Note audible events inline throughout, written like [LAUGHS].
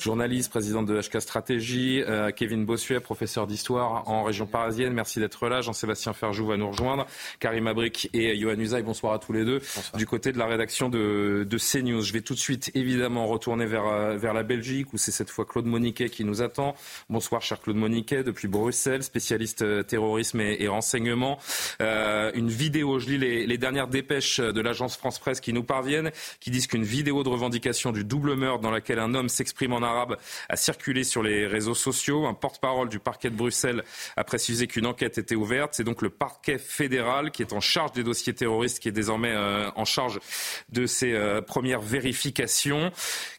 Journaliste, président de HK Stratégie, euh, Kevin Bossuet, professeur d'histoire en région parisienne. Merci d'être là. Jean-Sébastien Ferjou va nous rejoindre. Karim Abric et Johan Usaï, bonsoir à tous les deux. Du côté de la rédaction de, de CNews. Je vais tout de suite, évidemment, retourner vers, euh, vers la Belgique où c'est cette fois Claude Moniquet qui nous attend. Bonsoir, cher Claude Moniquet, depuis Bruxelles, spécialiste euh, terrorisme et, et renseignement. Euh, une vidéo, je lis les, les dernières dépêches de l'agence France Presse qui nous parviennent, qui disent qu'une vidéo de revendication du double meurtre dans laquelle un homme s'exprime en arabe a circulé sur les réseaux sociaux. Un porte-parole du parquet de Bruxelles a précisé qu'une enquête était ouverte. C'est donc le parquet fédéral qui est en charge des dossiers terroristes qui est désormais euh, en charge de ces euh, premières vérifications.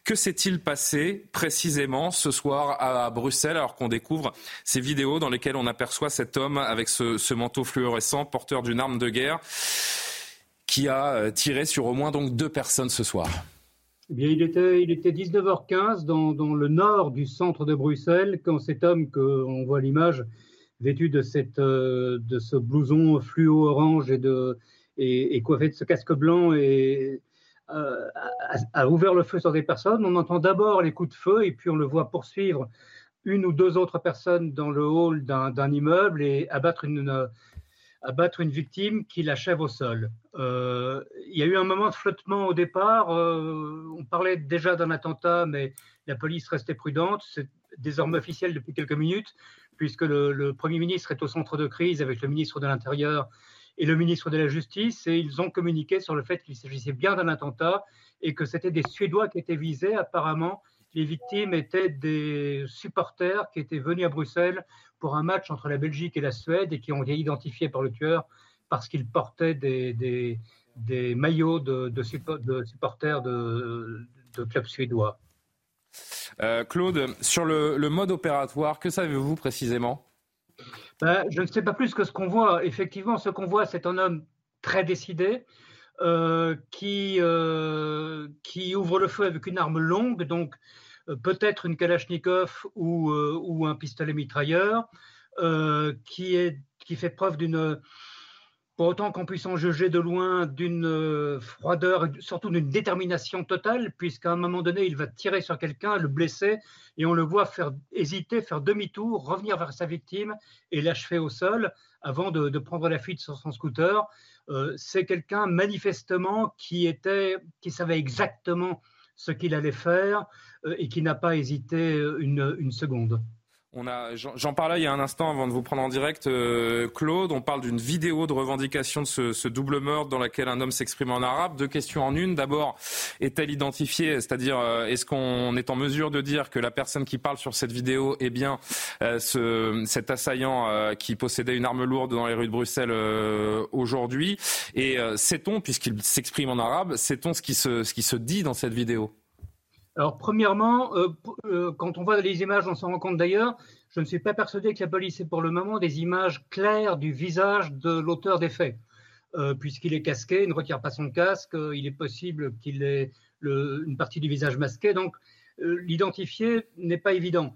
Que s'est-il passé précisément ce soir à Bruxelles alors qu'on découvre ces vidéos dans lesquelles on aperçoit cet homme avec ce, manteau fluorescent porteur d'une arme de guerre qui a euh, tiré sur au moins donc deux personnes ce soir? Eh bien, il était, il était 19h15 dans, dans, le nord du centre de Bruxelles quand cet homme qu'on voit l'image vêtu de, cette, de ce blouson fluo orange et, de, et, coiffé de ce casque blanc euh, a, a, ouvert le feu sur des personnes. On entend d'abord les coups de feu et puis on le voit poursuivre une ou deux autres personnes dans le hall d'un immeuble et abattre une, abattre une victime qui l'achève au sol. Euh, il y a eu un moment de flottement au départ. Euh, on parlait déjà d'un attentat, mais la police restait prudente. C'est désormais officiel depuis quelques minutes, puisque le, le, Premier ministre est au centre de crise avec le ministre de l'Intérieur et le ministre de la Justice, et ils ont communiqué sur le fait qu'il s'agissait bien d'un attentat et que c'était des Suédois qui étaient visés. Apparemment, les victimes étaient des supporters qui étaient venus à Bruxelles pour un match entre la Belgique et la Suède et qui ont été identifiés par le tueur parce qu'ils portaient des, des, des, maillots de, supporters de, de, clubs suédois. Euh, Claude, sur le, le, mode opératoire, que savez-vous précisément? Ben, Je ne sais pas plus que ce qu'on voit. Effectivement, ce qu'on voit, c'est un homme très décidé, euh, qui, euh, qui ouvre le feu avec une arme longue, donc peut-être une Kalachnikov ou, euh, un pistolet mitrailleur, euh, qui, fait preuve d'une, pour autant qu'on puisse en juger de loin, d'une froideur, surtout d'une détermination totale, puisqu'à un moment donné, il va tirer sur quelqu'un, le blesser, et on le voit faire hésiter, faire demi-tour, revenir vers sa victime et l'achever au sol avant de, prendre la fuite sur son scooter. Euh, c'est quelqu'un manifestement qui était, qui savait exactement ce qu'il allait faire euh, et qui n'a pas hésité une, une seconde. On a, j'en parlais il y a un instant avant de vous prendre en direct, euh, Claude. On parle d'une vidéo de revendication de ce, double meurtre dans laquelle un homme s'exprime en arabe. Deux questions en une. D'abord, est-elle identifiée? C'est-à-dire, euh, est-ce qu'on est en mesure de dire que la personne qui parle sur cette vidéo est bien euh, ce, cet assaillant euh, qui possédait une arme lourde dans les rues de Bruxelles euh, aujourd'hui? Et sait-on, puisqu'il s'exprime en arabe, sait-on ce qui se dit dans cette vidéo? Alors, premièrement, euh, euh, quand on voit les images, on s'en rend compte d'ailleurs, je ne suis pas persuadé que la police ait pour le moment des images claires du visage de l'auteur des faits. Euh, Puisqu'il est casqué, il ne retire pas son casque, il est possible qu'il ait une partie du visage masqué, donc l'identifier n'est pas évident.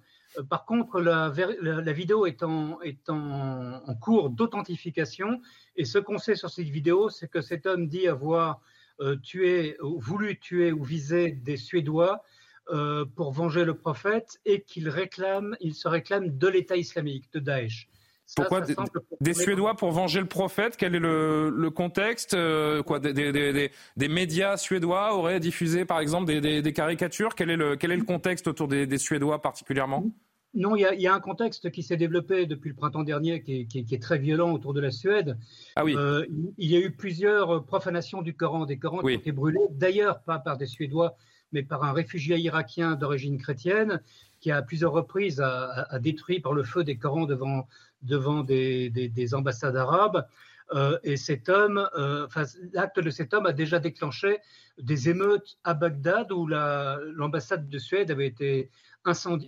Par contre, la, vidéo est en, cours d'authentification et ce qu'on sait sur cette vidéo, c'est que cet homme dit avoir tué, voulu tuer ou viser des Suédois euh, pour venger le prophète et qu'il réclame, il se réclame de l'État islamique, de Daesh. Ça, Pourquoi ça des, Suédois pour venger le prophète? Quel est le, le contexte euh, quoi, des, des, des, médias suédois auraient diffusé par exemple des, caricatures? Quel est, le, quel est le contexte autour des, Suédois particulièrement? Non, il y, y, a, un contexte qui s'est développé depuis le printemps dernier qui est, qui, qui est, très violent autour de la Suède. Ah oui. Euh, il y a eu plusieurs profanations du Coran, des Corans oui. qui ont été brûlés, d'ailleurs pas par des Suédois, mais par un réfugié irakien d'origine chrétienne qui a à plusieurs reprises a, a, a, détruit par le feu des Corans devant, devant des, des, des ambassades arabes. et cet homme, enfin, l'acte de cet homme a déjà déclenché des émeutes à Bagdad où l'ambassade de Suède avait été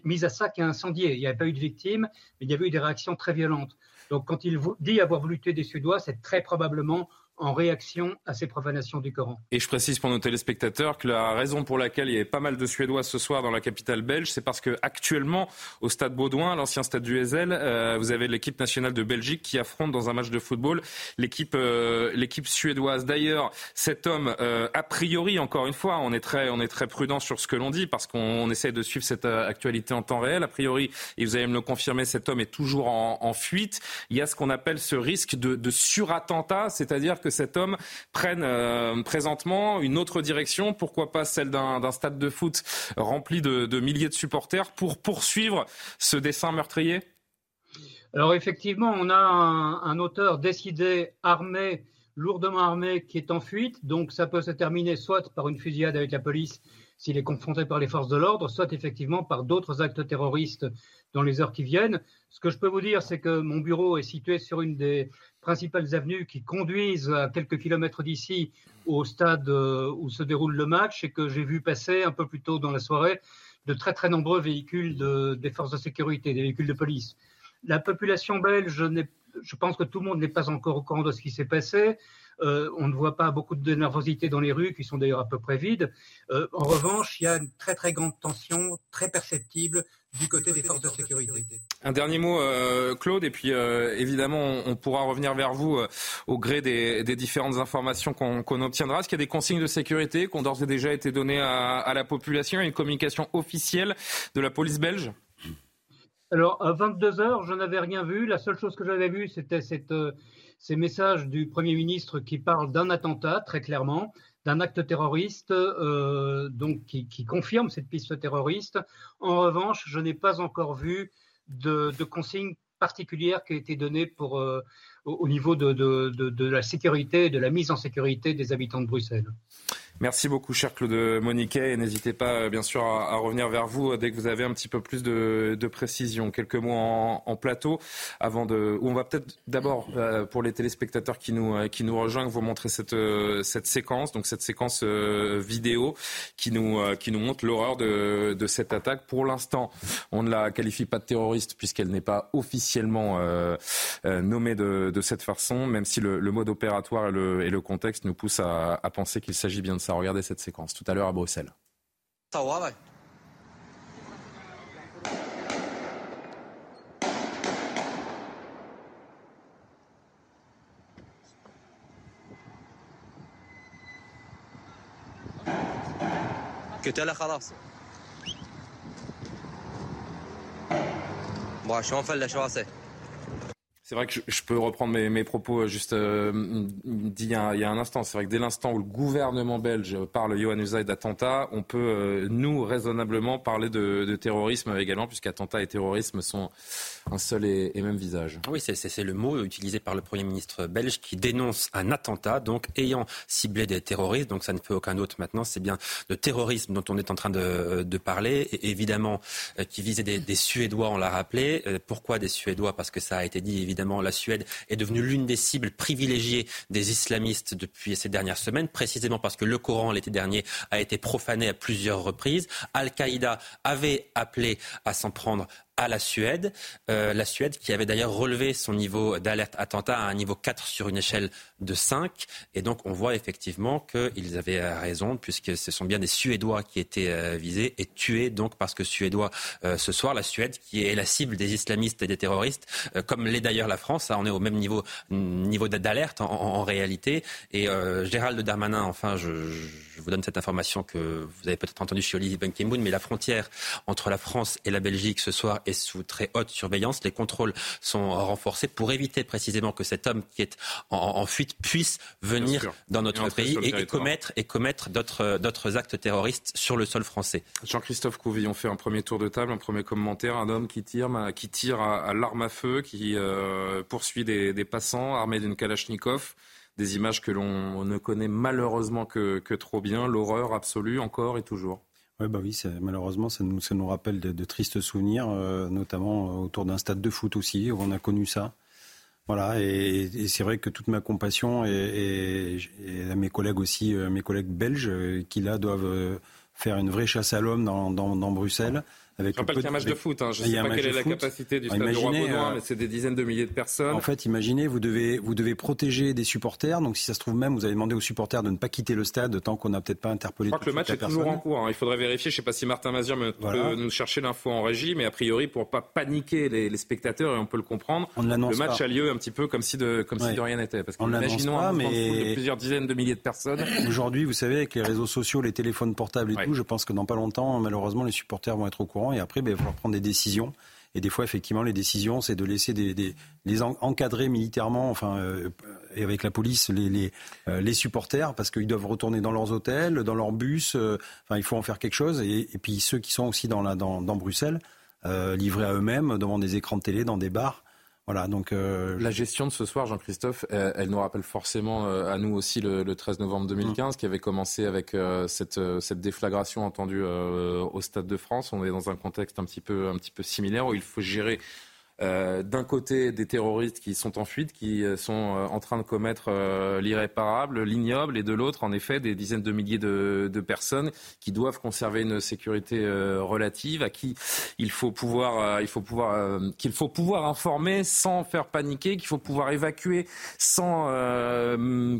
mise à sac et incendiée. Il n'y avait pas eu de victimes, mais il y avait eu des réactions très violentes. Donc quand il dit avoir voulu tuer des Suédois, c'est très probablement en réaction à ces profanations du Coran. Et je précise pour nos téléspectateurs que la raison pour laquelle il y avait pas mal de Suédois ce soir dans la capitale belge, c'est parce que actuellement au stade Baudouin, l'ancien stade du Ezel, euh, vous avez l'équipe nationale de Belgique qui affronte dans un match de football l'équipe euh, l'équipe suédoise. D'ailleurs, cet homme, euh, a priori, encore une fois, on est très on est très prudent sur ce que l'on dit parce qu'on essaie de suivre cette actualité en temps réel. A priori, et vous allez me le confirmer, cet homme est toujours en, en fuite. Il y a ce qu'on appelle ce risque de, de surattentat, c'est-à-dire que cet homme prenne euh, présentement une autre direction, pourquoi pas celle d'un stade de foot rempli de, milliers de supporters, pour poursuivre ce dessin meurtrier? Alors effectivement, on a un, auteur décidé, armé, lourdement armé, qui est en fuite, donc ça peut se terminer soit par une fusillade avec la police s'il est confronté par les forces de l'ordre, soit effectivement par d'autres actes terroristes dans les heures qui viennent. Ce que je peux vous dire, c'est que mon bureau est situé sur une des principales avenues qui conduisent à quelques kilomètres d'ici au stade euh, où se déroule le match et que j'ai vu passer un peu plus tôt dans la soirée de très très nombreux véhicules des forces de sécurité, des véhicules de police. La population belge, je pense que tout le monde n'est pas encore au courant de ce qui s'est passé. Euh, on ne voit pas beaucoup de nervosité dans les rues, qui sont d'ailleurs à peu près vides. Euh, en revanche, il y a une très très grande tension, très perceptible du côté des forces de sécurité. Un dernier mot, euh, Claude, et puis évidemment, on, pourra revenir vers vous au gré des, différentes informations qu'on obtiendra. Est-ce qu'il y a des consignes de sécurité qui ont d'ores et déjà été données à, à la population et une communication officielle de la police belge? Alors, à 22 heures, je n'avais rien vu. La seule chose que j'avais vue, c'était cette, ces messages du Premier ministre qui parlent d'un attentat, très clairement, d'un acte terroriste, euh, donc qui, confirme cette piste terroriste. En revanche, je n'ai pas encore vu de, consignes particulières qui aient été données pour, euh, au niveau de, de, la sécurité, de la mise en sécurité des habitants de Bruxelles. Merci beaucoup, cher Claude Moniquet. Et n'hésitez pas, euh, bien sûr, à, revenir vers vous euh, dès que vous avez un petit peu plus de, de précision. Quelques mots en, plateau avant de. Où on va peut-être d'abord, euh, pour les téléspectateurs qui nous, qui nous rejoignent, vous montrer cette, cette séquence, donc cette séquence vidéo qui nous, qui nous montre l'horreur de, de cette attaque. Pour l'instant, on ne la qualifie pas de terroriste puisqu'elle n'est pas officiellement nommée de, de cette façon, même si le, mode opératoire et le, et le contexte nous poussent à, à penser qu'il s'agit bien de ça. Regardez cette séquence tout à l'heure à Bruxelles. قلت خلاص bon, شو نفلش واسه c'est vrai que je, peux reprendre mes, propos euh, juste euh, dit il y, a, un instant. C'est vrai que dès l'instant où le gouvernement belge parle Johan Usaï d'attentat, on peut, euh, nous, raisonnablement parler de, de terrorisme également, puisqu'attentat et terrorisme sont un seul et, même visage. Oui, c'est le mot utilisé par le Premier ministre belge qui dénonce un attentat, donc ayant ciblé des terroristes, donc ça ne fait aucun autre maintenant, c'est bien le terrorisme dont on est en train de, de parler, évidemment qui visait des, des Suédois, on l'a rappelé. pourquoi des Suédois? Parce que ça a été dit évidemment évidemment, la Suède est devenue l'une des cibles privilégiées des islamistes depuis ces dernières semaines, précisément parce que le Coran, l'été dernier, a été profané à plusieurs reprises. Al-Qaïda avait appelé à s'en prendre à la Suède. Euh, la Suède qui avait d'ailleurs relevé son niveau d'alerte attentat à un niveau 4 sur une échelle de 5. Et donc on voit effectivement qu'ils avaient raison puisque ce sont bien des Suédois qui étaient euh, visés et tués donc parce que Suédois euh, ce soir. La Suède qui est la cible des islamistes et des terroristes, comme l'est d'ailleurs la France. on est au même niveau, niveau d'alerte en, réalité. Et Gérald Darmanin, enfin, je, vous donne cette information que vous avez peut-être entendu chez Olivier Benkemoun, mais la frontière entre la France et la Belgique ce soir est sous très haute surveillance. Les contrôles sont renforcés pour éviter précisément que cet homme qui est en, fuite puisse venir dans notre pays et, commettre, et commettre d'autres actes terroristes sur le sol français. Jean-Christophe Couvillon fait un premier tour de table, un premier commentaire. Un homme qui tire, qui tire à, l'arme à feu, qui euh, poursuit des, passants armés d'une Kalachnikov des images que l'on ne connaît malheureusement que trop bien, l'horreur absolue encore et toujours. Ouais, bah oui, malheureusement, ça nous, rappelle de, tristes souvenirs, euh, notamment euh, autour d'un stade de foot aussi, où on a connu ça. Voilà, et, c'est vrai que toute ma compassion et, à mes collègues aussi, mes collègues belges, qui là doivent faire une vraie chasse à l'homme dans Bruxelles. Avec je rappelle qu'il y a un match de foot. Hein. Je ne sais pas quelle est la capacité du stade de Roi Baudouin, euh, mais c'est des dizaines de milliers de personnes. En fait, imaginez, vous devez, vous devez protéger des supporters. Donc, si ça se trouve même, vous avez demandé aux supporters de ne pas quitter le stade tant qu'on n'a peut-être pas interpellé. Je crois que le match est toujours en cours. Hein. Il faudrait vérifier. Je ne sais pas si Martin Mazur peut nous chercher l'info en régie, mais a priori, pour ne pas paniquer les, spectateurs, et on peut le comprendre, on le match a lieu un petit peu comme si de, comme si de rien n'était. Parce qu'imaginons un mais... de plusieurs dizaines de milliers de personnes. Aujourd'hui, vous savez, avec les réseaux sociaux, les téléphones portables et tout, je pense que dans pas longtemps, malheureusement, les supporters vont être au courant et après, ben, il va falloir des décisions. Et des fois, effectivement, les décisions, c'est de laisser les encadrer militairement, enfin, euh, et avec la police, euh, les supporters, parce qu'ils doivent retourner dans leurs hôtels, dans leurs bus. Euh, enfin, il faut en faire quelque chose. Et, puis ceux qui sont aussi dans Bruxelles, livrés à eux-mêmes devant des écrans de télé, dans des bars. Voilà, donc euh, la gestion de ce soir, Jean-Christophe, elle, nous rappelle forcément euh, à nous aussi le, 13 novembre 2015, mm. qui avait commencé avec euh, cette, cette, déflagration entendue au Stade de France. On est dans un contexte un petit peu, un petit peu similaire où il faut gérer euh, d'un côté des terroristes qui sont en fuite, qui euh, sont euh, en train de commettre l'irréparable, l'ignoble, et de l'autre, en effet, des dizaines de milliers de, personnes qui doivent conserver une sécurité relative, à qui il faut pouvoir, il faut pouvoir, qu'il faut pouvoir informer sans faire paniquer, qu'il faut pouvoir évacuer sans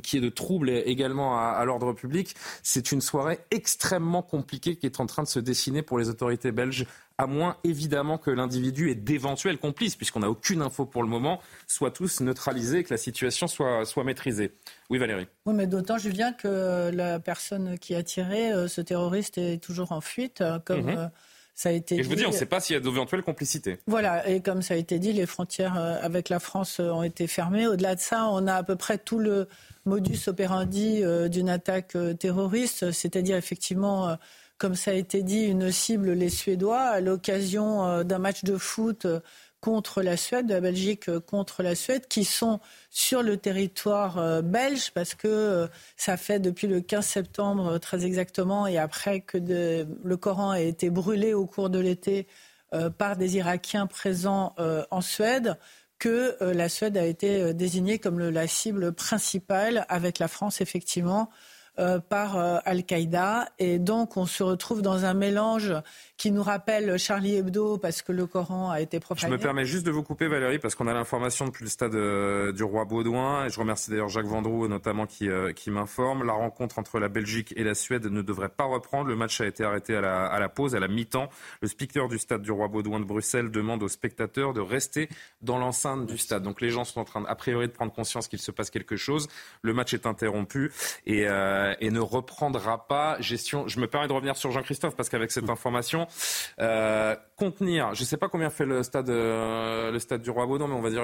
qu'il y ait de troubles également à l'ordre public. C'est une soirée extrêmement compliquée qui est en train de se dessiner pour les autorités belges à moins évidemment que l'individu ait d'éventuels complices, puisqu'on n'a aucune info pour le moment, soient tous neutralisés et que la situation soit, soit maîtrisée. Oui, Valérie. Oui, mais d'autant, Julien, que la personne qui a tiré, euh, ce terroriste, est toujours en fuite, euh, comme. Mhm. Euh, ça a été et je vous dis, on ne sait pas s'il y a d'éventuelles complicités. Voilà, et comme ça a été dit, les frontières avec la France ont été fermées. Au-delà de ça, on a à peu près tout le modus operandi d'une attaque terroriste, c'est-à-dire effectivement comme ça a été dit, une cible les Suédois à l'occasion euh, d'un match de foot euh, contre la Suède, de la Belgique euh, contre la Suède, qui sont sur le territoire belge, parce que ça fait depuis le 15 septembre très exactement, et après que le Coran a été brûlé au cours de l'été par des Irakiens présents en Suède, que la Suède a été désignée comme la cible principale, avec la France effectivement, par euh, Al-Qaïda. Et donc, on se retrouve dans un mélange qui nous rappelle Charlie Hebdo parce que le Coran a été profané. Je me permets juste de vous couper, Valérie, parce qu'on a l'information depuis le stade euh, du Roi Baudouin. Et je remercie d'ailleurs Jacques Vendroux, notamment, qui, qui m'informe. La rencontre entre la Belgique et la Suède ne devrait pas reprendre. Le match a été arrêté à la, à la pause, à la mi-temps. Le speaker du stade du Roi Baudouin de Bruxelles demande aux spectateurs de rester dans l'enceinte du stade. Donc les gens sont en train, a priori, de prendre conscience qu'il se passe quelque chose. Le match est interrompu. Et, et ne reprendra pas. Gestion. Je me permets de revenir sur Jean-Christophe parce qu'avec cette information, euh, contenir. Je ne sais pas combien fait le stade, euh, le stade du Roi Baudon, mais on va dire,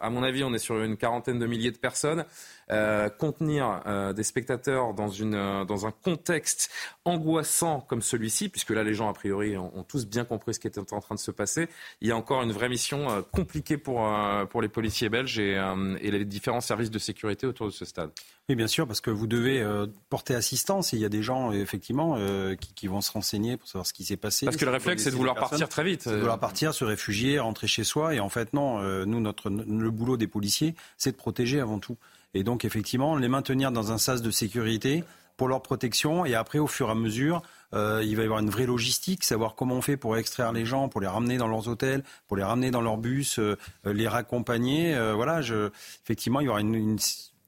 à mon avis, on est sur une quarantaine de milliers de personnes. Euh, contenir des spectateurs dans, une, dans un contexte angoissant comme celui-ci, puisque là, les gens, a priori, ont, tous bien compris ce qui était en train de se passer. Il y a encore une vraie mission compliquée pour, pour les policiers belges et, et les différents services de sécurité autour de ce stade. Oui, bien sûr, parce que vous devez euh, porter assistance. il y a des gens, effectivement, euh, qui, vont se renseigner pour savoir ce qui s'est passé. Parce que le réflexe, c'est de vouloir partir très vite. de vouloir partir, se réfugier, rentrer chez soi. Et en fait, non, euh, nous, notre, le boulot des policiers, c'est de protéger avant tout. Et donc, effectivement, les maintenir dans un sas de sécurité pour leur protection. Et après, au fur et à mesure, il va y avoir une vraie logistique, savoir comment on fait pour extraire les gens, pour les ramener dans leurs hôtels, pour les ramener dans leur bus, les raccompagner. voilà, je, effectivement, il y aura une, une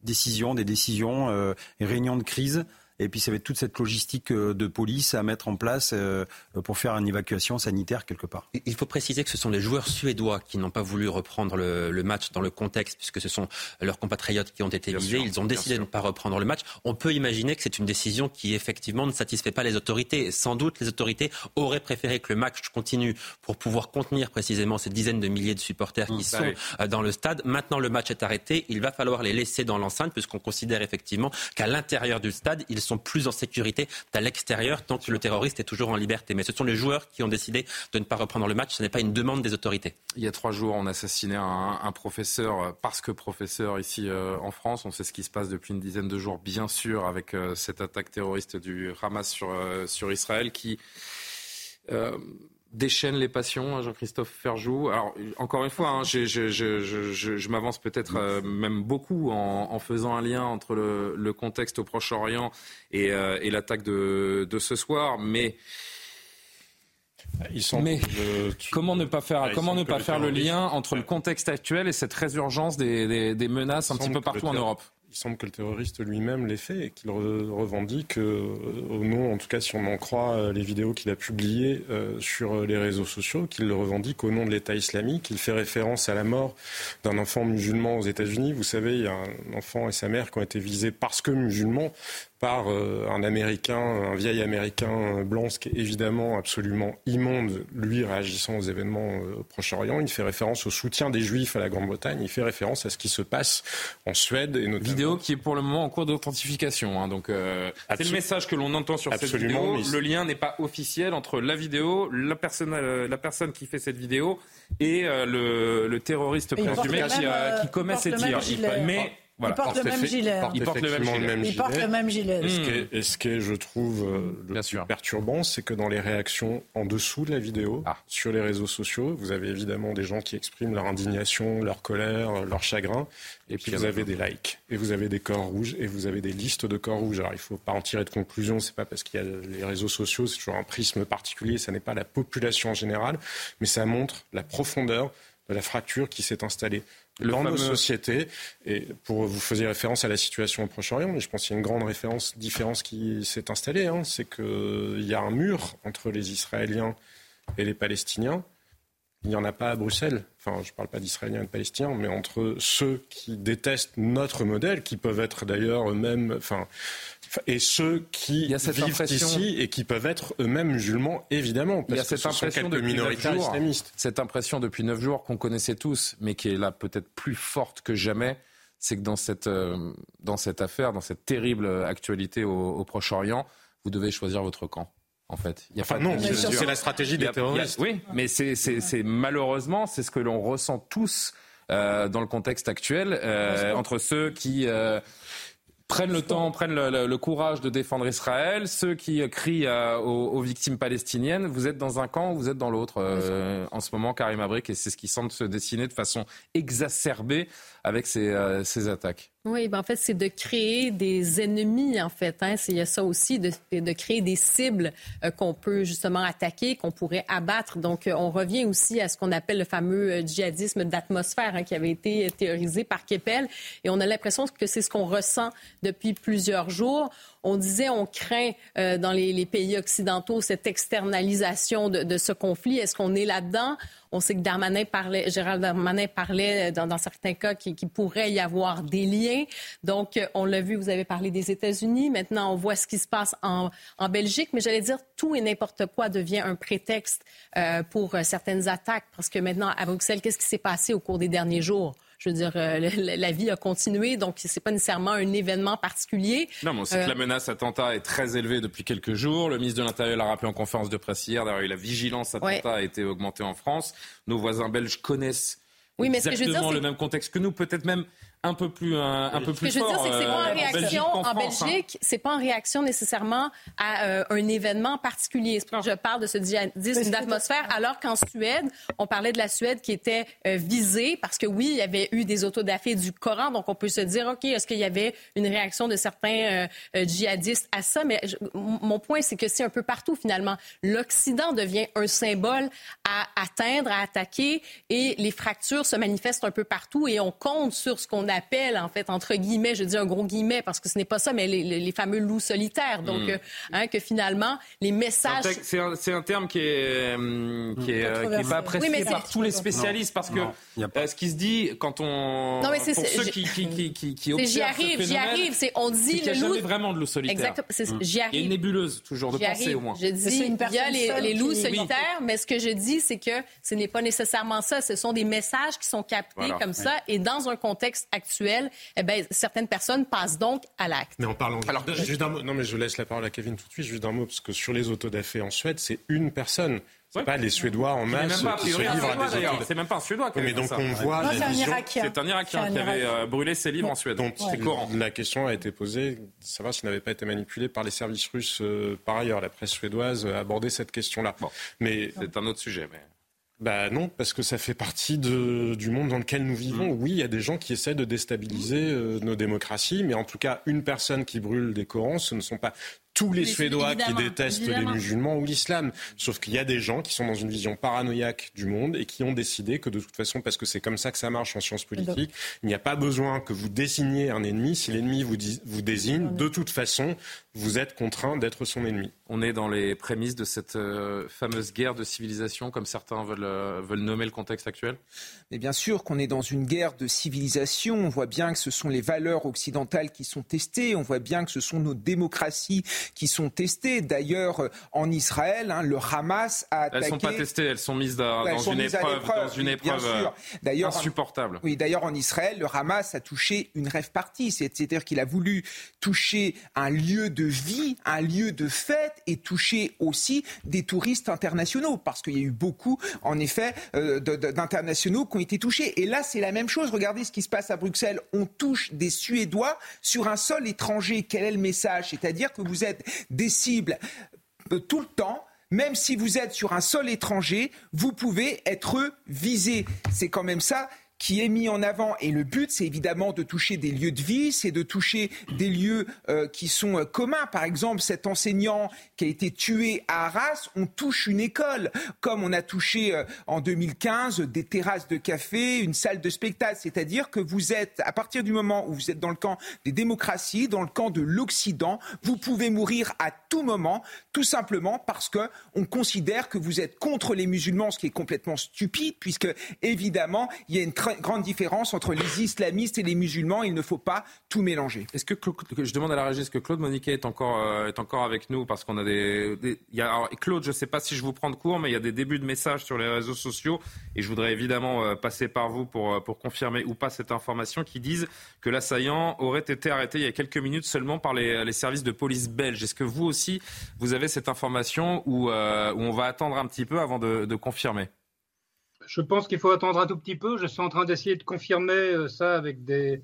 décisions, des décisions, euh, réunions de crise. Et puis ça va être toute cette logistique euh, de police à mettre en place euh, pour faire une évacuation sanitaire quelque part. Il faut préciser que ce sont les joueurs suédois qui n'ont pas voulu reprendre le, match dans le contexte, puisque ce sont leurs compatriotes qui ont été visés. Ils ont décidé de ne pas reprendre le match. On peut imaginer que c'est une décision qui effectivement ne satisfait pas les autorités. Sans doute les autorités auraient préféré que le match continue pour pouvoir contenir précisément ces dizaines de milliers de supporters qui mmh, sont euh, dans le stade. Maintenant le match est arrêté. Il va falloir les laisser dans l'enceinte, puisqu'on considère effectivement qu'à l'intérieur du stade, ils sont plus en sécurité qu'à l'extérieur tant que le terroriste est toujours en liberté. Mais ce sont les joueurs qui ont décidé de ne pas reprendre le match. Ce n'est pas une demande des autorités. Il y a trois jours, on a assassiné un, professeur euh, parce que professeur ici euh, en France. On sait ce qui se passe depuis une dizaine de jours, bien sûr, avec euh, cette attaque terroriste du Hamas sur, sur Israël qui déchaîne les passions, hein, Jean-Christophe Ferjou. Alors, encore une fois, hein, je, m'avance peut-être euh, même beaucoup en, faisant un lien entre le, contexte au Proche-Orient et, euh, l'attaque de, ce soir, mais... mais comment ne pas faire, ah, comment ne pas faire le lien entre le contexte actuel et cette résurgence des, menaces un petit peu partout en Europe? Il semble que le terroriste lui-même l'ait fait et qu'il revendique, euh, au nom, en tout cas si on en croit euh, les vidéos qu'il a publiées euh, sur les réseaux sociaux, qu'il le revendique au nom de l'État islamique. Il fait référence à la mort d'un enfant musulman aux États-Unis. Vous savez, il y a un enfant et sa mère qui ont été visés parce que musulmans par euh, un Américain, un vieil Américain blanc, ce qui est évidemment absolument immonde, lui réagissant aux événements euh, au Proche-Orient. Il fait référence au soutien des Juifs à la Grande-Bretagne. Il fait référence à ce qui se passe en Suède et notamment. Vidéo qui est pour le moment en cours d'authentification. Hein, donc euh, c'est le message que l'on entend sur cette vidéo. Le lien n'est pas officiel entre la vidéo, la personne, la personne qui fait cette vidéo et le, terroriste présumé qui, qui, commet ces tirs. Mais il porte le même gilet. Il porte le même gilet. Il porte le même gilet. Et ce qui est, je trouve, euh, le plus perturbant, c'est que dans les réactions en dessous de la vidéo, ah. sur les réseaux sociaux, vous avez évidemment des gens qui expriment leur indignation, leur colère, leur chagrin. Et puis vous avez des likes, et vous avez des corps rouges, et vous avez des listes de corps rouges. Alors il ne faut pas en tirer de conclusion, c'est pas parce qu'il y a les réseaux sociaux, c'est toujours un prisme particulier, ça n'est pas la population en général, mais ça montre la profondeur de la fracture qui s'est installée dans nos sociétés. Et pour vous faisiez référence à la situation au Proche-Orient, mais je pense qu'il y a une grande référence, différence qui s'est installée. Hein, c'est qu'il y a un mur entre les Israéliens et les Palestiniens. Il n'y en a pas à Bruxelles. Enfin, je ne parle pas d'Israéliens et de Palestiniens, mais entre ceux qui détestent notre modèle, qui peuvent être d'ailleurs eux-mêmes, enfin, et ceux qui vivent ici et qui peuvent être eux-mêmes musulmans, évidemment. Parce Il y a cette impression depuis minorités islamistes. Cette impression depuis neuf jours qu'on connaissait tous, mais qui est là peut-être plus forte que jamais, c'est que dans cette, euh, dans cette affaire, dans cette terrible actualité au, Proche-Orient, vous devez choisir votre camp. En fait, il y a enfin non, c'est la stratégie des terroristes. oui, mais c'est malheureusement c'est ce que l'on ressent tous euh, dans le contexte actuel euh, entre ceux qui prennent le temps, prennent le, courage de défendre Israël, ceux qui crient euh, aux, victimes palestiniennes, vous êtes dans un camp ou vous êtes dans l'autre euh, en ce moment, Karim Abrik, et c'est ce qui semble se dessiner de façon exacerbée avec ces, euh, ces attaques. Oui, ben en fait, c'est de créer des ennemis, en fait. Hein. Il y a ça aussi, de, de créer des cibles euh, qu'on peut justement attaquer, qu'on pourrait abattre. Donc, euh, on revient aussi à ce qu'on appelle le fameux euh, djihadisme d'atmosphère hein, qui avait été théorisé par Keppel. Et on a l'impression que c'est ce qu'on ressent depuis plusieurs jours. On disait, on craint dans les, pays occidentaux cette externalisation de, ce conflit. Est-ce qu'on est, là-dedans? On sait que Darmanin parlait, Gérald Darmanin parlait dans, certains cas qu'il pourrait y avoir des liens. Donc, on l'a vu, vous avez parlé des États-Unis. Maintenant, on voit ce qui se passe en, Belgique. Mais j'allais dire, tout et n'importe quoi devient un prétexte euh, pour certaines attaques. Parce que maintenant, à Bruxelles, qu'est-ce qui s'est passé au cours des derniers jours? Je veux dire, euh, la, vie a continué, donc ce n'est pas nécessairement un événement particulier. Non, mais on sait que la euh, menace attentat est très élevée depuis quelques jours. Le ministre de l'Intérieur l'a rappelé en conférence de presse hier. D'ailleurs, la vigilance attentat a été augmentée en France. Nos voisins belges connaissent oui, mais exactement le même contexte que nous, peut-être même un peu plus un, un peu plus Ce que je veux dire, c'est que c'est pas en euh, réaction en Belgique, hein. c'est pas en réaction nécessairement à euh, un événement particulier. Je parle de ce djihadisme d'atmosphère, alors qu'en Suède, on parlait de la Suède qui était euh, visée parce que oui, il y avait eu des autodafés du Coran, donc on peut se dire, ok, est-ce qu'il y avait une réaction de certains djihadistes à ça? Mais mon point, c'est que c'est un peu partout finalement. L'Occident devient un symbole à atteindre, à attaquer, et les fractures se manifestent un peu partout, et on compte sur ce qu'on a appelle, en fait, entre guillemets, je dis un gros guillemets parce que ce n'est pas ça, mais les, fameux loups solitaires. Donc, hmm. euh, hein, que finalement, les messages. C'est un, un, terme qui est, euh, qui est, euh, pas apprécié par tous les spécialistes parce que ce qui se dit quand on. Non, mais c'est ceux qui, qui, qui, qui, observent J'y arrive, j'y arrive. C'est, on dit le loup. vraiment de loup solitaire. Exactement. J'y arrive. Il y a une nébuleuse, toujours, de penser au moins. Je dis, il y a les, les loups solitaires, mais ce que je dis, c'est que ce n'est pas nécessairement ça. Ce sont des messages qui sont captés comme ça et dans un contexte actuelle, eh bien, certaines personnes passent donc à l'acte. Mais en parlant Alors, juste d'un mot, non mais je laisse la parole à Kevin tout de suite, juste d'un mot, parce que sur les autodafés en Suède, c'est une personne. C'est pas les Suédois en masse qui se livrent à des C'est même pas un Suédois qui Mais donc on voit c'est un Irakien. C'est un Irakien qui avait euh, brûlé ses livres en Suède. Donc la question a été posée, de savoir s'il n'avait pas été manipulé par les services russes euh, par ailleurs. La presse suédoise a abordé cette question-là. Mais c'est un autre sujet. Mais... Bah non, parce que ça fait partie de, du monde dans lequel nous vivons. Mm. Oui, il y a des gens qui essaient de déstabiliser euh, nos démocraties, mais en tout cas, une personne qui brûle des Corans, ce ne sont pas tous les Suédois qui détestent les musulmans ou l'islam. Sauf qu'il y a des gens qui sont dans une vision paranoïaque du monde et qui ont décidé que de toute façon, parce que c'est comme ça que ça marche en sciences politiques, il n'y a pas besoin que vous désigniez un ennemi. Si l'ennemi vous, vous désigne, de toute façon, vous êtes contraint d'être son ennemi. On est dans les prémices de cette euh, fameuse guerre de civilisation, comme certains veulent, euh, veulent nommer le contexte actuel? Mais bien sûr qu'on est dans une guerre de civilisation. On voit bien que ce sont les valeurs occidentales qui sont testées. On voit bien que ce sont nos démocraties qui sont testées. D'ailleurs, euh, en Israël, hein, le Hamas a attaqué. Elles ne sont pas testées, elles sont mises dans, une, épreuve, dans une épreuve insupportable. oui, d'ailleurs, en Israël, le Hamas a touché une rêve partie. C'est-à-dire qu'il a voulu toucher un lieu de vie, un lieu de fête et toucher aussi des touristes internationaux. Parce qu'il y a eu beaucoup, en effet, euh, d'internationaux ont été touchés. Et là, c'est la même chose. Regardez ce qui se passe à Bruxelles. On touche des Suédois sur un sol étranger. Quel est le message? C'est-à-dire que vous êtes des cibles euh, tout le temps. Même si vous êtes sur un sol étranger, vous pouvez être visé. C'est quand même ça qui est mis en avant. Et le but, c'est évidemment de toucher des lieux de vie, c'est de toucher des lieux euh, qui sont euh, communs. Par exemple, cet enseignant qui a été tué à Arras, on touche une école, comme on a touché euh, en 2015 des terrasses de café, une salle de spectacle. C'est-à-dire que vous êtes, à partir du moment où vous êtes dans le camp des démocraties, dans le camp de l'Occident, vous pouvez mourir à tout moment, tout simplement parce que on considère que vous êtes contre les musulmans, ce qui est complètement stupide, puisque évidemment, il y a une grande différence entre les islamistes et les musulmans. Il ne faut pas tout mélanger. Est-ce que, je demande à la régie, est-ce que Claude Moniquet est encore, euh, est encore avec nous? Parce qu'on a des. y a, Claude, je ne sais pas si je vous prends de court, mais il y a des débuts de messages sur les réseaux sociaux. Et je voudrais évidemment euh, passer par vous pour, euh, pour confirmer ou pas cette information qui disent que l'assaillant aurait été arrêté il y a quelques minutes seulement par les, services de police belges. Est-ce que vous aussi, vous avez cette information ou, on va attendre un petit peu avant de confirmer? Je pense qu'il faut attendre un tout petit peu. Je suis en train d'essayer de confirmer euh, ça avec des,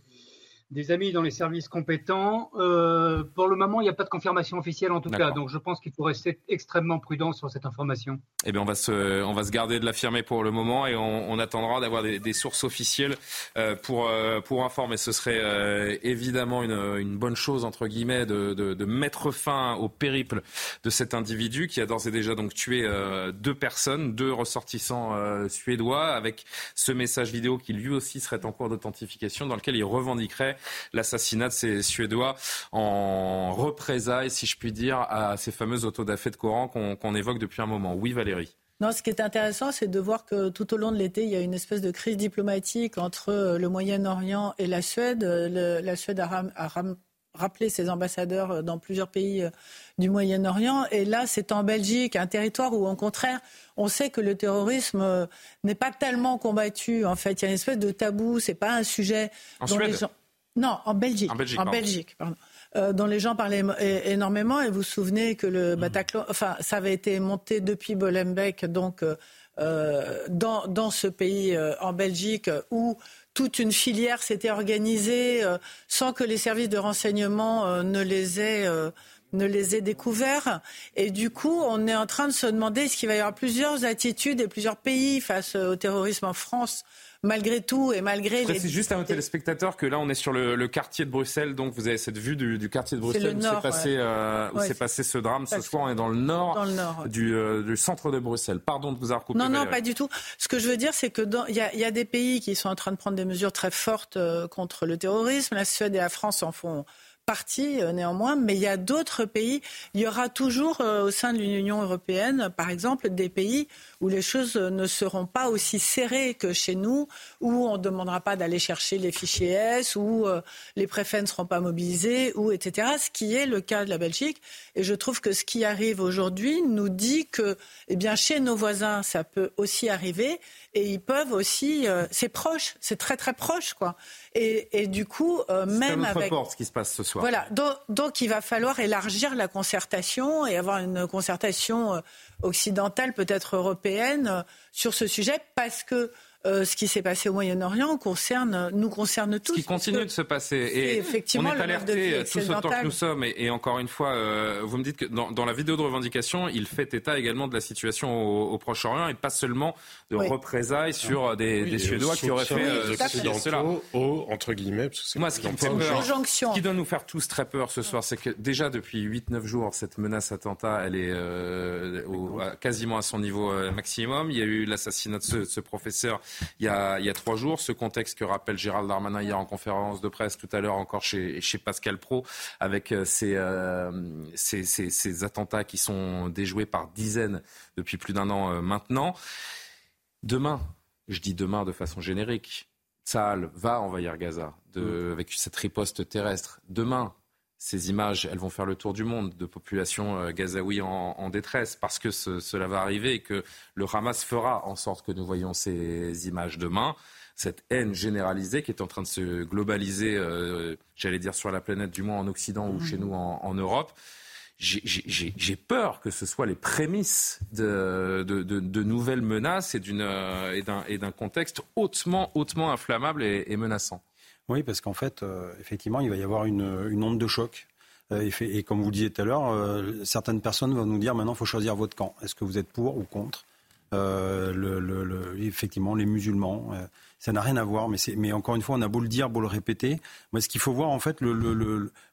des amis dans les services compétents. Euh, pour le moment, il n'y a pas de confirmation officielle en tout cas, donc je pense qu'il faut rester extrêmement prudent sur cette information. Eh bien, on va se, on va se garder de l'affirmer pour le moment et on, on attendra d'avoir des, des, sources officielles euh, pour, euh, pour informer. Ce serait évidemment une, une, bonne chose entre guillemets de, de, de, mettre fin au périple de cet individu qui a d'ores et déjà donc tué deux personnes, deux ressortissants suédois, avec ce message vidéo qui lui aussi serait en cours d'authentification, dans lequel il revendiquerait l'assassinat de ces Suédois en représailles, si je puis dire, à ces fameuses autodafés de Coran qu'on évoque depuis un moment. Oui, Valérie. Non, ce qui est intéressant, c'est de voir que tout au long de l'été, il y a une espèce de crise diplomatique entre euh, le Moyen-Orient et la Suède. la Suède a, rappelé ses ambassadeurs euh, dans plusieurs pays euh, du Moyen-Orient. Et là, c'est en Belgique, un territoire où, au contraire, on sait que le terrorisme n'est pas tellement combattu. En fait, il y a une espèce de tabou. C'est pas un sujet en dont les gens... Non, en Belgique. En Belgique, pardon. Euh, dont les gens parlaient énormément. Et vous vous souvenez que le Bataclan, enfin, ça avait été monté depuis Bolembeck, donc euh, euh, dans, dans, ce pays, en Belgique, où toute une filière s'était organisée sans que les services de renseignement ne les aient ne les aient découverts. Et du coup, on est en train de se demander est-ce qu'il va y avoir plusieurs attitudes et plusieurs pays face au terrorisme en France malgré tout et malgré. C'est juste à nos téléspectateurs que là, on est sur le, quartier de Bruxelles, donc vous avez cette vue du, quartier de Bruxelles où s'est passé, euh, passé ce drame. Ce soir, on est dans le nord, euh, du, centre de Bruxelles. Pardon de vous avoir coupé. Non, non, pas du tout. Ce que je veux dire, c'est que il y, a des pays qui sont en train de prendre des mesures très fortes euh, contre le terrorisme. La Suède et la France en font partie euh, néanmoins, mais il y a d'autres pays. Il y aura toujours euh, au sein de l'Union européenne, par exemple, des pays où les choses ne seront pas aussi serrées que chez nous, où on ne demandera pas d'aller chercher les fichiers S, où euh, les préfets ne seront pas mobilisés, ou etc. Ce qui est le cas de la Belgique. Et je trouve que ce qui arrive aujourd'hui nous dit que, eh bien, chez nos voisins, ça peut aussi arriver, et ils peuvent aussi. c'est proche, c'est très très proche, quoi. Et, du coup, euh, même avec. ce qui se passe ce soir. Voilà. Donc, il va falloir élargir la concertation et avoir une concertation euh, occidentale, peut-être européenne, euh, sur ce sujet, parce que euh, ce qui s'est passé au Moyen-Orient concerne, nous concerne tous. Ce qui continue de se passer. Et effectivement, on est alertés tous autant que nous sommes. Et, encore une fois, euh, vous me dites que dans, la vidéo de revendication, il fait état également de la situation au, Proche-Orient et pas seulement de représailles sur des, Suédois qui auraient fait euh, cela. Au, entre guillemets, Moi, ce qui me fait peur, ce qui doit nous faire tous très peur ce soir, c'est que déjà depuis 8-9 jours, cette menace attentat, elle est quasiment à son niveau maximum. Il y a eu l'assassinat de ce professeur il y, a, trois jours. Ce contexte que rappelle Gérald Darmanin hier en conférence de presse tout à l'heure encore chez, chez Pascal Pro, avec euh, euh, ces, ces, attentats qui sont déjoués par dizaines depuis plus d'un an euh, maintenant. Demain, je dis demain de façon générique, Tsahal va envahir Gaza de, avec cette riposte terrestre. Demain, ces images, elles vont faire le tour du monde de populations euh, gazaouis en, détresse parce que cela va arriver et que le Hamas fera en sorte que nous voyons ces images demain. Cette haine généralisée qui est en train de se globaliser, euh, j'allais dire sur la planète, du moins en Occident ou chez nous en, Europe. J'ai peur que ce soit les prémices de, nouvelles menaces euh, et d'un contexte hautement, hautement inflammable et menaçant. Oui, parce qu'en fait, euh, effectivement, il va y avoir une, onde de choc. Euh, et, comme vous le disiez tout à l'heure, euh, certaines personnes vont nous dire maintenant, il faut choisir votre camp. Est-ce que vous êtes pour ou contre Effectivement, les musulmans. Ça n'a rien à voir, mais, mais encore une fois, on a beau le dire, beau le répéter. Moi, ce qu'il faut voir, en fait, le,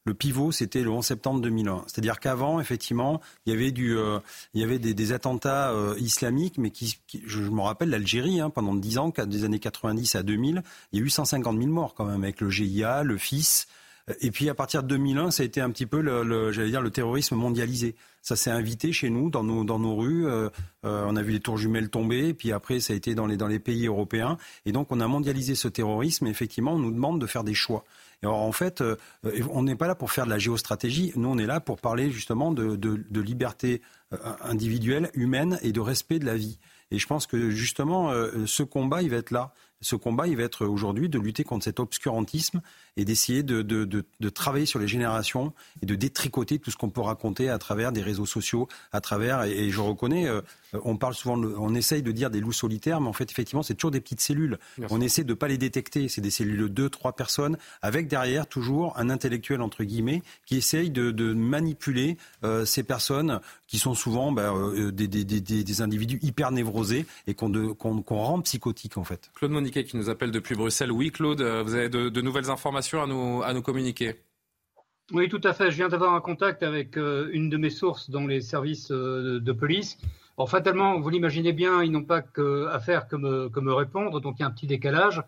le pivot, c'était le 11 septembre 2001. C'est-à-dire qu'avant, effectivement, il y avait, du, euh, il y avait des, des attentats euh, islamiques, mais qui, je, me rappelle l'Algérie, hein, pendant 10 ans, des années 90 à 2000, il y a eu 150 000 morts quand même, avec le GIA, le FIS. Et puis à partir de 2001, ça a été un petit peu, le, j'allais dire, le terrorisme mondialisé. Ça s'est invité chez nous, dans nos, dans nos rues. Euh, euh, on a vu les tours jumelles tomber. Puis après, ça a été dans les, dans les pays européens. Et donc, on a mondialisé ce terrorisme. Et effectivement, on nous demande de faire des choix. Et alors, en fait, euh, on n'est pas là pour faire de la géostratégie. Nous, on est là pour parler justement de, de liberté individuelle, humaine et de respect de la vie. Et je pense que justement, ce combat, il va être là. Ce combat, il va être aujourd'hui de lutter contre cet obscurantisme et d'essayer de, de, de, de, travailler sur les générations et de détricoter tout ce qu'on peut raconter à travers des réseaux sociaux, à travers, et, je reconnais, euh, on parle souvent, on essaye de dire des loups solitaires, mais en fait, effectivement, c'est toujours des petites cellules. On essaie de ne pas les détecter. C'est des cellules de deux, trois personnes, avec derrière toujours un intellectuel, entre guillemets, qui essaye de, manipuler euh, ces personnes qui sont souvent bah, euh, des, des, des, des, individus hyper névrosés et qu'on rend psychotiques, en fait. Claude Qui nous appelle depuis Bruxelles. Oui, Claude, vous avez de nouvelles informations à nous, à nous communiquer? Oui, tout à fait. Je viens d'avoir un contact avec euh, une de mes sources dans les services euh, de police. Bon, fatalement, vous l'imaginez bien, ils n'ont pas qu'à faire que me, que me, répondre, donc il y a un petit décalage.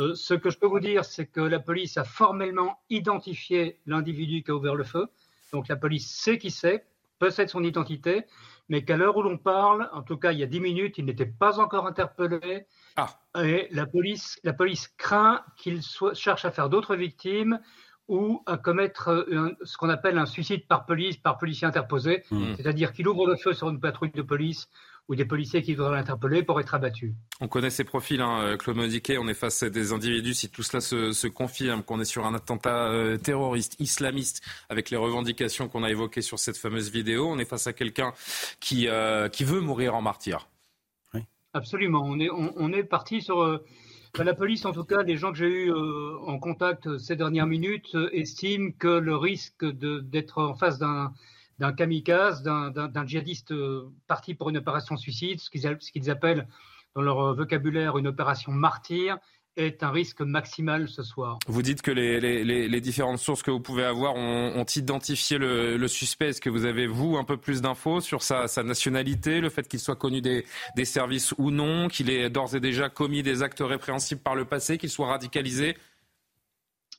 Euh, ce que je peux vous dire, c'est que la police a formellement identifié l'individu qui a ouvert le feu. Donc la police sait qui c'est, possède son identité, mais qu'à l'heure où l'on parle, en tout cas il y a dix minutes, il n'était pas encore interpellé. Ah. Et la police, la police craint qu'il cherche à faire d'autres victimes ou à commettre ce qu'on appelle un suicide par police, par policier interposé, mmh. c'est-à-dire qu'il ouvre le feu sur une patrouille de police ou des policiers qui voudraient l'interpeller pour être abattus. On connaît ces profils, hein, Claude Modiquet, on est face à des individus, si tout cela se, confirme, qu'on est sur un attentat euh, terroriste, islamiste, avec les revendications qu'on a évoquées sur cette fameuse vidéo, on est face à quelqu'un qui, euh, qui veut mourir en martyr. Absolument. On est, on, est parti sur. Euh, la police, en tout cas, les gens que j'ai eus euh, en contact ces dernières minutes euh, estiment que le risque d'être en face d'un d'un kamikaze, d'un djihadiste parti pour une opération suicide, ce qu'ils appellent dans leur vocabulaire une opération martyr, est un risque maximal ce soir. Vous dites que les, différentes sources que vous pouvez avoir ont, identifié le, suspect. Est-ce que vous avez, vous, un peu plus d'infos sur sa, nationalité, le fait qu'il soit connu des, services ou non, qu'il ait d'ores et déjà commis des actes répréhensibles par le passé, qu'il soit radicalisé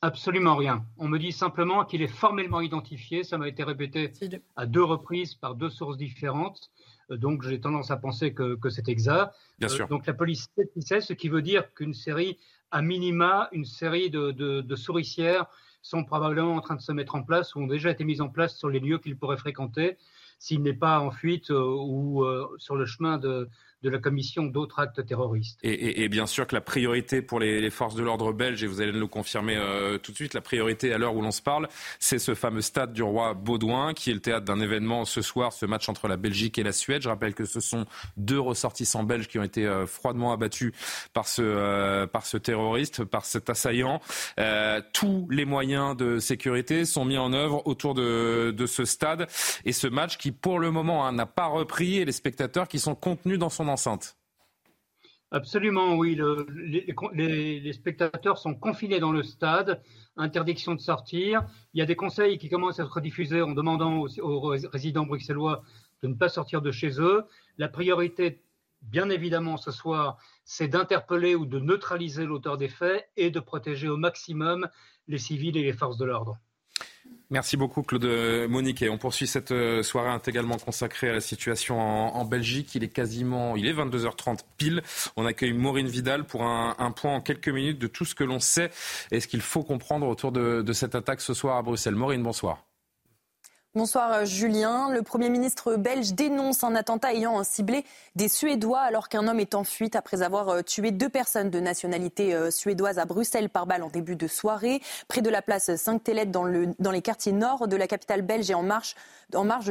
Absolument rien. On me dit simplement qu'il est formellement identifié. Ça m'a été répété à deux reprises par deux sources différentes. Euh, donc j'ai tendance à penser que, c'est exact. Bien sûr. donc la police sait qui c'est, ce qui veut dire qu'une série, à minima, une série de, de souricières sont probablement en train de se mettre en place ou ont déjà été mises en place sur les lieux qu'ils pourraient fréquenter s'il n'est pas en fuite euh, ou euh, sur le chemin de, de la commission d'autres actes terroristes. Et, bien sûr que la priorité pour les, forces de l'ordre belges, et vous allez nous confirmer euh, tout de suite, la priorité à l'heure où l'on se parle, c'est ce fameux stade du roi Baudouin, qui est le théâtre d'un événement ce soir, ce match entre la Belgique et la Suède. Je rappelle que ce sont deux ressortissants belges qui ont été euh, froidement abattus par ce, euh, par ce terroriste, par cet assaillant. tous les moyens de sécurité sont mis en œuvre autour de, de ce stade et ce match qui, pour le moment, hein, n'a pas repris et les spectateurs qui sont contenus dans son Absolument, oui. les, spectateurs sont confinés dans le stade, interdiction de sortir. Il y a des conseils qui commencent à être diffusés en demandant aux, résidents bruxellois de ne pas sortir de chez eux. La priorité, bien évidemment, ce soir, c'est d'interpeller ou de neutraliser l'auteur des faits et de protéger au maximum les civils et les forces de l'ordre. Merci beaucoup Claude Monique. on poursuit cette euh, soirée intégralement consacrée à la situation en, Belgique. Il est quasiment, il est 22h30 pile. On accueille Maureen Vidal pour un, point en quelques minutes de tout ce que l'on sait et ce qu'il faut comprendre autour de cette attaque ce soir à Bruxelles. Maureen, bonsoir. Bonsoir euh, Julien. Le Premier ministre belge dénonce un attentat ayant ciblé des Suédois alors qu'un homme est en fuite après avoir euh, tué deux personnes de nationalité euh, suédoise à Bruxelles par balle en début de soirée, près de la place Sainte-Hélène dans, dans les quartiers nord de la capitale belge et en marge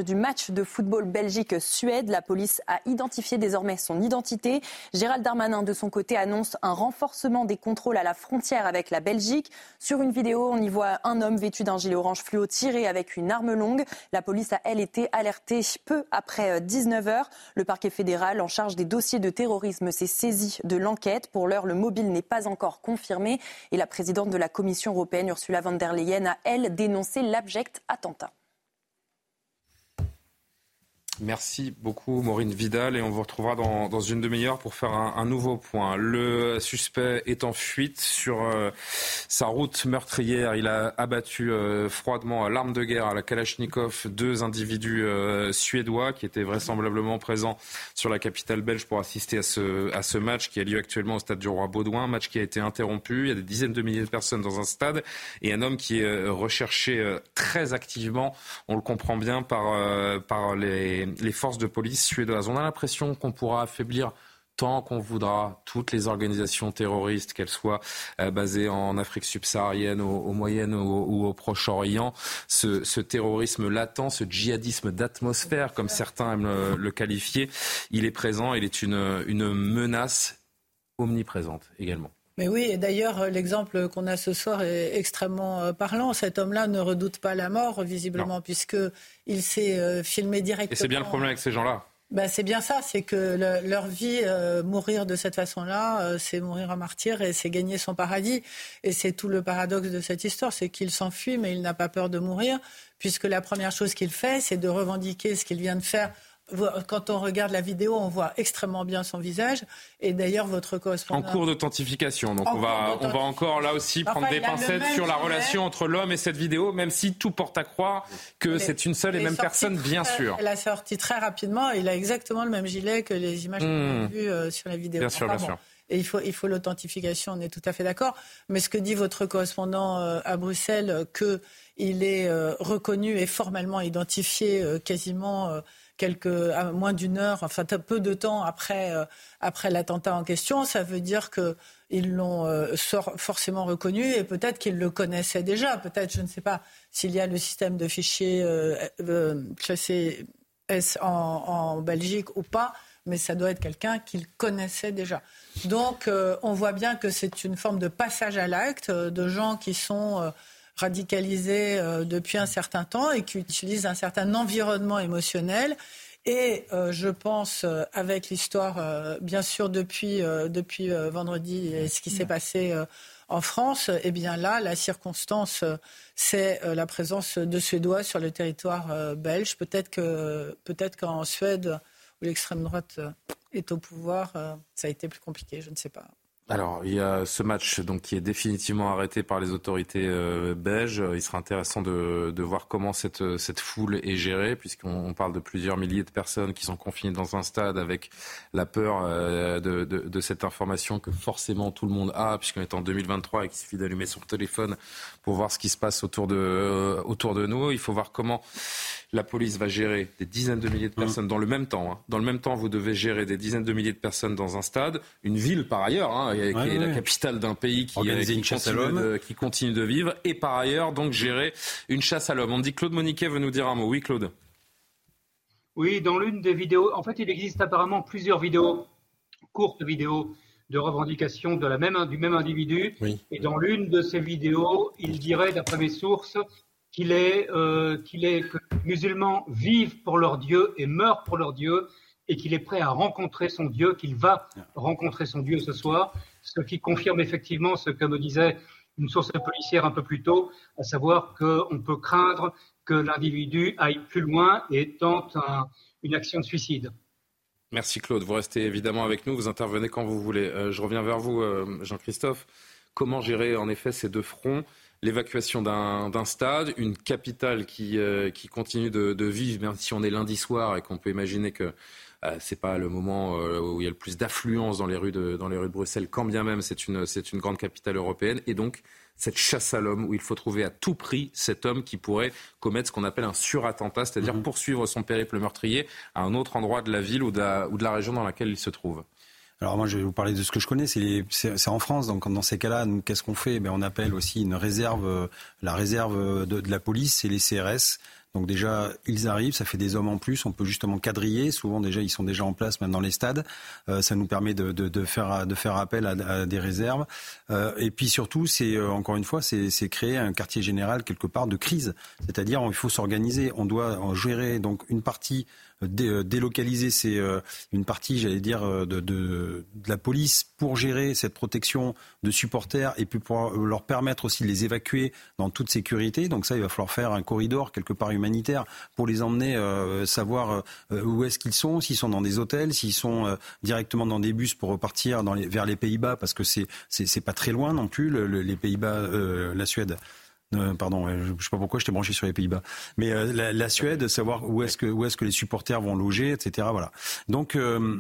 du match de football Belgique-Suède. La police a identifié désormais son identité. Gérald Darmanin, de son côté, annonce un renforcement des contrôles à la frontière avec la Belgique. Sur une vidéo, on y voit un homme vêtu d'un gilet orange fluo tiré avec une arme longue. La police a, elle, été alertée peu après 19 euh. Le parquet fédéral en charge des dossiers de terrorisme s'est saisi de l'enquête. Pour l'heure, le mobile n'est pas encore confirmé et la présidente de la Commission européenne, Ursula von der Leyen, a, elle, dénoncé l'abject attentat. Merci beaucoup Maureen Vidal et on vous retrouvera dans, une demi-heure pour faire un, nouveau point. Le suspect est en fuite sur euh, sa route meurtrière. Il a abattu euh, froidement à l'arme de guerre à la Kalachnikov deux individus euh, suédois qui étaient vraisemblablement présents sur la capitale belge pour assister à ce, match qui a lieu actuellement au stade du Roi Baudouin. Match qui a été interrompu. Il y a des dizaines de milliers de personnes dans un stade et un homme qui est recherché très activement. On le comprend bien par les les forces de police suédoises. On a l'impression qu'on pourra affaiblir tant qu'on voudra toutes les organisations terroristes, qu'elles soient euh, basées en Afrique subsaharienne, au, Moyen ou, au Proche-Orient, ce, terrorisme latent, ce djihadisme d'atmosphère, comme certains aiment le, qualifier, il est présent, il est une menace omniprésente également. Mais oui, et d'ailleurs, l'exemple qu'on a ce soir est extrêmement euh, parlant. Cet homme-là ne redoute pas la mort, visiblement, puisqu'il s'est euh, filmé directement. Et c'est bien le problème avec ces gens-là. Ben, c'est bien ça, c'est que leur vie, euh, mourir de cette façon-là, c'est mourir en martyr et c'est gagner son paradis. Et c'est tout le paradoxe de cette histoire, c'est qu'il s'enfuit, mais il n'a pas peur de mourir, puisque la première chose qu'il fait, c'est de revendiquer ce qu'il vient de faire quand on regarde la vidéo, on voit extrêmement bien son visage. Et d'ailleurs, votre correspondant. En cours d'authentification. Donc, on, va, on va encore là aussi prendre des pincettes sur la relation entre l'homme et cette vidéo, même si tout porte à croire que c'est une seule et même personne, bien sûr. Elle a sorti très rapidement. Il a exactement le même gilet que les images qu'on a hmm. vues euh, sur la vidéo. Bien sûr, bien sûr. Et il faut, il faut l'authentification, on est tout à fait d'accord. Mais ce que dit votre correspondant euh, à Bruxelles, qu'il est euh, reconnu et formellement identifié quasiment à moins d'une heure, enfin peu de temps après, euh, après l'attentat en question, ça veut dire qu'ils l'ont euh, forcément reconnu et peut-être qu'ils le connaissaient déjà. Peut-être, je ne sais pas s'il y a le système de fichiers euh, classé S en, Belgique ou pas, mais ça doit être quelqu'un qu'il connaissait déjà. Donc, on voit bien que c'est une forme de passage à l'acte de gens qui sont radicalisés euh, depuis un certain temps et qui utilisent un certain environnement émotionnel. Et euh, je pense, euh, avec l'histoire, bien sûr, depuis, depuis vendredi et ce qui s'est passé en France, eh bien là, la circonstance, c'est la présence de Suédois sur le territoire belge. Peut-être que, peut-être qu'en Suède, où l'extrême droite est au pouvoir, ça a été plus compliqué. Je ne sais pas. Alors, il y a ce match donc, qui est définitivement arrêté par les autorités euh, belges. Il sera intéressant de, de, voir comment cette, cette foule est gérée, puisqu'on parle de plusieurs milliers de personnes qui sont confinées dans un stade avec la peur euh, de, de, de, cette information que forcément tout le monde a, puisqu'on est en 2023 et qu'il suffit d'allumer son téléphone pour voir ce qui se passe autour de, euh, autour de nous. Il faut voir comment la police va gérer des dizaines de milliers de mmh. personnes dans le même temps. Hein. Dans le même temps, vous devez gérer des dizaines de milliers de personnes dans un stade, une ville par ailleurs, hein, qui est la capitale d'un pays qui, qui, continue de, qui, continue de, vivre, et par ailleurs donc gérer une chasse à l'homme. On dit Claude Moniquet veut nous dire un mot. Oui, Claude. Oui, dans l'une des vidéos, en fait, il existe apparemment plusieurs vidéos, courtes vidéos de revendication de la même, du même individu. Et dans l'une de ces vidéos, il dirait, d'après mes sources, qu'il est, euh, qu'il est que les musulmans vivent pour leur Dieu et meurent pour leur Dieu et qu'il est prêt à rencontrer son Dieu, qu'il va rencontrer son Dieu ce soir, ce qui confirme effectivement ce que me disait une source policière un peu plus tôt, à savoir qu'on peut craindre que l'individu aille plus loin et tente une action de suicide. Merci Claude. Vous restez évidemment avec nous. Vous intervenez quand vous voulez. Euh, je reviens vers vous, euh, Jean-Christophe. Comment gérer en effet ces deux fronts? L'évacuation d'un stade, une capitale qui, euh, qui continue de, de, vivre, même si on est lundi soir et qu'on peut imaginer que c'est pas le moment euh, où il y a le plus d'affluence dans les rues de dans les rues de Bruxelles, quand bien même c'est une c'est une grande capitale européenne, et donc cette chasse à l'homme où il faut trouver à tout prix cet homme qui pourrait commettre ce qu'on appelle un surattentat, c'est-à-dire mhm. poursuivre son périple meurtrier à un autre endroit de la ville ou de la, ou de la région dans laquelle il se trouve. Alors moi, je vais vous parler de ce que je connais. C'est en France. Donc dans ces cas-là, qu'est-ce qu'on fait? Ben, On appelle aussi une réserve, euh, la réserve de, de la police, c'est les CRS. Donc déjà, ils arrivent, ça fait des hommes en plus, on peut justement quadriller. Souvent déjà, ils sont déjà en place même dans les stades. Euh, ça nous permet de, faire, de faire appel à, des réserves. Euh, et puis surtout, c'est euh, encore une fois, c'est créer un quartier général quelque part de crise. C'est-à-dire, il faut s'organiser. On doit gérer donc une partie euh, délocaliser c'est euh, une partie, j'allais dire, euh, de, la police pour gérer cette protection de supporters et puis pour leur permettre aussi de les évacuer dans toute sécurité. Donc ça, il va falloir faire un corridor quelque part humanitaire pour les emmener, savoir où est-ce qu'ils sont, s'ils sont dans des hôtels, s'ils sont directement dans des bus pour repartir vers les Pays-Bas, parce que c'est c'est pas très loin non plus, le, les Pays-Bas, la Suède. Euh, pardon, je ne sais pas pourquoi j'étais branché sur les Pays-Bas. Mais euh, la, Suède, savoir où est-ce que est-ce que les supporters vont loger, etc. Voilà. Donc euh,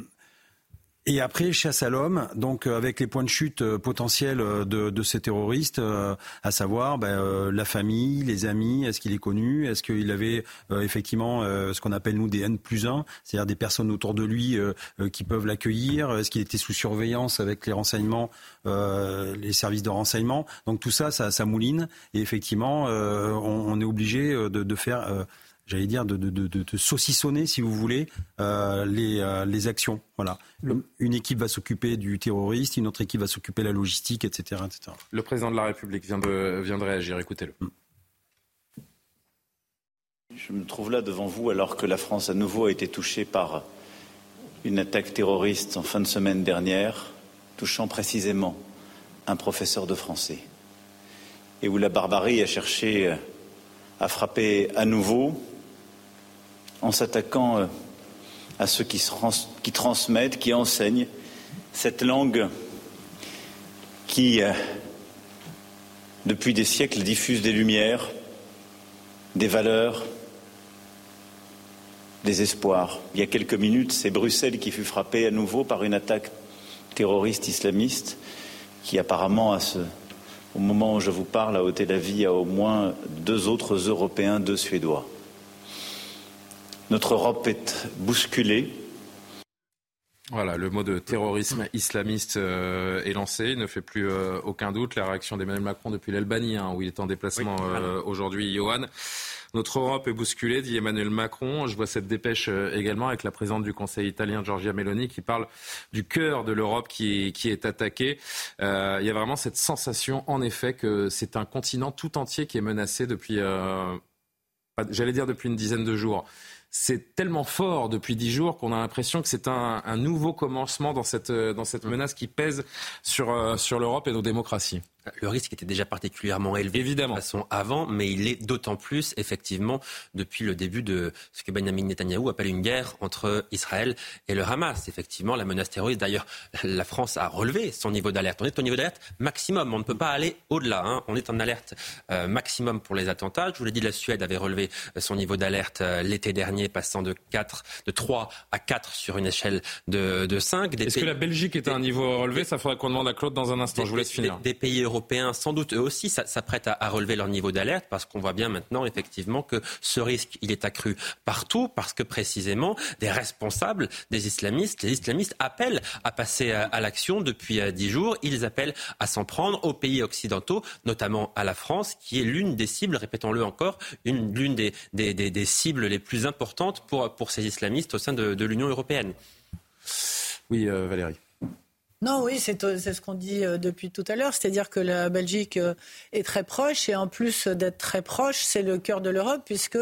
et après, chasse à l'homme, donc euh, avec les points de chute euh, potentiels euh, de, de ces terroristes, à savoir ben, la famille, les amis, est-ce qu'il est connu, est-ce qu'il avait effectivement ce qu'on appelle nous des N plus 1, c'est-à-dire des personnes autour de lui qui peuvent l'accueillir, est-ce qu'il était sous surveillance avec les renseignements, les services de renseignement? Donc tout ça, ça, ça mouline, et effectivement, on, on, est obligé de, de faire j'allais dire, de, de, de, de, saucissonner, si vous voulez, euh, les, euh, les, actions. Voilà. Une équipe va s'occuper du terroriste, une autre équipe va s'occuper de la logistique, etc., etc. Le président de la République vient de, vient de réagir. Écoutez-le. Mm. Je me trouve là devant vous alors que la France à nouveau a été touchée par une attaque terroriste en fin de semaine dernière, touchant précisément un professeur de français, et où la barbarie a cherché à frapper à nouveau en s'attaquant euh, à ceux qui, transmettent, qui enseignent cette langue qui, euh, depuis des siècles, diffuse des lumières, des valeurs, des espoirs. Il y a quelques minutes, c'est Bruxelles qui fut frappée à nouveau par une attaque terroriste islamiste qui apparemment, au moment où je vous parle, a ôté la vie à au moins deux autres Européens, deux Suédois. Notre Europe est bousculée. Voilà, le mot de terrorisme islamiste euh, est lancé, il ne fait plus euh, aucun doute. La réaction d'Emmanuel Macron depuis l'Albanie, hein, où il est en déplacement euh, aujourd'hui, Johan. Notre Europe est bousculée, dit Emmanuel Macron. Je vois cette dépêche également avec la présidente du Conseil italien, Giorgia Meloni, qui parle du cœur de l'Europe qui, qui, est attaqué. il y a vraiment cette sensation, en effet, que c'est un continent tout entier qui est menacé depuis, j'allais dire depuis une dizaine de jours c'est tellement fort depuis dix jours qu'on a l'impression que c'est un, un, nouveau commencement dans cette, dans cette menace qui pèse sur, euh, sur l'Europe et nos démocraties. Le risque était déjà particulièrement élevé Évidemment. de façon avant, mais il est d'autant plus effectivement depuis le début de ce que Benjamin Netanyahu appelle une guerre entre Israël et le Hamas. Effectivement, la menace terroriste. D'ailleurs, [LAUGHS] la France a relevé son niveau d'alerte. On est au niveau d'alerte maximum. On ne peut pas aller au-delà. Hein. On est en alerte euh, maximum pour les attentats. Je vous l'ai dit, la Suède avait relevé son niveau d'alerte euh, l'été dernier, passant de 4, de 3 à 4 sur une échelle de, de 5. Est-ce que la Belgique est à un niveau relevé? Ça faudrait qu'on demande à Claude dans un instant. je vous laisse finir. Des, pays européens, sans doute eux aussi, s'apprêtent à, relever leur niveau d'alerte parce qu'on voit bien maintenant effectivement que ce risque, il est accru partout parce que précisément des responsables des islamistes, les islamistes appellent à passer à, l'action depuis dix jours. Ils appellent à s'en prendre aux pays occidentaux, notamment à la France, qui est l'une des cibles, répétons-le encore, l'une des, des, des, des, cibles les plus importantes pour, pour ces islamistes au sein de, de l'Union européenne. Oui, euh, Valérie. Non, oui, c'est ce qu'on dit euh, depuis tout à l'heure, c'est-à-dire que la Belgique euh, est très proche et en plus d'être très proche, c'est le cœur de l'Europe puisque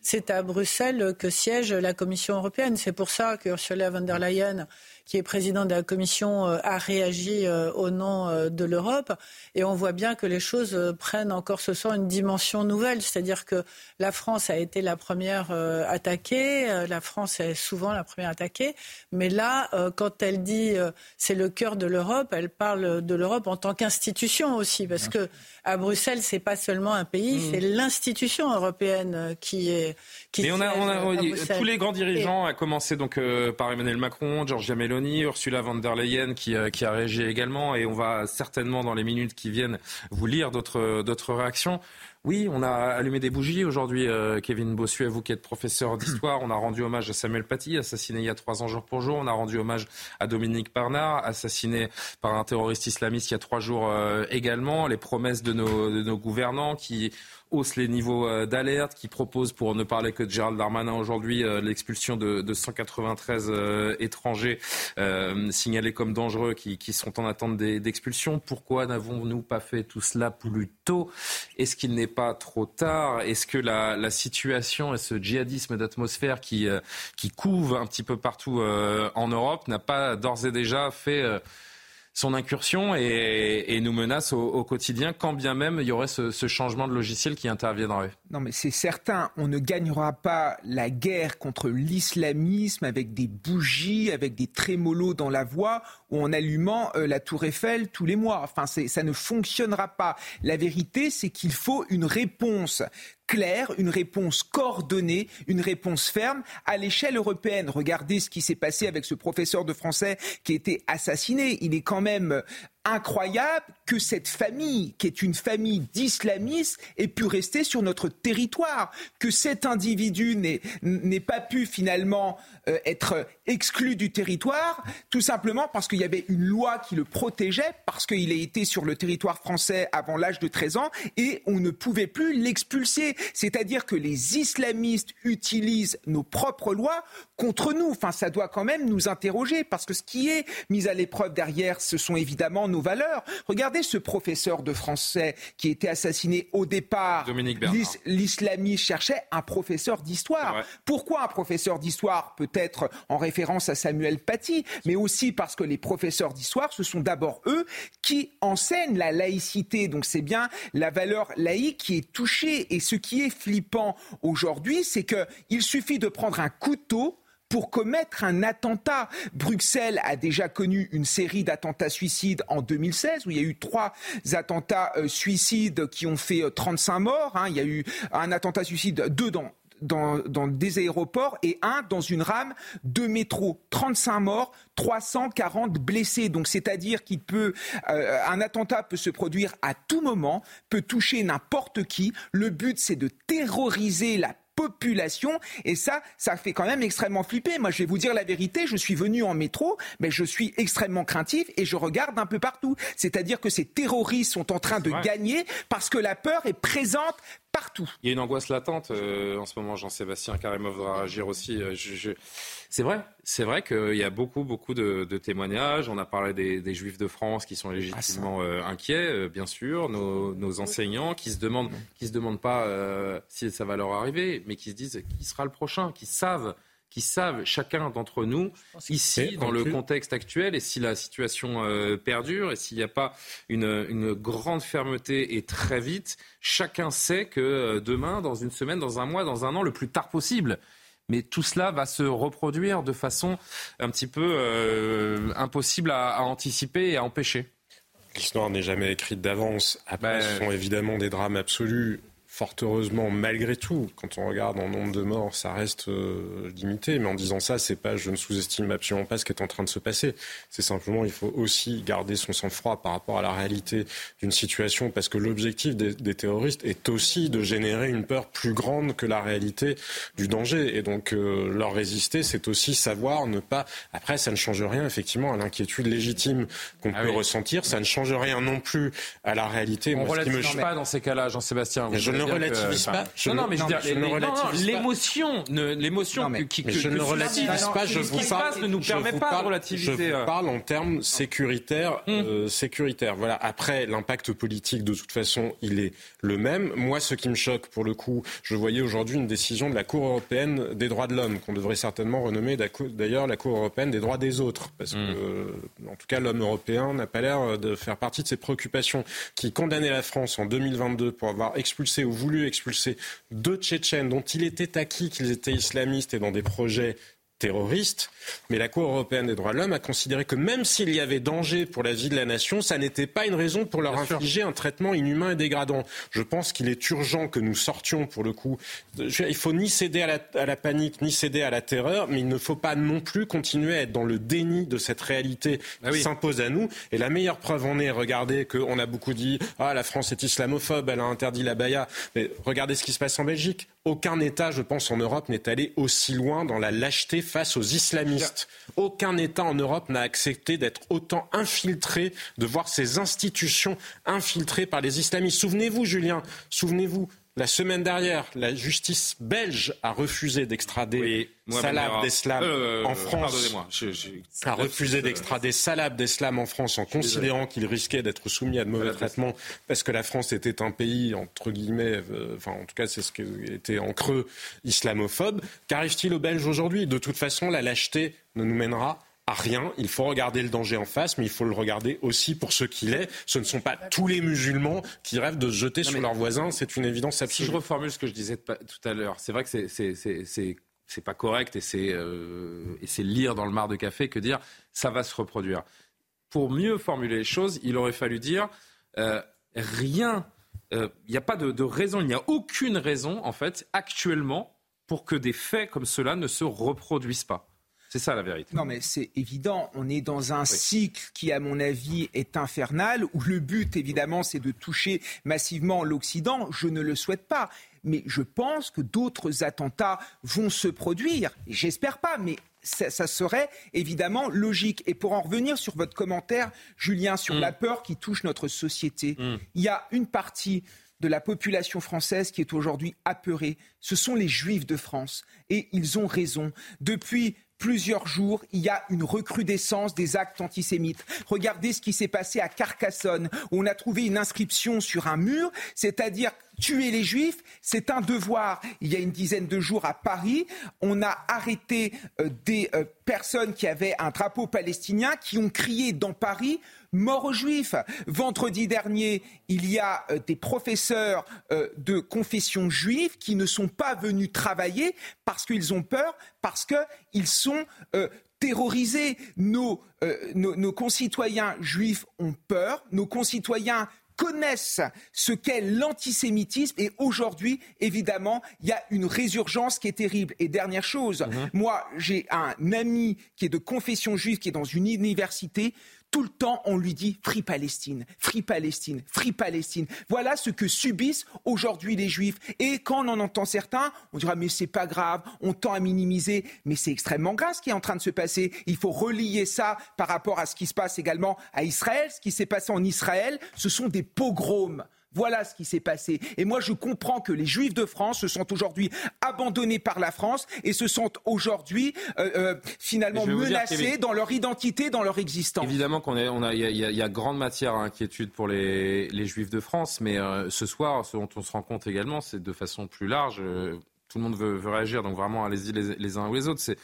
c'est à Bruxelles que siège la Commission européenne. C'est pour ça que Ursula von der Leyen qui est président de la Commission, a réagi au nom de l'Europe. Et on voit bien que les choses prennent encore ce soir une dimension nouvelle. C'est-à-dire que la France a été la première attaquée. La France est souvent la première attaquée. Mais là, quand elle dit c'est le cœur de l'Europe, elle parle de l'Europe en tant qu'institution aussi. Parce que à Bruxelles, c'est pas seulement un pays, mmh. c'est l'institution européenne qui est. Qui Mais on a, on a tous les grands dirigeants, Et... à commencer donc euh, par Emmanuel Macron, Giorgia Ursula von der Leyen qui, euh, qui a réagi également, et on va certainement dans les minutes qui viennent vous lire d'autres réactions. Oui, on a allumé des bougies aujourd'hui, euh, Kevin Bossuet, vous qui êtes professeur [CLEARS THROAT] d'histoire. On a rendu hommage à Samuel Paty, assassiné il y a trois ans jour pour jour. On a rendu hommage à Dominique Parnard, assassiné par un terroriste islamiste il y a trois jours euh, également. Les promesses de nos, de nos gouvernants qui hausse les niveaux euh, d'alerte, qui propose, pour ne parler que de Gérald Darmanin aujourd'hui, l'expulsion de, de 193 euh, étrangers signalés comme dangereux qui, qui sont en attente d'expulsion. Pourquoi n'avons-nous pas fait tout cela plus tôt? Est-ce qu'il n'est pas trop tard. Est-ce que la, situation et ce djihadisme d'atmosphère qui, qui couve un petit peu partout en Europe n'a pas d'ores et déjà fait son incursion et, et nous menace au, au, quotidien, quand bien même il y aurait ce, ce changement de logiciel qui interviendrait. Non, mais c'est certain, on ne gagnera pas la guerre contre l'islamisme avec des bougies, avec des trémolos dans la voix ou en allumant euh, la tour Eiffel tous les mois. Enfin, ça ne fonctionnera pas. La vérité, c'est qu'il faut une réponse claire, une réponse coordonnée, une réponse ferme à l'échelle européenne. Regardez ce qui s'est passé avec ce professeur de français qui a été assassiné. Il est quand même incroyable que cette famille, qui est une famille d'islamistes, ait pu rester sur notre territoire, que cet individu n'ait pas pu finalement euh, être exclu du territoire, tout simplement parce qu'il y avait une loi qui le protégeait, parce qu'il a été sur le territoire français avant l'âge de 13 ans, et on ne pouvait plus l'expulser. C'est-à-dire que les islamistes utilisent nos propres lois contre nous. Enfin, ça doit quand même nous interroger, parce que ce qui est mis à l'épreuve derrière, ce sont évidemment nos valeurs. Regardez ce professeur de français qui était assassiné au départ. L'islamiste cherchait un professeur d'histoire. Pourquoi un professeur d'histoire Peut-être en référence à Samuel Paty, mais aussi parce que les professeurs d'histoire, ce sont d'abord eux qui enseignent la laïcité. Donc c'est bien la valeur laïque qui est touchée. Et ce qui est flippant aujourd'hui, c'est qu'il suffit de prendre un couteau pour commettre un attentat. Bruxelles a déjà connu une série d'attentats suicides en 2016 où il y a eu trois attentats euh, suicides qui ont fait 35 euh, morts. Hein. Il y a eu un attentat suicide, deux dans dans, des aéroports et un dans une rame de métro. 35 morts, 340 blessés. Donc c'est-à-dire qu'il peut euh, un attentat peut se produire à tout moment, peut toucher n'importe qui. Le but c'est de terroriser la population. Et ça, ça fait quand même extrêmement flipper. Moi, je vais vous dire la vérité, je suis venu en métro, mais je suis extrêmement craintif et je regarde un peu partout. C'est-à-dire que ces terroristes sont en train de gagner parce que la peur est présente partout. Il y a une angoisse latente euh, en ce moment, Jean-Sébastien Karimov va réagir aussi. Euh, je, je... C'est vrai, c'est vrai qu'il y a beaucoup, beaucoup de, de, témoignages. On a parlé des, des, Juifs de France qui sont légitimement euh, inquiets, euh, bien sûr, nos, nos, enseignants qui se demandent, qui se demandent pas euh, si ça va leur arriver, mais qui se disent qui sera le prochain, qui savent qui savent, chacun d'entre nous, ici, dans le contexte actuel, et si la situation euh, perdure, et s'il n'y a pas une, une, grande fermeté et très vite, chacun sait que euh, demain, dans une semaine, dans un mois, dans un an, le plus tard possible, mais tout cela va se reproduire de façon un petit peu euh, impossible à, à anticiper et à empêcher. L'histoire n'est jamais écrite d'avance. Après, bah, ce sont évidemment des drames absolus fort heureusement, malgré tout, quand on regarde en nombre de morts, ça reste euh, limité. Mais en disant ça, c'est pas, je ne sous-estime absolument pas ce qui est en train de se passer. C'est simplement, il faut aussi garder son sang-froid par rapport à la réalité d'une situation, parce que l'objectif des, terroristes est aussi de générer une peur plus grande que la réalité du danger. Et donc, euh, leur résister, c'est aussi savoir ne pas. Après, ça ne change rien, effectivement, à l'inquiétude légitime qu'on ah peut ressentir. Ça ne change rien non plus à la réalité. On ne relative pas dans ces cas-là, Jean-Sébastien relativise pas. non, non, mais je, veux dire, l'émotion, l'émotion qui, que, je ne relativise pas. Je vous parle. ne nous permet pas de relativiser. Je euh. parle en termes sécuritaires. Hum. Euh, sécuritaires. Voilà. Après, l'impact politique, de toute façon, il est le même. Moi, ce qui me choque, pour le coup, je voyais aujourd'hui une décision de la Cour européenne des droits de l'homme, qu'on devrait certainement renommer d'ailleurs la Cour européenne des droits des autres, parce que, hum. euh, en tout cas, l'homme européen n'a pas l'air de faire partie de ses préoccupations, qui condamnait la France en 2022 pour avoir expulsé ou voulu expulser deux Tchétchènes dont il était acquis qu'ils étaient islamistes et dans des projets terroristes, mais la Cour européenne des droits de l'homme a considéré que même s'il y avait danger pour la vie de la nation, ça n'était pas une raison pour leur infliger un traitement inhumain et dégradant. Je pense qu'il est urgent que nous sortions, pour le coup. Il faut ni céder à la, panique, ni céder à la terreur, mais il ne faut pas non plus continuer à être dans le déni de cette réalité ah qui s'impose à nous. Et la meilleure preuve en est, regardez qu'on a beaucoup dit, ah, la France est islamophobe, elle a interdit la baya. Mais regardez ce qui se passe en Belgique. Aucun État, je pense, en Europe n'est allé aussi loin dans la lâcheté face aux islamistes. Aucun État en Europe n'a accepté d'être autant infiltré, de voir ses institutions infiltrées par les islamistes. Souvenez-vous, Julien, souvenez-vous, la semaine dernière, la justice belge a refusé d'extrader Salah Abdeslam euh, en France. a refusé d'extrader en France en considérant qu'il risquait d'être soumis à de mauvais traitements parce que la France était un pays entre guillemets, euh, enfin en tout cas c'est ce qui était en creux islamophobe. Qu'arrive-t-il aux Belges aujourd'hui? De toute façon, la lâcheté ne nous mènera à rien. Il faut regarder le danger en face, mais il faut le regarder aussi pour ce qu'il est. Ce ne sont pas tous les musulmans qui rêvent de se jeter sur leurs voisins. C'est une évidence absolue. Si je reformule ce que je disais tout à l'heure, c'est vrai que c'est c'est pas correct et c'est euh, lire dans le mar de café que dire ça va se reproduire. Pour mieux formuler les choses, il aurait fallu dire euh, rien. Euh, il n'y a pas de, de raison, il n'y a aucune raison en fait actuellement pour que des faits comme cela ne se reproduisent pas. C'est ça la vérité. Non, mais c'est évident. On est dans un cycle qui, à mon avis, est infernal, où le but, évidemment, c'est de toucher massivement l'Occident. Je ne le souhaite pas. Mais je pense que d'autres attentats vont se produire. J'espère pas, mais ça, serait évidemment logique. Et pour en revenir sur votre commentaire, Julien, sur mm. la peur qui touche notre société, mm. il y a une partie de la population française qui est aujourd'hui apeurée. Ce sont les Juifs de France. Et ils ont raison. Depuis plusieurs jours, il y a une recrudescence des actes antisémites. Regardez ce qui s'est passé à Carcassonne, où on a trouvé une inscription sur un mur, c'est-à-dire tuer les juifs, c'est un devoir. Il y a une dizaine de jours à Paris, on a arrêté euh, des euh, personnes qui avaient un drapeau palestinien, qui ont crié dans Paris mort aux juifs. Vendredi dernier, il y a euh, des professeurs de confession juive qui ne sont pas venus travailler parce qu'ils ont peur, parce qu'ils sont terrorisés. nos, nos, concitoyens juifs ont peur, nos concitoyens connaissent ce qu'est l'antisémitisme et aujourd'hui, évidemment, il y a une résurgence qui est terrible. Et dernière chose, mhm. moi, j'ai un ami qui est de confession juive, qui est dans une université. Tout le temps, on lui dit Free Palestine, Free Palestine, Free Palestine. Voilà ce que subissent aujourd'hui les Juifs. Et quand on en entend certains, on dira mais c'est pas grave, on tend à minimiser, mais c'est extrêmement grave ce qui est en train de se passer. Il faut relier ça par rapport à ce qui se passe également à Israël. Ce qui s'est passé en Israël, ce sont des pogroms. Voilà ce qui s'est passé. Et moi, je comprends que les Juifs de France se sont aujourd'hui abandonnés par la France et se sentent aujourd'hui euh, euh, finalement menacés dans leur identité, dans leur existence. Évidemment qu'on on a, il y, a grande matière à inquiétude pour les, Juifs de France, mais euh, ce soir, ce dont on se rend compte également, c'est de façon plus large tout le monde veut, réagir, donc vraiment allez-y les, uns ou les autres. C'est,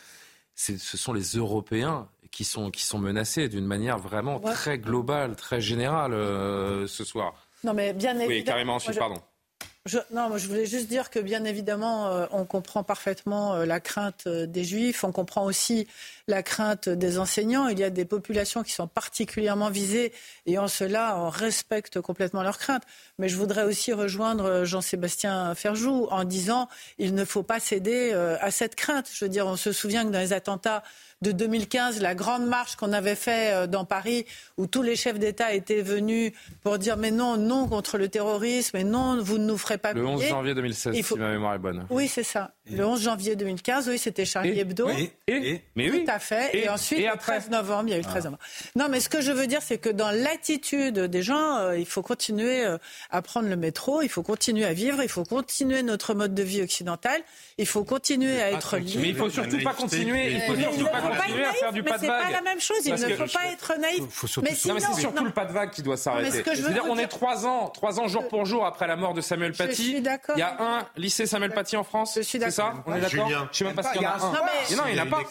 ce sont les Européens qui sont, qui sont menacés d'une manière vraiment très globale, très générale euh, ce soir. Non, mais bien évidemment. Oui, carrément ensuite, pardon. Je, non, moi je voulais juste dire que bien évidemment, euh, on comprend parfaitement euh, la crainte euh, des juifs, on comprend aussi la crainte des enseignants. Il y a des populations qui sont particulièrement visées et en cela, on respecte complètement leurs craintes. Mais je voudrais aussi rejoindre Jean-Sébastien Ferjou en disant il ne faut pas céder à cette crainte. Je veux dire, on se souvient que dans les attentats de 2015, la grande marche qu'on avait fait euh, dans Paris, où tous les chefs d'État étaient venus pour dire mais non, non contre le terrorisme, et non, vous ne nous ferez pas Le 11 janvier 2016, si ma mémoire est bonne. Oui, c'est ça. Le 11 janvier 2015, oui, c'était Charlie Hebdo. Et, mais oui. Tout à fait. Et, ensuite, le 13 novembre, il y a eu le 13 novembre. Non, mais ce que je veux dire, c'est que dans l'attitude des gens, euh, il faut continuer euh, à prendre le métro, il faut continuer à vivre, il faut continuer notre mode de vie occidental, il faut continuer à être libre. Mais il faut surtout pas continuer. Il faut surtout pas pas de vague. C'est pas la même chose. Il ne faut pas être naïf. Mais c'est surtout le pas de vague qui doit s'arrêter. C'est-à-dire, on est trois ans, trois ans jour pour jour après la mort de Samuel Paty. Il y a un lycée Samuel Paty en France. C'est ça On est d'accord Je sais même pas s'il y en a un. Non, il n'y en a pas.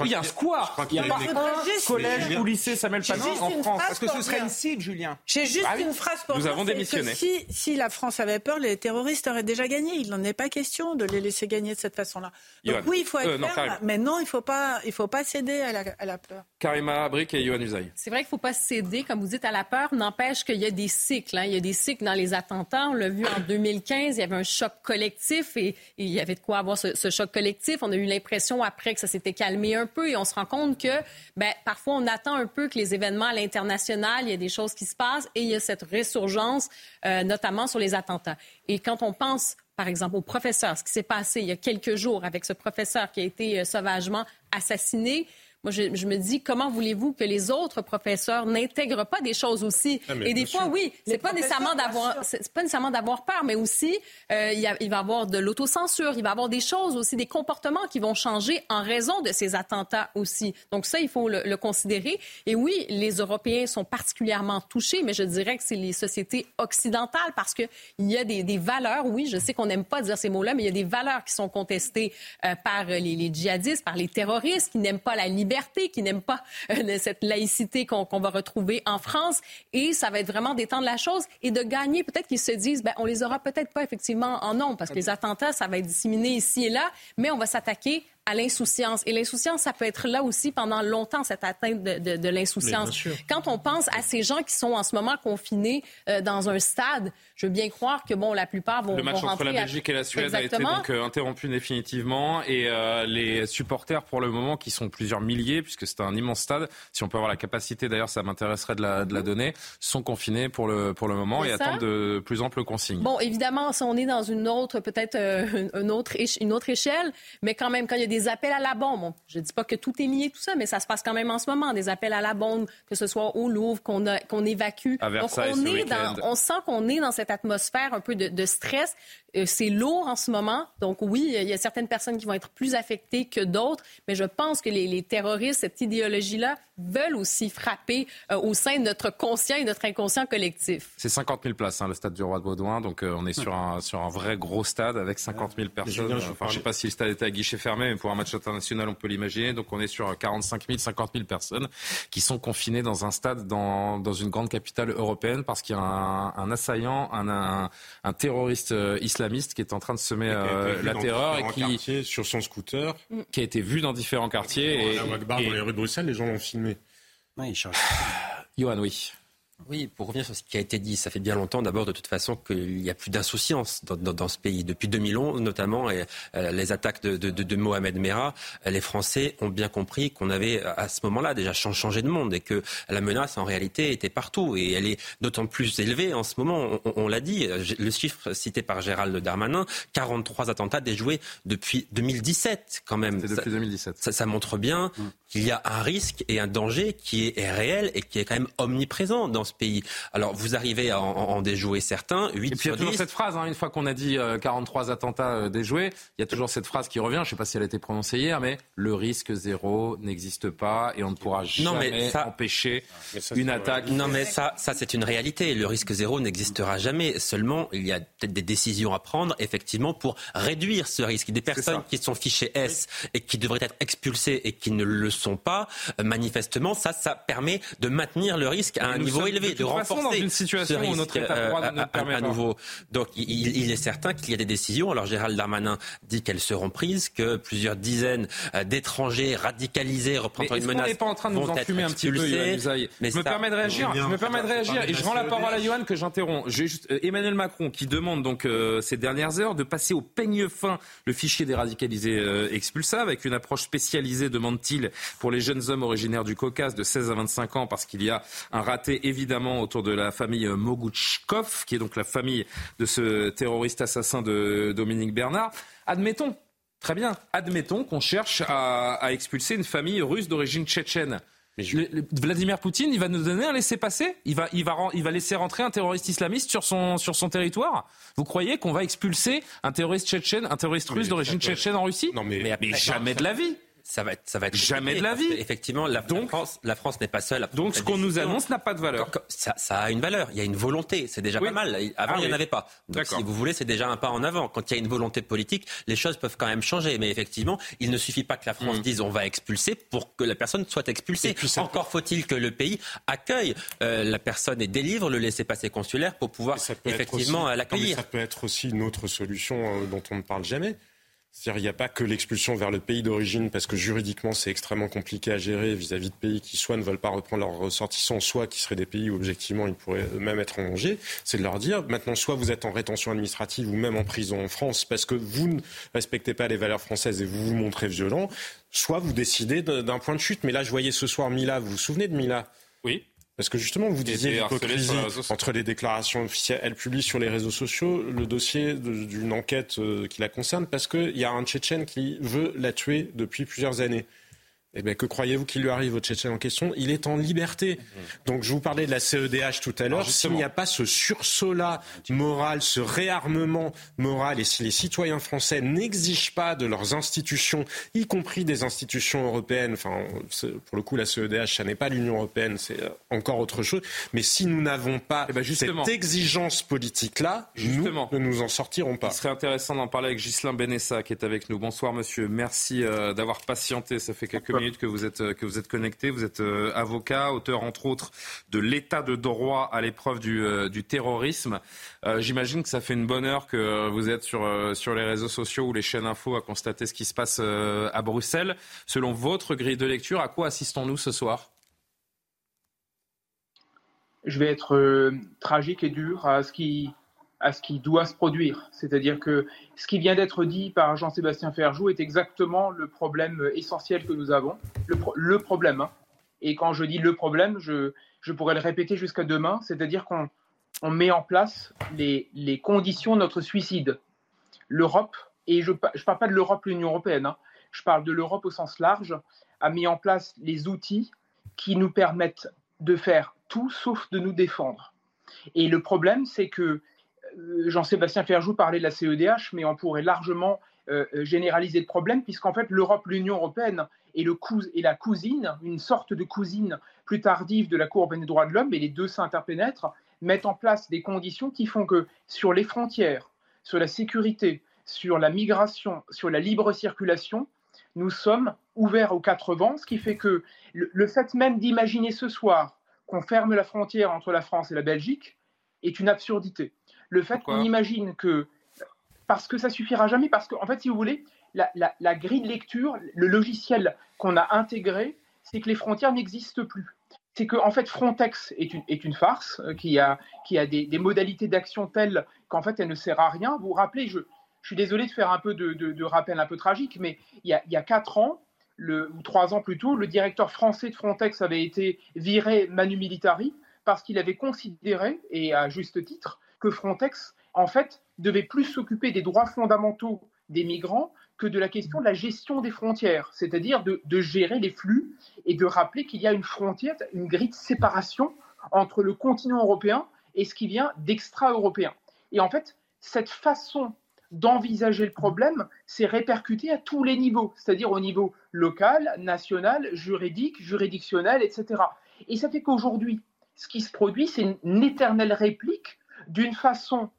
Il y a un square. Il n'y a pas un collège ou lycée Samuel Paty en France. Parce que ce serait une cible, Julien. J'ai juste ah une phrase pour Nous avons démissionné. Si la France avait peur, les terroristes auraient déjà gagné. Il n'en est pas question de les laisser gagner de cette façon-là. Donc oui, il faut être euh, ferme, mais non, il ne faut pas, il faut pas céder à la, à la peur. Karima Abric et Yohann Usaï. C'est vrai qu'il ne faut pas céder, comme vous dites, à la peur. N'empêche qu'il y a des cycles. Hein. Il y a des cycles dans les attentats. On l'a vu en 2015, il y avait un choc collectif et, il y avait de quoi avoir ce, choc collectif. On a eu l'impression après que ça s'était calmé un peu et on se rend compte que ben, parfois on attend un peu que les événements à l'international, il y a des choses qui se passent et il y a cette résurgence, euh, notamment sur les attentats. Et quand on pense par exemple, au professeur, ce qui s'est passé il y a quelques jours avec ce professeur qui a été euh, sauvagement assassiné. Moi, je, me dis, comment voulez-vous que les autres professeurs n'intègrent pas des choses aussi? Ah, Et des fois, oui, c'est pas nécessairement d'avoir, c'est pas nécessairement d'avoir peur, mais aussi, euh, il, y il, va y avoir de l'autocensure, il va y avoir des choses aussi, des comportements qui vont changer en raison de ces attentats aussi. Donc ça, il faut le, considérer. Et oui, les Européens sont particulièrement touchés, mais je dirais que c'est les sociétés occidentales parce que il y a des, des valeurs. Oui, je sais qu'on n'aime pas dire ces mots-là, mais il y a des valeurs qui sont contestées euh, par les, les djihadistes, par les terroristes qui n'aiment pas la liberté qui n'aiment pas euh, cette laïcité qu'on va retrouver en France. Et ça va être vraiment d'étendre la chose et de gagner. Peut-être qu'ils se disent, ben, on les aura peut-être pas effectivement en nombre parce que les attentats, ça va être disséminé ici et là, mais on va s'attaquer à l'insouciance. Et l'insouciance, ça peut être là aussi pendant longtemps, cette atteinte de, de, l'insouciance. Quand on pense à ces gens qui sont en ce moment confinés euh, dans un stade, je veux bien croire que, bon, la plupart vont Le match entre la Belgique et la Suède a été donc euh, interrompu définitivement. Et euh, les supporters, pour le moment, qui sont plusieurs milliers, puisque c'est un immense stade, si on peut avoir la capacité, d'ailleurs, ça m'intéresserait de la, de la donner, sont confinés pour le, pour le moment et attendent de plus amples consignes. Bon, évidemment, si on est dans une autre, peut-être une, autre, une autre échelle, mais quand même, quand il y a des des appels à la bombe. Je ne dis pas que tout est lié, tout ça, mais ça se passe quand même en ce moment. Des appels à la bombe, que ce soit au Louvre, qu'on qu'on évacue. Donc, on, est dans, on sent qu'on est dans cette atmosphère un peu de, de stress. Euh, c'est lourd en ce moment. Donc oui, il y a certaines personnes qui vont être plus affectées que d'autres, mais je pense que les, les terroristes, cette idéologie-là, veulent aussi frapper euh, au sein de notre conscient et notre inconscient collectif. C'est 50 000 places, hein, le stade du Roi de Baudouin. Donc euh, on est sur un, sur un vrai gros stade avec 50 000 personnes. Enfin, je ne sais pas si le stade était à guichet fermé, mais pour un match international, on peut l'imaginer. Donc on est sur 45 000, 50 000 personnes qui sont confinées dans un stade dans, dans une grande capitale européenne parce qu'il y a un, un assaillant, un, un, un terroriste islamiste qui est en train de semer la terreur et qui sur son scooter, qui a été vu dans différents quartiers. Et, et, dans les rues de Bruxelles, les gens l'ont filmé. [SIGHS] Oui, il change. Johan, oui. Oui, pour revenir sur ce qui a été dit, ça fait bien longtemps d'abord de toute façon qu'il n'y a plus d'insouciance dans, ce pays. Depuis 2011 notamment, et, euh, les attaques de, de, Mohamed Merah, euh, les Français ont bien compris qu'on avait à ce moment-là déjà changé de monde et que la menace en réalité était partout et elle est d'autant plus élevée en ce moment. On, l'a dit, le chiffre cité par Gérald Darmanin, 43 attentats déjoués depuis 2017 quand même. C'est depuis 2017. Ça, ça, montre bien mm. Qu'il y a un risque et un danger qui est réel et qui est quand même omniprésent dans ce pays. Alors vous arrivez à en, déjouer certains, 8 Et puis il y a toujours cette phrase, hein, une fois qu'on a dit 43 attentats déjoués, il y a toujours cette phrase qui revient, je ne sais pas si elle a été prononcée hier, mais le risque zéro n'existe pas et on ne pourra jamais empêcher une attaque. Non mais ça, ça c'est une réalité. Le risque zéro n'existera jamais. Seulement, il y a peut-être des décisions à prendre, effectivement, pour réduire ce risque. Des personnes qui sont fichées S et qui devraient être expulsées et qui ne le sont pas, euh, manifestement, ça, ça permet de maintenir le risque à un niveau élevé, de, renforcer dans une situation où notre État euh, à, nouveau. Donc, il, est certain qu'il y a des décisions. Alors, Gérald Darmanin dit qu'elles seront prises, que plusieurs dizaines euh, d'étrangers radicalisés représentant une menace. On n'est pas en train de nous enfumer un petit peu, mais Je me permets de réagir. Je me permets de réagir et je rends la parole à Johan que j'interromps. Emmanuel Macron qui demande donc ces dernières heures de passer au peigne fin le fichier des radicalisés expulsés avec une approche spécialisée, demande-t-il, pour les jeunes hommes originaires du Caucase de 16 à 25 ans, parce qu'il y a un raté évidemment autour de la famille Moguchkov, qui est donc la famille de ce terroriste assassin de Dominique Bernard. Admettons, très bien, admettons qu'on cherche à, expulser une famille russe d'origine tchétchène. Vladimir Poutine, il va nous donner un laisser-passer il va, il, va, il va laisser rentrer un terroriste islamiste sur son, sur son territoire? Vous croyez qu'on va expulser un terroriste tchétchène, un terroriste russe d'origine tchétchène en Russie? Non, mais, mais jamais de la vie ça va être, ça va être jamais de la vie. Effectivement, la, donc, France, la France n'est pas seule. donc, ce qu'on nous annonce n'a pas de valeur. Ça, ça, a une valeur. Il y a une volonté. C'est déjà pas mal. Avant, ah il n'y en avait pas. Donc, si vous voulez, c'est déjà un pas en avant. Quand il y a une volonté politique, les choses peuvent quand même changer. Mais effectivement, il ne suffit pas que la France mm. dise on va expulser pour que la personne soit expulsée. Encore faut-il que le pays accueille euh, la personne et délivre le laissez-passer consulaire pour pouvoir effectivement l'accueillir. Ça peut être aussi une autre solution euh, dont on ne parle jamais. C'est-à-dire qu'il n'y a pas que l'expulsion vers le pays d'origine, parce que juridiquement, c'est extrêmement compliqué à gérer vis-à-vis de pays qui soit ne veulent pas reprendre leurs ressortissants, soit qui seraient des pays où objectivement ils pourraient même être en danger. C'est de leur dire, maintenant, soit vous êtes en rétention administrative ou même en prison en France parce que vous ne respectez pas les valeurs françaises et vous vous montrez violent, soit vous décidez d'un point de chute. Mais là, je voyais ce soir Mila, vous vous souvenez de Mila? Oui. Parce que justement, vous disiez l'hypocrisie entre les déclarations officielles. Elle publie sur les réseaux sociaux le dossier d'une enquête euh, qui la concerne parce qu'il y a un Tchétchène qui veut la tuer depuis plusieurs années. Eh bien, que croyez-vous qu'il lui arrive au Tchétchène en question? Il est en liberté. Donc, je vous parlais de la CEDH tout à l'heure. S'il n'y a pas ce sursaut-là moral, ce réarmement moral, et si les citoyens français n'exigent pas de leurs institutions, y compris des institutions européennes, enfin, pour le coup, la CEDH, ça n'est pas l'Union européenne, c'est euh, encore autre chose. Mais si nous n'avons pas eh ben, cette exigence politique-là, nous ne nous en sortirons pas. Il serait intéressant d'en parler avec Ghislain Benessa, qui est avec nous. Bonsoir, monsieur. Merci euh, d'avoir patienté. Ça fait quelques minutes que vous êtes, que vous êtes connecté. Vous êtes euh, avocat, auteur entre autres de l'état de droit à l'épreuve du, euh, terrorisme. Euh, j'imagine que ça fait une bonne heure que vous êtes sur, sur les réseaux sociaux ou les chaînes info à constater ce qui se passe à Bruxelles. Selon votre grille de lecture, à quoi assistons-nous ce soir? Je vais être tragique et dur à ce qui à ce qui doit se produire. C'est-à-dire que ce qui vient d'être dit par Jean-Sébastien Ferjou est exactement le problème essentiel que nous avons, le, problème. Hein. Et quand je dis le problème, je, je pourrais le répéter jusqu'à demain, c'est-à-dire qu'on on met en place les, les, conditions de notre suicide. L'Europe, et je ne parle pas de l'Europe, l'Union européenne, hein, je parle de l'Europe au sens large, a mis en place les outils qui nous permettent de faire tout sauf de nous défendre. Et le problème, c'est que Jean-Sébastien Ferjou parlait de la CEDH, mais on pourrait largement euh, euh, généraliser le problème, puisqu'en fait, l'Europe, l'Union européenne est, la cousine, une sorte de cousine plus tardive de la Cour européenne des droits de l'homme, et les deux s'interpénètrent, mettent en place des conditions qui font que sur les frontières, sur la sécurité, sur la migration, sur la libre circulation, nous sommes ouverts aux quatre vents, ce qui fait que le fait même d'imaginer ce soir qu'on ferme la frontière entre la France et la Belgique est une absurdité le fait qu'on imagine que, parce que ça suffira jamais, parce qu'en en fait, si vous voulez, la, grille de lecture, le logiciel qu'on a intégré, c'est que les frontières n'existent plus. C'est que en fait Frontex est une, est une farce euh, qui a, qui a des, modalités d'action telles qu'en fait elle ne sert à rien. Vous vous rappelez, je, je suis désolé de faire un peu de, rappel un peu tragique, mais il y a, il y a quatre ans, le, ou trois ans plus tôt, le directeur français de Frontex avait été viré manu militari parce qu'il avait considéré, et à juste titre, que Frontex, en fait, devait plus s'occuper des droits fondamentaux des migrants que de la question de la gestion des frontières, c'est-à-dire de, gérer les flux et de rappeler qu'il y a une frontière, une grille de séparation entre le continent européen et ce qui vient d'extra-européen. Et en fait, cette façon d'envisager le problème, c'est répercuté à tous les niveaux, c'est-à-dire au niveau local, national, juridique, juridictionnel, etc. Et ça fait qu'aujourd'hui, ce qui se produit, c'est une éternelle réplique d'une façon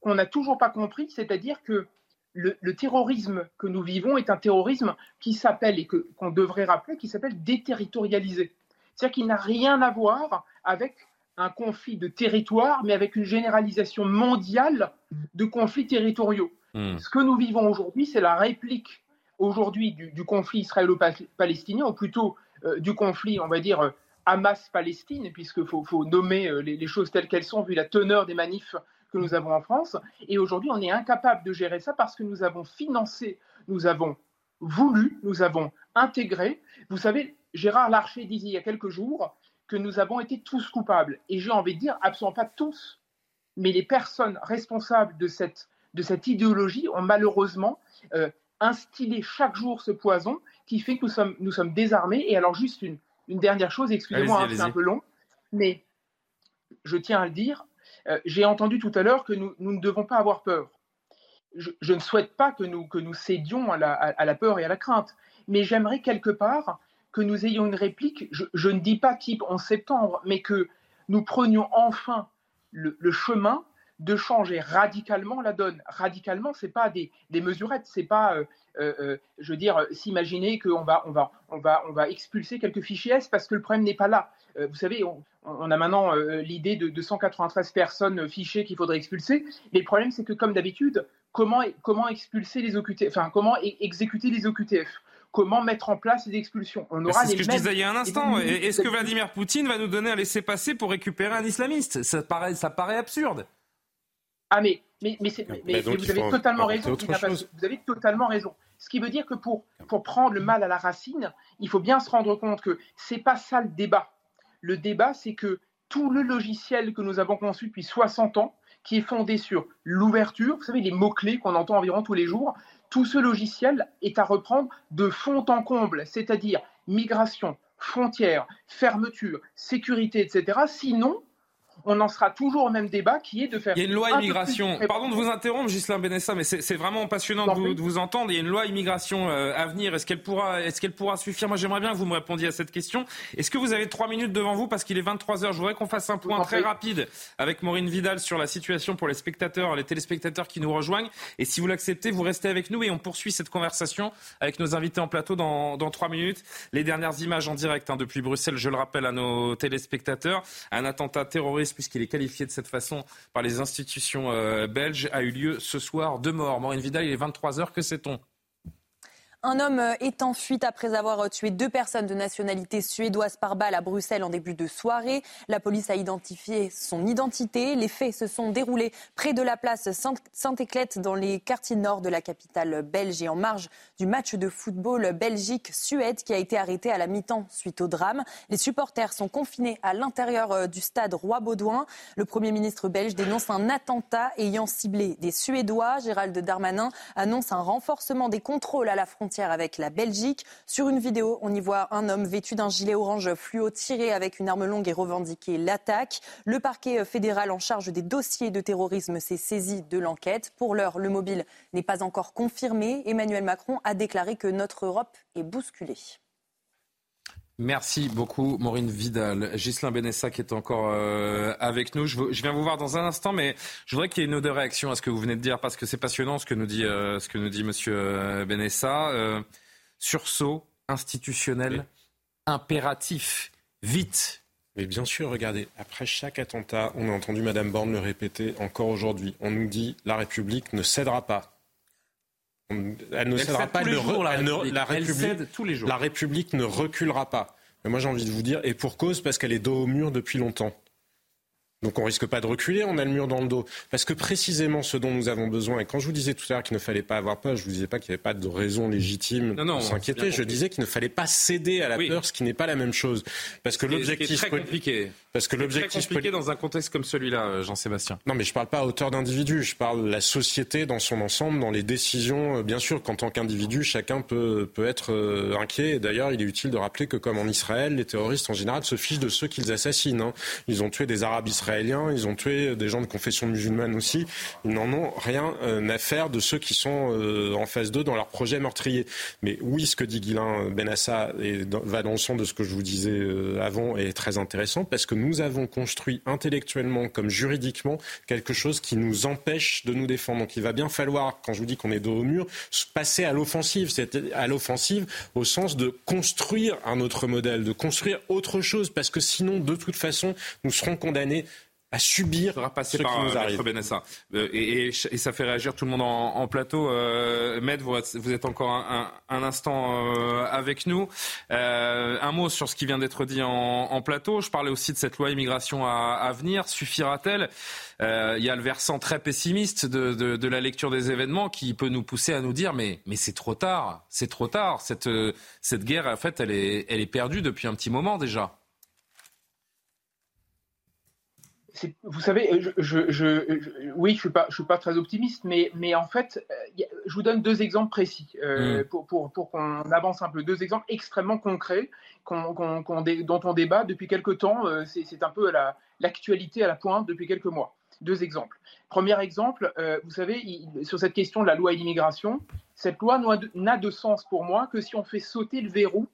qu'on n'a toujours pas compris, c'est-à-dire que le, terrorisme que nous vivons est un terrorisme qui s'appelle, et qu'on devrait rappeler, qui s'appelle déterritorialisé. C'est-à-dire qu'il n'a rien à voir avec un conflit de territoire, mais avec une généralisation mondiale de conflits territoriaux. Hmm. Ce que nous vivons aujourd'hui, c'est la réplique aujourd'hui du, conflit israélo-palestinien, ou plutôt euh, du conflit, on va dire, Hamas-Palestine, puisqu'il faut, faut, nommer euh, les, choses telles qu'elles sont, vu la teneur des manifs que nous avons en France. Et aujourd'hui, on est incapable de gérer ça parce que nous avons financé, nous avons voulu, nous avons intégré. Vous savez, Gérard Larcher disait il y a quelques jours, que nous avons été tous coupables. Et j'ai envie de dire, absolument pas tous, mais les personnes responsables de cette, de cette idéologie ont malheureusement euh, instillé chaque jour ce poison qui fait que nous sommes, nous sommes désarmés. Et alors, juste une, une dernière chose, excusez-moi, hein, c'est un peu long, mais je tiens à le dire, euh, j'ai entendu tout à l'heure que nous, nous, ne devons pas avoir peur. Je, je, ne souhaite pas que nous, que nous cédions à la, à la peur et à la crainte, mais j'aimerais quelque part que nous ayons une réplique, je, ne dis pas type en septembre, mais que nous prenions enfin le, chemin de changer radicalement la donne. Radicalement, c'est pas des, des mesurettes, c'est pas, euh, euh, euh, je veux dire, s'imaginer qu'on va, on va, on va, on va expulser quelques fichiers S parce que le problème n'est pas là. vous savez, on, a maintenant l'idée de, 293 personnes fichées qu'il faudrait expulser, mais le problème c'est que comme d'habitude, comment, comment expulser les OQTF, enfin comment exécuter les OQTF comment mettre en place les expulsions? On aura C'est ce que je disais il y a un instant. Est-ce que Vladimir Poutine va nous donner un laissez-passer pour récupérer un islamiste? Ça paraît, ça paraît absurde. Ah mais, mais, mais, vous avez totalement raison. Vous avez totalement raison. Ce qui veut dire que pour, pour prendre le mal à la racine, il faut bien se rendre compte que c'est pas ça le débat. Le débat, c'est que tout le logiciel que nous avons conçu depuis 60 ans, qui est fondé sur l'ouverture, vous savez, les mots-clés qu'on entend environ tous les jours, tout ce logiciel est à reprendre de fond en comble, c'est-à-dire migration, frontières, fermeture, sécurité, etc. Sinon, on en sera toujours au même débat qui est de faire. Il y a une loi immigration. Pardon de vous interrompre, Gislain Benessa, mais c'est vraiment passionnant de vous, entendre. Il y a une loi immigration euh, à venir. Est-ce qu'elle pourra, est qu'elle pourra suffire? Moi, j'aimerais bien que vous me répondiez à cette question. Est-ce que vous avez trois minutes devant vous? Parce qu'il est 23 heures Je voudrais qu'on fasse un point très rapide avec Maureen Vidal sur la situation pour les spectateurs, les téléspectateurs qui nous rejoignent. Et si vous l'acceptez, vous restez avec nous et on poursuit cette conversation avec nos invités en plateau dans, trois minutes. Les dernières images en direct hein, depuis Bruxelles, je le rappelle à nos téléspectateurs, un attentat terroriste puisqu'il est qualifié de cette façon par les institutions euh, belges, a eu lieu ce soir. Deux morts. Maureen Vidal, il est 23h. Que sait-on? Un homme euh, est en fuite après avoir euh, tué deux personnes de nationalité suédoise par balle à Bruxelles en début de soirée. La police a identifié son identité. Les faits se sont déroulés près de la place Sainte-Éclette dans les quartiers nord de la capitale belge et en marge du match de football Belgique-Suède qui a été arrêté à la mi-temps suite au drame. Les supporters sont confinés à l'intérieur euh, du stade Roi-Baudouin. Le Premier ministre belge dénonce un attentat ayant ciblé des Suédois. Gérald Darmanin annonce un renforcement des contrôles à la frontière avec la Belgique. Sur une vidéo, on y voit un homme vêtu d'un gilet orange fluo tiré avec une arme longue et revendiqué l'attaque. Le parquet fédéral en charge des dossiers de terrorisme s'est saisi de l'enquête. Pour l'heure, le mobile n'est pas encore confirmé. Emmanuel Macron a déclaré que notre Europe est bousculée. Merci beaucoup, Maureen Vidal. Ghislain Benessa qui est encore euh, avec nous. Je, viens vous voir dans un instant, mais je voudrais qu'il y ait une autre réaction à ce que vous venez de dire, parce que c'est passionnant ce que nous dit, euh, ce que nous dit Monsieur euh, Benessa. sursaut institutionnel, impératif, vite. Mais bien sûr, regardez, après chaque attentat, on a entendu Madame Borne le répéter encore aujourd'hui. On nous dit la République ne cédera pas elle ne cédera pas. la, République, tous les jours. La République ne reculera pas. Mais moi, j'ai envie de vous dire, et pour cause, parce qu'elle est dos au mur depuis longtemps. Donc on risque pas de reculer, on a le mur dans le dos. Parce que précisément ce dont nous avons besoin, et quand je vous disais tout à l'heure qu'il ne fallait pas avoir peur, je vous disais pas qu'il n'y avait pas de raison légitime de s'inquiéter, je disais qu'il ne fallait pas céder à la peur, ce qui n'est pas la même chose. Parce que l'objectif... très compliqué. Parce que l'objectif... compliqué dans un contexte comme celui-là, euh, Jean-Sébastien. Non mais je parle pas à hauteur d'individu, je parle de la société dans son ensemble, dans les décisions. Euh, bien sûr qu'en tant qu'individu, chacun peut, peut être euh, inquiet. D'ailleurs, il est utile de rappeler que comme en Israël, les terroristes en général se fichent de ceux qu'ils assassinent. Hein. Ils ont tué des Arabes israéliens, ils ont tué des gens de confession musulmane aussi. Ils n'en ont rien euh, à faire de ceux qui sont euh, en phase 2 dans leur projet meurtrier. Mais oui, ce que dit Guilain Benassa et va dans le sens de ce que je vous disais euh, avant est très intéressant parce que nous avons construit intellectuellement comme juridiquement quelque chose qui nous empêche de nous défendre. Donc il va bien falloir, quand je vous dis qu'on est dos au mur, passer à l'offensive. C'est à l'offensive au sens de construire un autre modèle, de construire autre chose parce que sinon, de toute façon, nous serons condamnés à subir passer ce par qui nous arrive. Benassa. Euh, et, et, ça fait réagir tout le monde en, plateau. Euh, Med, vous, vous, êtes encore un, un, instant euh, avec nous. Euh, un mot sur ce qui vient d'être dit en, en, plateau. Je parlais aussi de cette loi immigration à, à venir. Suffira-t-elle? Euh, Il y a le versant très pessimiste de, de, de, la lecture des événements qui peut nous pousser à nous dire mais, mais c'est trop tard, c'est trop tard. Cette, cette guerre, en fait, elle est, elle est perdue depuis un petit moment déjà. Vous savez, je, oui, je suis pas, je suis pas très optimiste, mais, mais en fait, euh, je vous donne deux exemples précis euh, mm. pour, pour, pour qu'on avance un peu. Deux exemples extrêmement concrets dont on débat depuis quelques temps. Euh, c'est un peu l'actualité à la pointe depuis quelques mois. Deux exemples. Premier exemple, vous savez, sur cette question de la loi immigration, cette loi n'a de sens pour moi que si on fait sauter le verrou,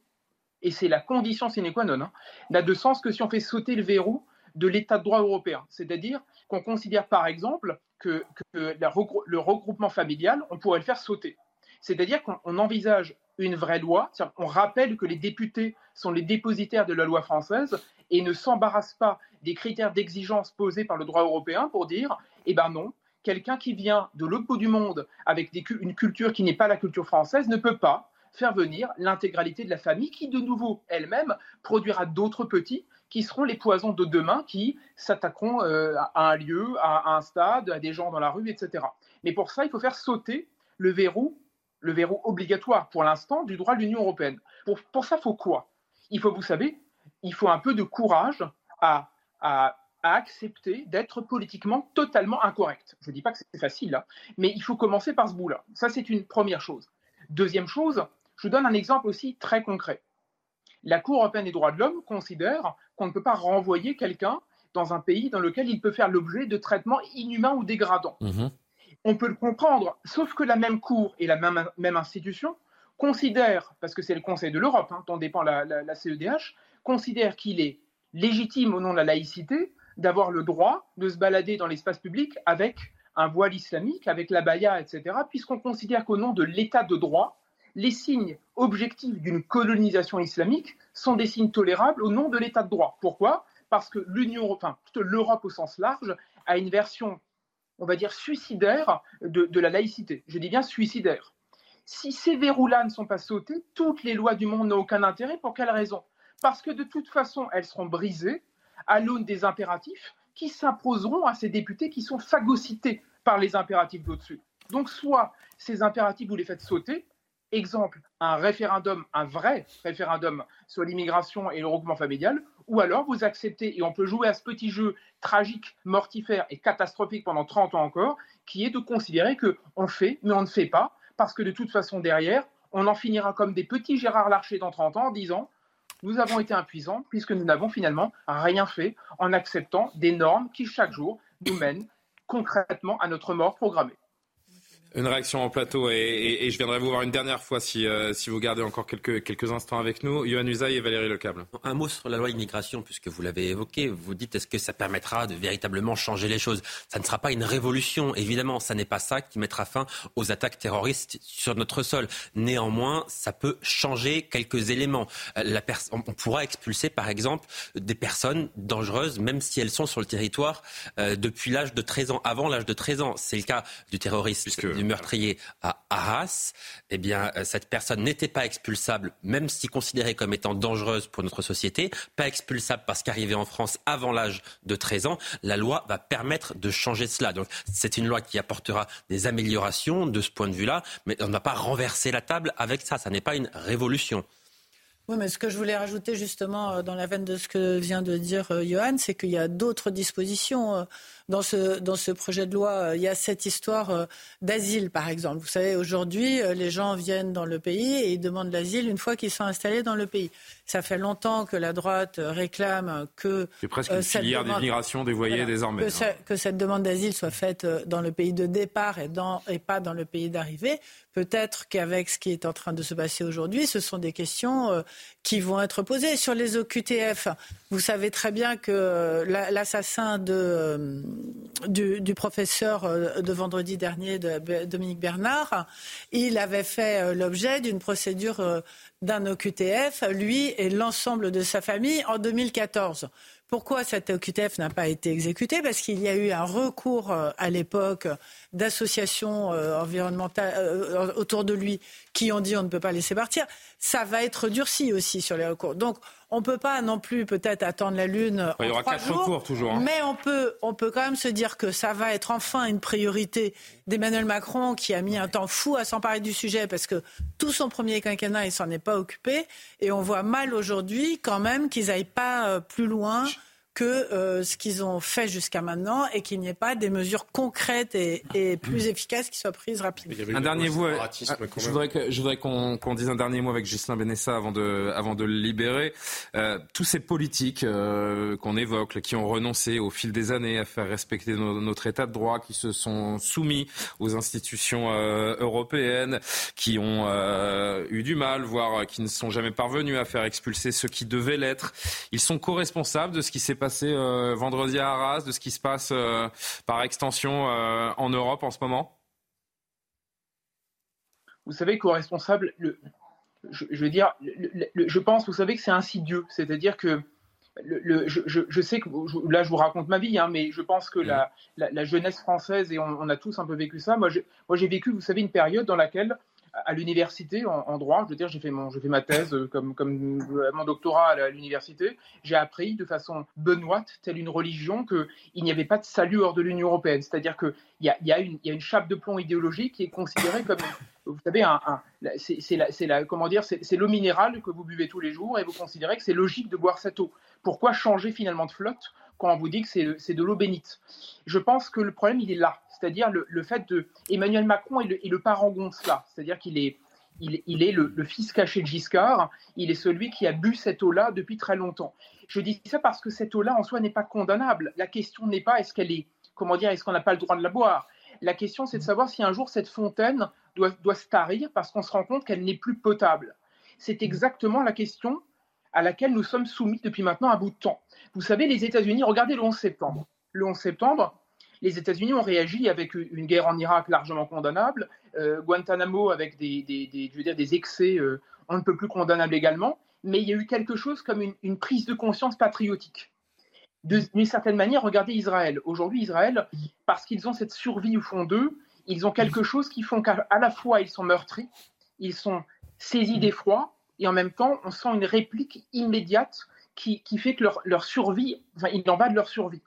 et c'est la condition sine qua non, hein, n'a de sens que si on fait sauter le verrou de l'état de droit européen. C'est-à-dire qu'on considère par exemple que, le regroupement familial, on pourrait le faire sauter. C'est-à-dire qu'on envisage une vraie loi, on rappelle que les députés sont les dépositaires de la loi française et ne s'embarrassent pas des critères d'exigence posés par le droit européen pour dire, eh ben non, quelqu'un qui vient de l'autre bout du monde avec une culture qui n'est pas la culture française ne peut pas faire venir l'intégralité de la famille qui, de nouveau, elle-même, produira d'autres petits qui seront les poisons de demain qui s'attaqueront euh, à un lieu, à un stade, à des gens dans la rue, etc. Mais pour ça, il faut faire sauter le verrou, le verrou obligatoire pour l'instant du droit de l'Union européenne. Pour, pour ça, faut quoi? Il faut, vous savez, il faut un peu de courage à, à, accepter d'être politiquement totalement incorrect. Je ne dis pas que c'est facile, hein, mais il faut commencer par ce bout-là. Ça, c'est une première chose. Deuxième chose, je vous donne un exemple aussi très concret la Cour européenne des droits de l'homme considère qu'on ne peut pas renvoyer quelqu'un dans un pays dans lequel il peut faire l'objet de traitements inhumains ou dégradants. Mhm. On peut le comprendre, sauf que la même Cour et la même, institution considère, parce que c'est le Conseil de l'Europe hein, dont dépend la, la CEDH, considère qu'il est légitime au nom de la laïcité d'avoir le droit de se balader dans l'espace public avec un voile islamique, avec la baya, etc., puisqu'on considère qu'au nom de l'état de droit, les signes objectifs d'une colonisation islamique sont des signes tolérables au nom de l'état de droit. Pourquoi? Parce que l'Union, enfin, l'Europe au sens large, a une version, on va dire, suicidaire de, la laïcité. Je dis bien suicidaire. Si ces verrous-là ne sont pas sautés, toutes les lois du monde n'ont aucun intérêt. Pour quelle raison? Parce que de toute façon, elles seront brisées à l'aune des impératifs qui s'imposeront à ces députés qui sont phagocytés par les impératifs d'au-dessus. Donc, soit ces impératifs, vous les faites sauter, Exemple, un référendum, un vrai référendum sur l'immigration et le regroupement familial, ou alors vous acceptez, et on peut jouer à ce petit jeu tragique, mortifère et catastrophique pendant 30 ans encore, qui est de considérer qu'on fait, mais on ne fait pas, parce que de toute façon, derrière, on en finira comme des petits Gérard Larcher dans 30 ans en disant nous avons été impuissants puisque nous n'avons finalement rien fait en acceptant des normes qui chaque jour nous mènent concrètement à notre mort programmée. Une réaction en plateau et, je viendrai vous voir une dernière fois si, euh, si vous gardez encore quelques, quelques instants avec nous. Yohann Usaï et Valérie Lecable. Un mot sur la loi immigration, puisque vous l'avez évoqué. Vous dites est-ce que ça permettra de véritablement changer les choses? Ça ne sera pas une révolution, évidemment. Ça n'est pas ça qui mettra fin aux attaques terroristes sur notre sol. Néanmoins, ça peut changer quelques éléments. Euh, la on pourra expulser, par exemple, des personnes dangereuses, même si elles sont sur le territoire euh, depuis l'âge de 13 ans, avant l'âge de 13 ans. C'est le cas du terroriste meurtrier à Arras, eh bien, euh, cette personne n'était pas expulsable, même si considérée comme étant dangereuse pour notre société, pas expulsable parce qu'arrivée en France avant l'âge de 13 ans. La loi va permettre de changer cela. Donc, c'est une loi qui apportera des améliorations de ce point de vue-là, mais on ne va pas renverser la table avec ça. Ça n'est pas une révolution. Oui, mais ce que je voulais rajouter justement euh, dans la veine de ce que vient de dire euh, Johan, c'est qu'il y a d'autres dispositions dans ce, dans ce projet de loi. Il y a cette histoire d'asile, par exemple. Vous savez, aujourd'hui, les gens viennent dans le pays et ils demandent l'asile une fois qu'ils sont installés dans le pays. Ça fait longtemps que la droite réclame que. C'est presque une filière d'immigration dévoyée désormais. Que, hein. que, cette demande d'asile soit faite dans le pays de départ et, dans, et pas dans le pays d'arrivée. Peut-être qu'avec ce qui est en train de se passer aujourd'hui, ce sont des questions qui vont être posées. Sur les OQTF, vous savez très bien que euh, l'assassin de, euh, du, professeur euh, de vendredi dernier, de Dominique Bernard, il avait fait l'objet d'une procédure d'un OQTF, lui et l'ensemble de sa famille, en 2014. Pourquoi cette OQTF n'a pas été exécutée Parce qu'il y a eu un recours à l'époque d'associations environnementales autour de lui qui ont dit on ne peut pas laisser partir. Ça va être durci aussi sur les recours. Donc on ne peut pas non plus peut-être attendre la Lune. il y aura quatre recours toujours. Hein. Mais on peut, on peut quand même se dire que ça va être enfin une priorité d'Emmanuel Macron qui a mis un temps fou à s'emparer du sujet parce que tout son premier quinquennat, il s'en est pas occupé. Et on voit mal aujourd'hui quand même qu'ils n'aillent pas euh, plus loin que euh, ce qu'ils ont fait jusqu'à maintenant et qu'il n'y ait pas des mesures concrètes et, plus efficaces qui soient prises rapidement. Un dernier mot. Euh, je voudrais, qu'on dise un dernier mot avec Gislain Benessa avant de, avant de le libérer. Euh, tous ces politiques qu'on évoque, qui ont renoncé au fil des années à faire respecter notre état de droit, qui se sont soumis aux institutions européennes, qui ont eu du mal, voire qui ne sont jamais parvenus à faire expulser ceux qui devaient l'être, ils sont co-responsables de ce qui s'est passé euh, vendredi à Arras, de ce qui se passe euh, par extension euh, en Europe en ce moment? Vous savez co-responsable, je, veux dire, je pense, vous savez que c'est insidieux, c'est-à-dire que le, je, sais que là je vous raconte ma vie, hein, mais je pense que la, jeunesse française, et on, a tous un peu vécu ça, moi j'ai vécu, vous savez, une période dans laquelle à l'université en, droit. Je veux dire, j'ai fait, fait ma thèse euh, comme, comme mon doctorat à l'université. J'ai appris de façon benoîte, telle une religion, qu'il n'y avait pas de salut hors de l'Union européenne. C'est-à-dire qu'il y a, y, a une, y a une chape de plomb idéologique qui est considérée comme, vous savez, un, c'est comment dire, c'est l'eau minérale que vous buvez tous les jours et vous considérez que c'est logique de boire cette eau. Pourquoi changer finalement de flotte quand on vous dit que c'est de l'eau bénite? Je pense que le problème, il est là c'est-à-dire le, fait de Emmanuel Macron est le, parangon de cela, c'est-à-dire qu'il est, il, est le, fils caché de Giscard, il est celui qui a bu cette eau-là depuis très longtemps. Je dis ça parce que cette eau-là en soi n'est pas condamnable. La question n'est pas est-ce qu'elle est, comment dire, est-ce qu'on n'a pas le droit de la boire? La question c'est de savoir si un jour cette fontaine doit, doit se tarir parce qu'on se rend compte qu'elle n'est plus potable. C'est exactement la question à laquelle nous sommes soumis depuis maintenant un bout de temps. Vous savez, les États-Unis, regardez le 11 septembre. Le 11 septembre, les États-Unis ont réagi avec une guerre en Irak largement condamnable, euh, Guantanamo avec des, des, excès euh, on ne peut plus condamnables également, mais il y a eu quelque chose comme une, prise de conscience patriotique. D'une certaine manière, regardez Israël. Aujourd'hui, Israël, parce qu'ils ont cette survie au fond d'eux, ils ont quelque chose qui font qu'à la fois ils sont meurtris, ils sont saisis d'effroi, et en même temps, on sent une réplique immédiate qui, fait que leur, leur survie, enfin, il en va de leur survie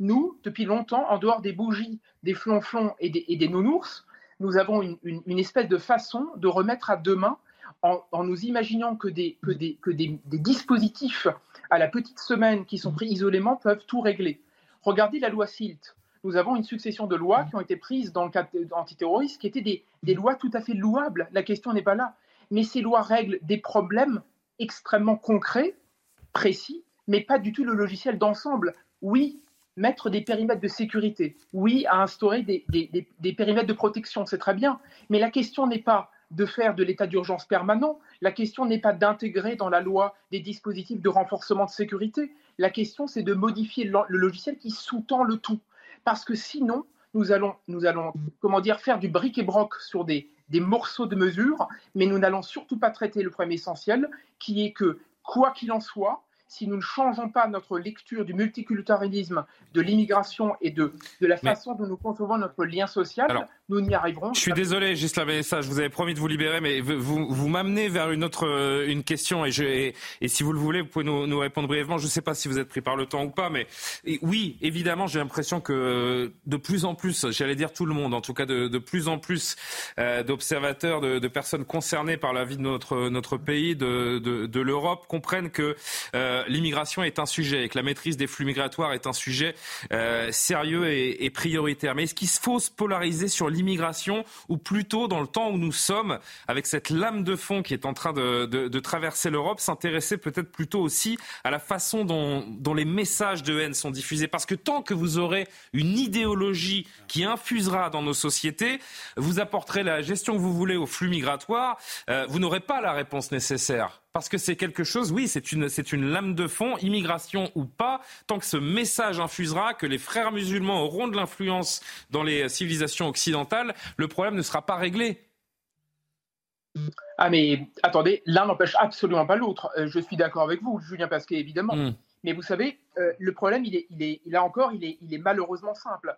nous, depuis longtemps, en dehors des bougies, des flonflons et des, nounours, nous avons une, espèce de façon de remettre à demain en, en nous imaginant que, des, que, des, que des, dispositifs à la petite semaine qui sont pris isolément peuvent tout régler. Regardez la loi SILT. Nous avons une succession de lois qui ont été prises dans le cadre antiterroriste qui étaient des, des lois tout à fait louables. La question n'est pas là. Mais ces lois règlent des problèmes extrêmement concrets, précis, mais pas du tout le logiciel d'ensemble. Oui, mettre des périmètres de sécurité, oui, à instaurer des, périmètres de protection, c'est très bien, mais la question n'est pas de faire de l'état d'urgence permanent, la question n'est pas d'intégrer dans la loi des dispositifs de renforcement de sécurité, la question c'est de modifier le, logiciel qui sous-tend le tout. Parce que sinon, nous allons, nous allons comment dire, faire du bric et broc sur des, des morceaux de mesures, mais nous n'allons surtout pas traiter le problème essentiel, qui est que, quoi qu'il en soit, si nous ne changeons pas notre lecture du multiculturalisme, de l'immigration et de, de la façon dont nous concevons notre lien social, nous n'y arriverons. Je suis désolé, Gisela ça, je vous avais promis de vous libérer, mais vous, vous m'amenez vers une autre euh, une question et, je, et, si vous le voulez, vous pouvez nous, nous répondre brièvement. Je ne sais pas si vous êtes pris par le temps ou pas, mais oui, évidemment, j'ai l'impression que de plus en plus, j'allais dire tout le monde, en tout cas de, de plus en plus euh, d'observateurs, de, de, personnes concernées par la vie de notre, notre pays, de, de l'Europe, comprennent que euh, l'immigration est un sujet et que la maîtrise des flux migratoires est un sujet euh, sérieux et, et prioritaire. Mais est-ce qu'il faut se polariser sur l'immigration l'immigration, ou plutôt dans le temps où nous sommes, avec cette lame de fond qui est en train de, traverser l'Europe, s'intéresser peut-être plutôt aussi à la façon dont, dont les messages de haine sont diffusés. Parce que tant que vous aurez une idéologie qui infusera dans nos sociétés, vous apporterez la gestion que vous voulez aux flux migratoires, euh, vous n'aurez pas la réponse nécessaire parce que c'est quelque chose, oui, c'est une, c'est une lame de fond, immigration ou pas, tant que ce message infusera que les frères musulmans auront de l'influence dans les civilisations occidentales, le problème ne sera pas réglé. Ah mais attendez, l'un n'empêche absolument pas l'autre. Euh, je suis d'accord avec vous, Julien Pasquet, évidemment. Hmm. Mais vous savez, euh, le problème, il est, il est, là encore, il est, il est malheureusement simple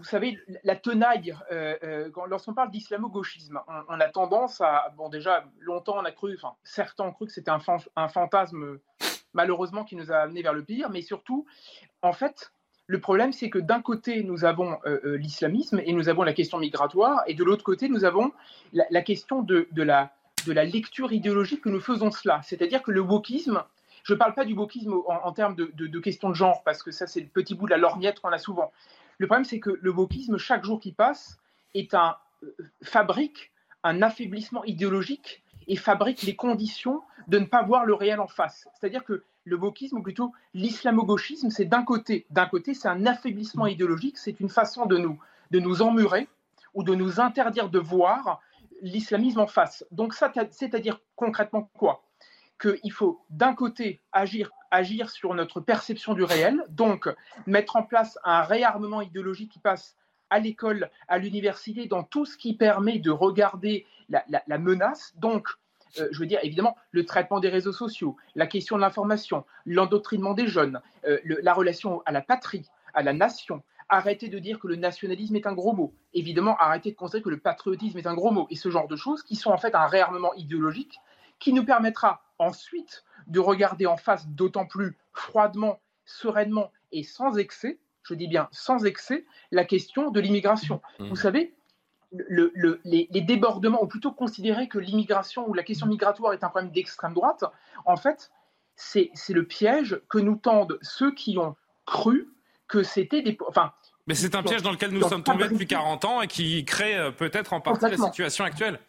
vous savez, la tenaille, euh, euh, lorsqu'on parle d'islamo-gauchisme, on, a tendance à, bon déjà, longtemps on a cru, enfin certains ont cru que c'était un, fantasme malheureusement qui nous a amené vers le pire, mais surtout, en fait, le problème c'est que d'un côté nous avons euh, l'islamisme et nous avons la question migratoire, et de l'autre côté nous avons la, question de, la, lecture idéologique que nous faisons cela, c'est-à-dire que le wokisme, je ne parle pas du wokisme en, en termes de, de, de, questions de genre, parce que ça c'est le petit bout de la lorgnette qu'on a souvent, le problème, c'est que le wokisme, chaque jour qui passe, est un, euh, fabrique un affaiblissement idéologique et fabrique les conditions de ne pas voir le réel en face. C'est-à-dire que le wokisme, ou plutôt l'islamo-gauchisme, c'est d'un côté, d'un côté, c'est un affaiblissement idéologique, c'est une façon de nous, de nous emmurer ou de nous interdire de voir l'islamisme en face. Donc ça, c'est-à-dire concrètement quoi? Qu'il faut d'un côté agir agir sur notre perception du réel, donc mettre en place un réarmement idéologique qui passe à l'école, à l'université, dans tout ce qui permet de regarder la, menace. Donc, euh, je veux dire, évidemment, le traitement des réseaux sociaux, la question de l'information, l'endoctrinement des jeunes, euh, la relation à la patrie, à la nation. Arrêter de dire que le nationalisme est un gros mot. Évidemment, arrêter de considérer que le patriotisme est un gros mot. Et ce genre de choses qui sont en fait un réarmement idéologique qui nous permettra ensuite de regarder en face d'autant plus froidement, sereinement et sans excès, je dis bien sans excès, la question de l'immigration. Mmh. Vous savez, les, débordements, ou plutôt considérer que l'immigration ou la question migratoire est un problème d'extrême droite, en fait, c'est le piège que nous tendent ceux qui ont cru que c'était des... Enfin, mais c'est un piège dans lequel nous sommes tombés depuis 40 ans et qui crée euh, peut-être en partie la situation actuelle.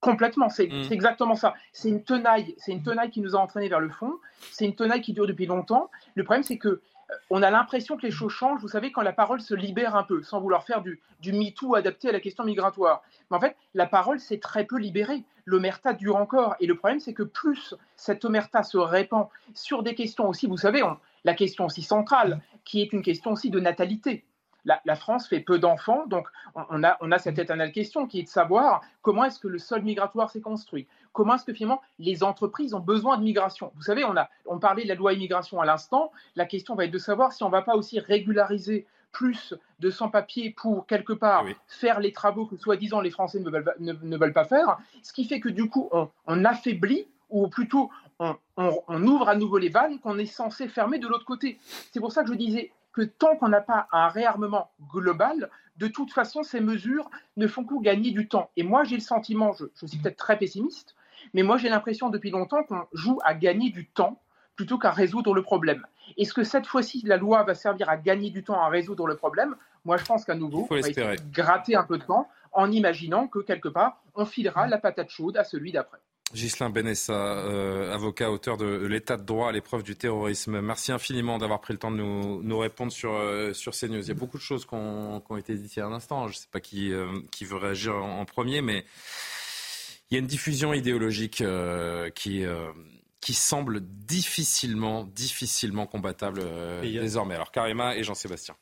Complètement, mm. c'est exactement ça. C'est une tenaille, c'est une tenaille qui nous a entraînés vers le fond. C'est une tenaille qui dure depuis longtemps. Le problème, c'est que euh, on a l'impression que les choses changent. Vous savez, quand la parole se libère un peu, sans vouloir faire du, du MeToo adapté à la question migratoire. Mais en fait, la parole s'est très peu libérée. L'omerta dure encore. Et le problème, c'est que plus cette omerta se répand sur des questions aussi, vous savez, la question aussi centrale, qui est une question aussi de natalité la, France fait peu d'enfants, donc on, a, on a cette éternelle question qui est de savoir comment est-ce que le sol migratoire s'est construit, comment est-ce que finalement les entreprises ont besoin de migration? Vous savez, on, a, on parlait de la loi immigration à l'instant, la question va être de savoir si on ne va pas aussi régulariser plus de sans-papiers pour quelque part faire les travaux que soi-disant les Français ne veulent, ne, veulent, pas faire, ce qui fait que du coup on, affaiblit ou plutôt on, on, ouvre à nouveau les vannes qu'on est censé fermer de l'autre côté. C'est pour ça que je disais que tant qu'on n'a pas un réarmement global, de toute façon, ces mesures ne font que gagner du temps. Et moi, j'ai le sentiment, je, suis peut-être très pessimiste, mais moi, j'ai l'impression depuis longtemps qu'on joue à gagner du temps plutôt qu'à résoudre le problème. Est-ce que cette fois-ci, la loi va servir à gagner du temps à résoudre le problème? Moi, je pense qu'à nouveau, on va gratter un peu de temps en imaginant que quelque part, on filera la patate chaude à celui d'après. Gislain Benessa, euh, avocat, auteur de L'état de droit à l'épreuve du terrorisme. Merci infiniment d'avoir pris le temps de nous, répondre sur, euh, sur ces news. Il y a beaucoup de choses qui ont, été dites il y a un instant. Je ne sais pas qui, euh, qui veut réagir en, premier, mais il y a une diffusion idéologique qui, qui semble difficilement, difficilement combattable désormais. Alors, Karima et Jean-Sébastien.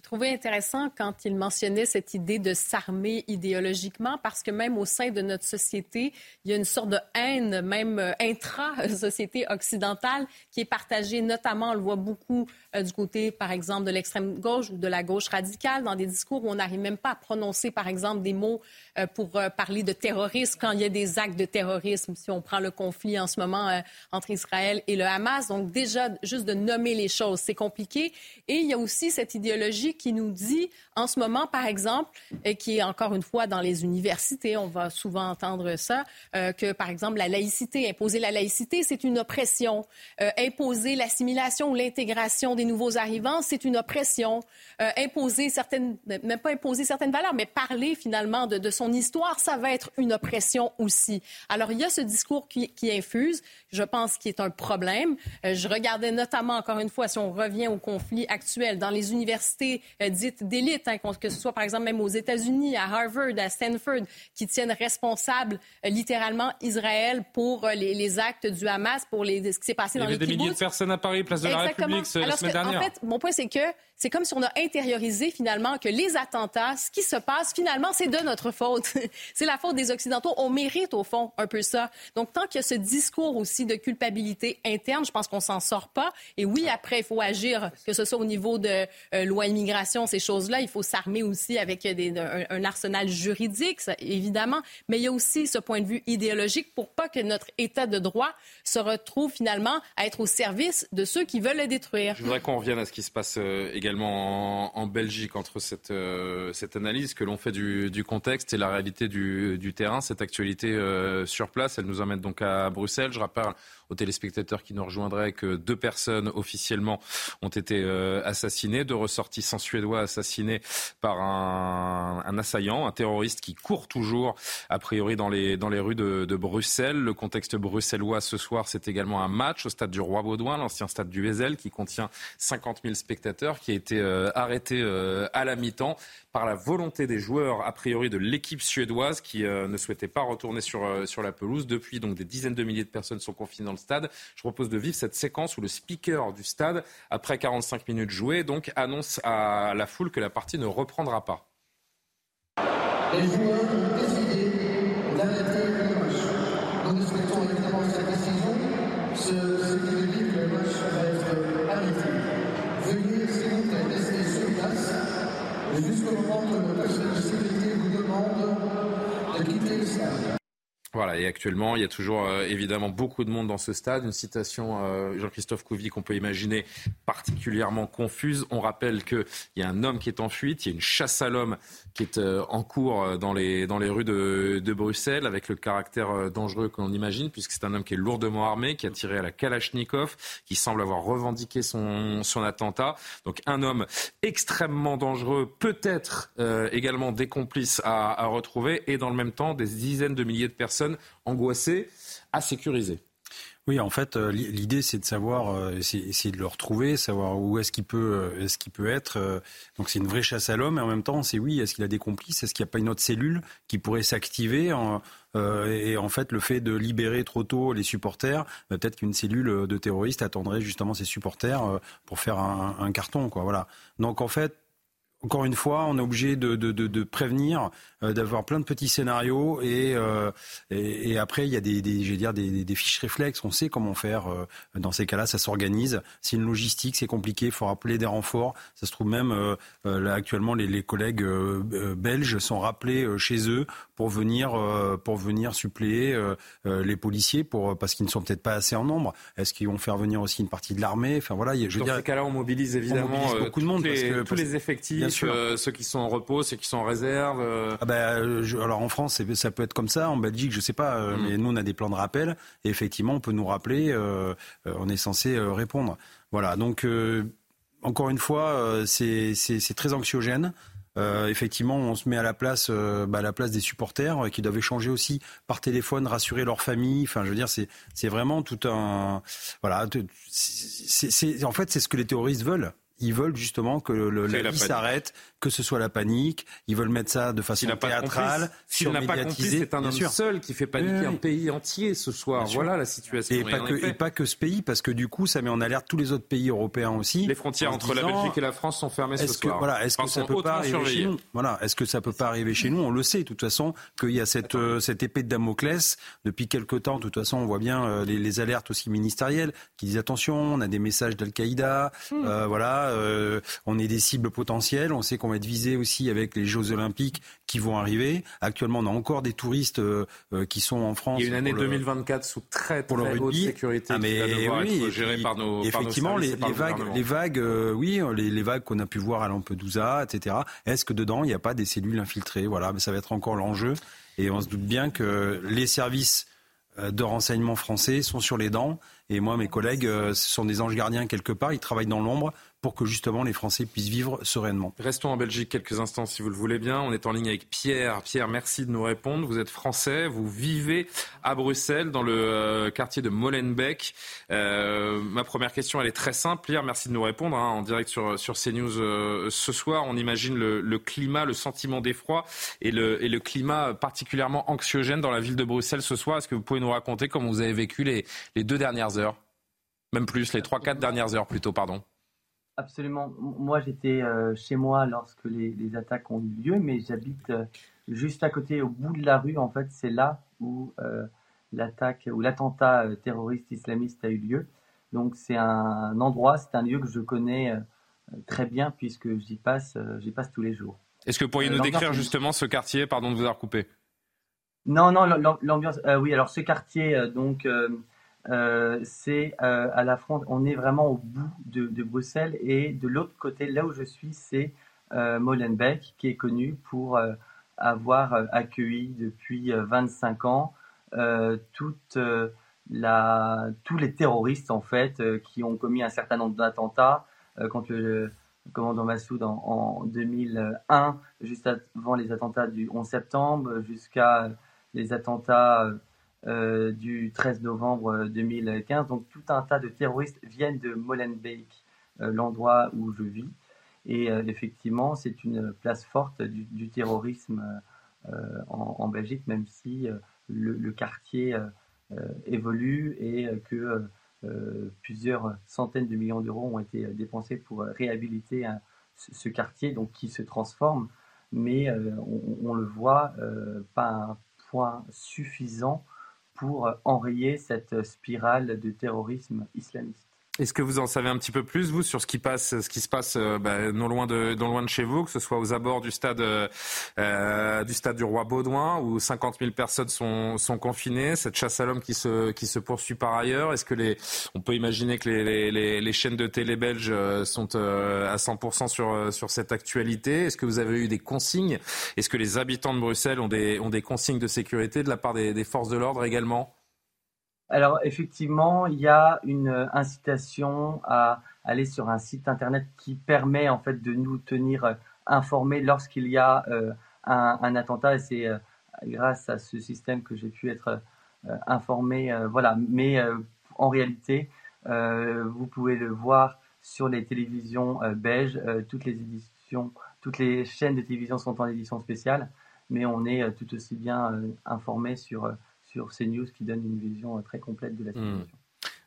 J'ai trouvé intéressant quand il mentionnait cette idée de s'armer idéologiquement, parce que même au sein de notre société, il y a une sorte de haine, même euh, intra-société occidentale, qui est partagée, notamment, on le voit beaucoup euh, du côté, par exemple, de l'extrême gauche ou de la gauche radicale, dans des discours où on n'arrive même pas à prononcer, par exemple, des mots euh, pour parler de terrorisme quand il y a des actes de terrorisme, si on prend le conflit en ce moment entre Israël et le Hamas. Donc déjà, juste de nommer les choses, c'est compliqué. Et il y a aussi cette idéologie qui nous dit en ce moment, par exemple, et qui est encore une fois dans les universités, on va souvent entendre ça, euh, que par exemple la laïcité, imposer la laïcité, c'est une oppression. Euh, imposer l'assimilation ou l'intégration des nouveaux arrivants, c'est une oppression. Euh, imposer certaines, même pas imposer certaines valeurs, mais parler finalement de, de, son histoire, ça va être une oppression aussi. Alors il y a ce discours qui, qui infuse, je pense, qui est un problème. je regardais notamment encore une fois, si on revient au conflit actuel dans les universités dites d'élite, hein, que ce soit par exemple même aux États-Unis, à Harvard, à Stanford, qui tiennent responsable euh, littéralement Israël pour euh, les, actes du Hamas, pour les, ce qui s'est passé dans les Il y avait des milliers de personnes à Paris, place de la République, la semaine En fait, mon point, c'est que c'est comme si on a intériorisé finalement que les attentats, ce qui se passe finalement, c'est de notre faute. [LAUGHS] c'est la faute des Occidentaux. On mérite au fond un peu ça. Donc tant qu'il y a ce discours aussi de culpabilité interne, je pense qu'on s'en sort pas. Et oui, après, il faut agir, que ce soit au niveau de euh, loi immigration, ces choses-là. Il faut s'armer aussi avec des, un, arsenal juridique, évidemment. Mais il y a aussi ce point de vue idéologique pour pas que notre État de droit se retrouve finalement à être au service de ceux qui veulent le détruire. Je voudrais qu'on revienne à ce qui se passe euh, également en, Belgique entre cette, euh, cette analyse que l'on fait du, contexte et la réalité du, du terrain, cette actualité euh, sur place. Elle nous emmène donc à Bruxelles. Je rappelle aux téléspectateurs qui nous rejoindraient que deux personnes officiellement ont été euh, assassinées, deux ressortissants suédois assassinés par un, assaillant, un terroriste qui court toujours, a priori, dans les, dans les rues de, Bruxelles. Le contexte bruxellois ce soir, c'est également un match au stade du Roi Baudouin, l'ancien stade du Wesel, qui contient 50 000 spectateurs, qui a été euh, arrêté euh, à la mi-temps par la volonté des joueurs, a priori de l'équipe suédoise, qui ne souhaitait pas retourner sur, sur la pelouse. Depuis, donc, des dizaines de milliers de personnes sont confinées dans le stade. Je propose de vivre cette séquence où le speaker du stade, après 45 minutes jouées, annonce à la foule que la partie ne reprendra pas ont décidé d'arrêter le match. Nous respectons évidemment cette décision. Ce, ce qui veut dire que le match va être arrêté. Veuillez, s'il vous plaît, rester sur place jusqu'au moment où le personnel de sécurité vous demande de quitter le stade. Voilà, et actuellement, il y a toujours euh, évidemment beaucoup de monde dans ce stade. Une citation, euh, Jean-Christophe Couvi, qu'on peut imaginer particulièrement confuse. On rappelle qu'il y a un homme qui est en fuite, il y a une chasse à l'homme qui est euh, en cours dans les, dans les rues de, de Bruxelles, avec le caractère dangereux que l'on imagine, puisque c'est un homme qui est lourdement armé, qui a tiré à la Kalachnikov, qui semble avoir revendiqué son, son attentat. Donc un homme extrêmement dangereux, peut-être également des complices à, à retrouver, et dans le même temps, des dizaines de milliers de personnes angoissées à sécuriser. Oui, en fait, euh, l'idée c'est de savoir, euh, essayer de le retrouver, savoir où est-ce qu'il peut, euh, est-ce peut être. Donc c'est une vraie chasse à l'homme, et en même temps, c'est oui, est-ce qu'il a des complices, est-ce qu'il n'y a pas une autre cellule qui pourrait s'activer et en fait, le fait de libérer trop tôt les supporters, peut-être qu'une cellule de terroristes attendrait justement ses supporters pour faire un, carton. Voilà. Donc en fait, encore une fois, on est obligé de, de, de, de prévenir, euh, d'avoir plein de petits scénarios et, euh, et, et, après il y a des, des, je vais dire des, des, fiches réflexes. On sait comment faire. Euh, dans ces cas-là, ça s'organise. C'est une logistique, c'est compliqué. Il faut rappeler des renforts. Ça se trouve même euh, là actuellement les, les collègues belges sont rappelés chez eux pour venir pour venir suppléer les policiers pour parce qu'ils ne sont peut-être pas assez en nombre. Est-ce qu'ils vont faire venir aussi une partie de l'armée? Enfin voilà. Je veux Dans ces cas-là, on mobilise évidemment beaucoup de monde les, parce que, tous les effectifs euh, ceux qui sont en repos, ceux qui sont en réserve. Euh. Ah bah, alors en France, ça peut être comme ça. En Belgique, je sais pas, mm. mais nous on a des plans de rappel et effectivement, on peut nous rappeler. on est censé répondre. Voilà. Donc encore une fois, c'est très anxiogène. Euh, effectivement, on se met à la place, euh, bah, à la place des supporters qui doivent échanger aussi par téléphone, rassurer leur famille. Enfin, je veux dire, c'est c'est vraiment tout un voilà. C'est en fait c'est ce que les terroristes veulent ils veulent justement que le, la, vie s'arrête, que ce soit la panique. Ils veulent mettre ça de façon théâtrale, S'il n'a pas compris, c'est un homme seul qui fait paniquer un pays entier ce soir. Voilà la situation. Et, pas que, et pas que ce pays, parce que du coup, ça met en alerte tous les autres pays européens aussi. Les frontières entre la Belgique et la France sont fermées ce soir. Voilà, est-ce que ça peut pas arriver chez nous? Voilà, est-ce que ça peut pas arriver chez nous? On le sait, de toute façon, qu'il y a cette, euh, cette épée de Damoclès depuis quelque temps. De toute façon, on voit bien euh, les, les, alertes aussi ministérielles qui disent attention, on a des messages d'Al-Qaïda, hmm. euh, voilà, on est des cibles potentielles. On sait qu'on être visé aussi avec les Jeux Olympiques qui vont arriver. Actuellement, on a encore des touristes euh, qui sont en France. Il y a une année 2024 sous très, très le haute sécurité ah, mais qui va oui, être gérée par nos Effectivement, par nos les, les, vagues, les, vagues, oui, les, les vagues qu'on a pu voir à Lampedusa, etc. Est-ce que dedans, il n'y a pas des cellules infiltrées? Voilà, mais ça va être encore l'enjeu. Et on se doute bien que les services de renseignement français sont sur les dents et moi, mes collègues, euh, ce sont des anges gardiens quelque part. Ils travaillent dans l'ombre pour que justement les Français puissent vivre sereinement. Restons en Belgique quelques instants si vous le voulez bien. On est en ligne avec Pierre. Pierre, merci de nous répondre. Vous êtes français, vous vivez à Bruxelles dans le euh, quartier de Molenbeek. Euh, ma première question, elle est très simple. Pierre, merci de nous répondre hein, en direct sur, sur CNews euh, ce soir. On imagine le, climat, le sentiment d'effroi et le, et le climat particulièrement anxiogène dans la ville de Bruxelles ce soir. Est-ce que vous pouvez nous raconter comment vous avez vécu les, les deux dernières heures? Même plus, les trois, quatre dernières heures plutôt, pardon. Absolument. Moi, j'étais euh, chez moi lorsque les, attaques ont eu lieu, mais j'habite euh, juste à côté, au bout de la rue. En fait, c'est là où euh, l'attaque ou l'attentat terroriste islamiste a eu lieu. Donc, c'est un, endroit, c'est un lieu que je connais très bien puisque j'y passe, j'y passe tous les jours. Est-ce que vous pourriez nous décrire justement ce quartier? Pardon de vous avoir coupé. Non, non, l'ambiance. oui, alors ce quartier, donc euh, c'est euh, à la frontière, on est vraiment au bout de, Bruxelles et de l'autre côté, là où je suis, c'est euh, Molenbeek qui est connu pour avoir accueilli depuis 25 ans tous les terroristes en fait qui ont commis un certain nombre d'attentats contre le, commandant Massoud en, 2001, juste avant les attentats du 11 septembre, jusqu'à les attentats euh, du 13 novembre 2015. Donc tout un tas de terroristes viennent de Molenbeek, euh, l'endroit où je vis. Et euh, effectivement, c'est une place forte du, terrorisme en, Belgique, même si le, quartier évolue et que plusieurs centaines de millions d'euros ont été dépensés pour réhabiliter ce, quartier, donc qui se transforme. Mais on, on, le voit, pas un point suffisant pour enrayer cette spirale de terrorisme islamiste. Est-ce que vous en savez un petit peu plus, vous, sur ce qui, passe, ce qui se passe euh, bah, non, loin de, non loin de chez vous, que ce soit aux abords du stade, euh, du, stade du Roi Baudouin, où 50 000 personnes sont, sont confinées, cette chasse à l'homme qui se, qui se poursuit par ailleurs? Est-ce que les, on peut imaginer que les, les, les chaînes de télé belges euh, sont à 100% sur, sur cette actualité? Est-ce que vous avez eu des consignes? Est-ce que les habitants de Bruxelles ont des, ont des consignes de sécurité de la part des, des forces de l'ordre également? Alors effectivement, il y a une incitation à aller sur un site internet qui permet en fait de nous tenir informés lorsqu'il y a euh, un, attentat et c'est euh, grâce à ce système que j'ai pu être euh, informé. voilà, mais en réalité, vous pouvez le voir sur les télévisions belges. toutes les éditions, toutes les chaînes de télévision sont en édition spéciale, mais on est tout aussi bien informé sur sur CNews qui donne une vision euh, très complète de la hmm. situation.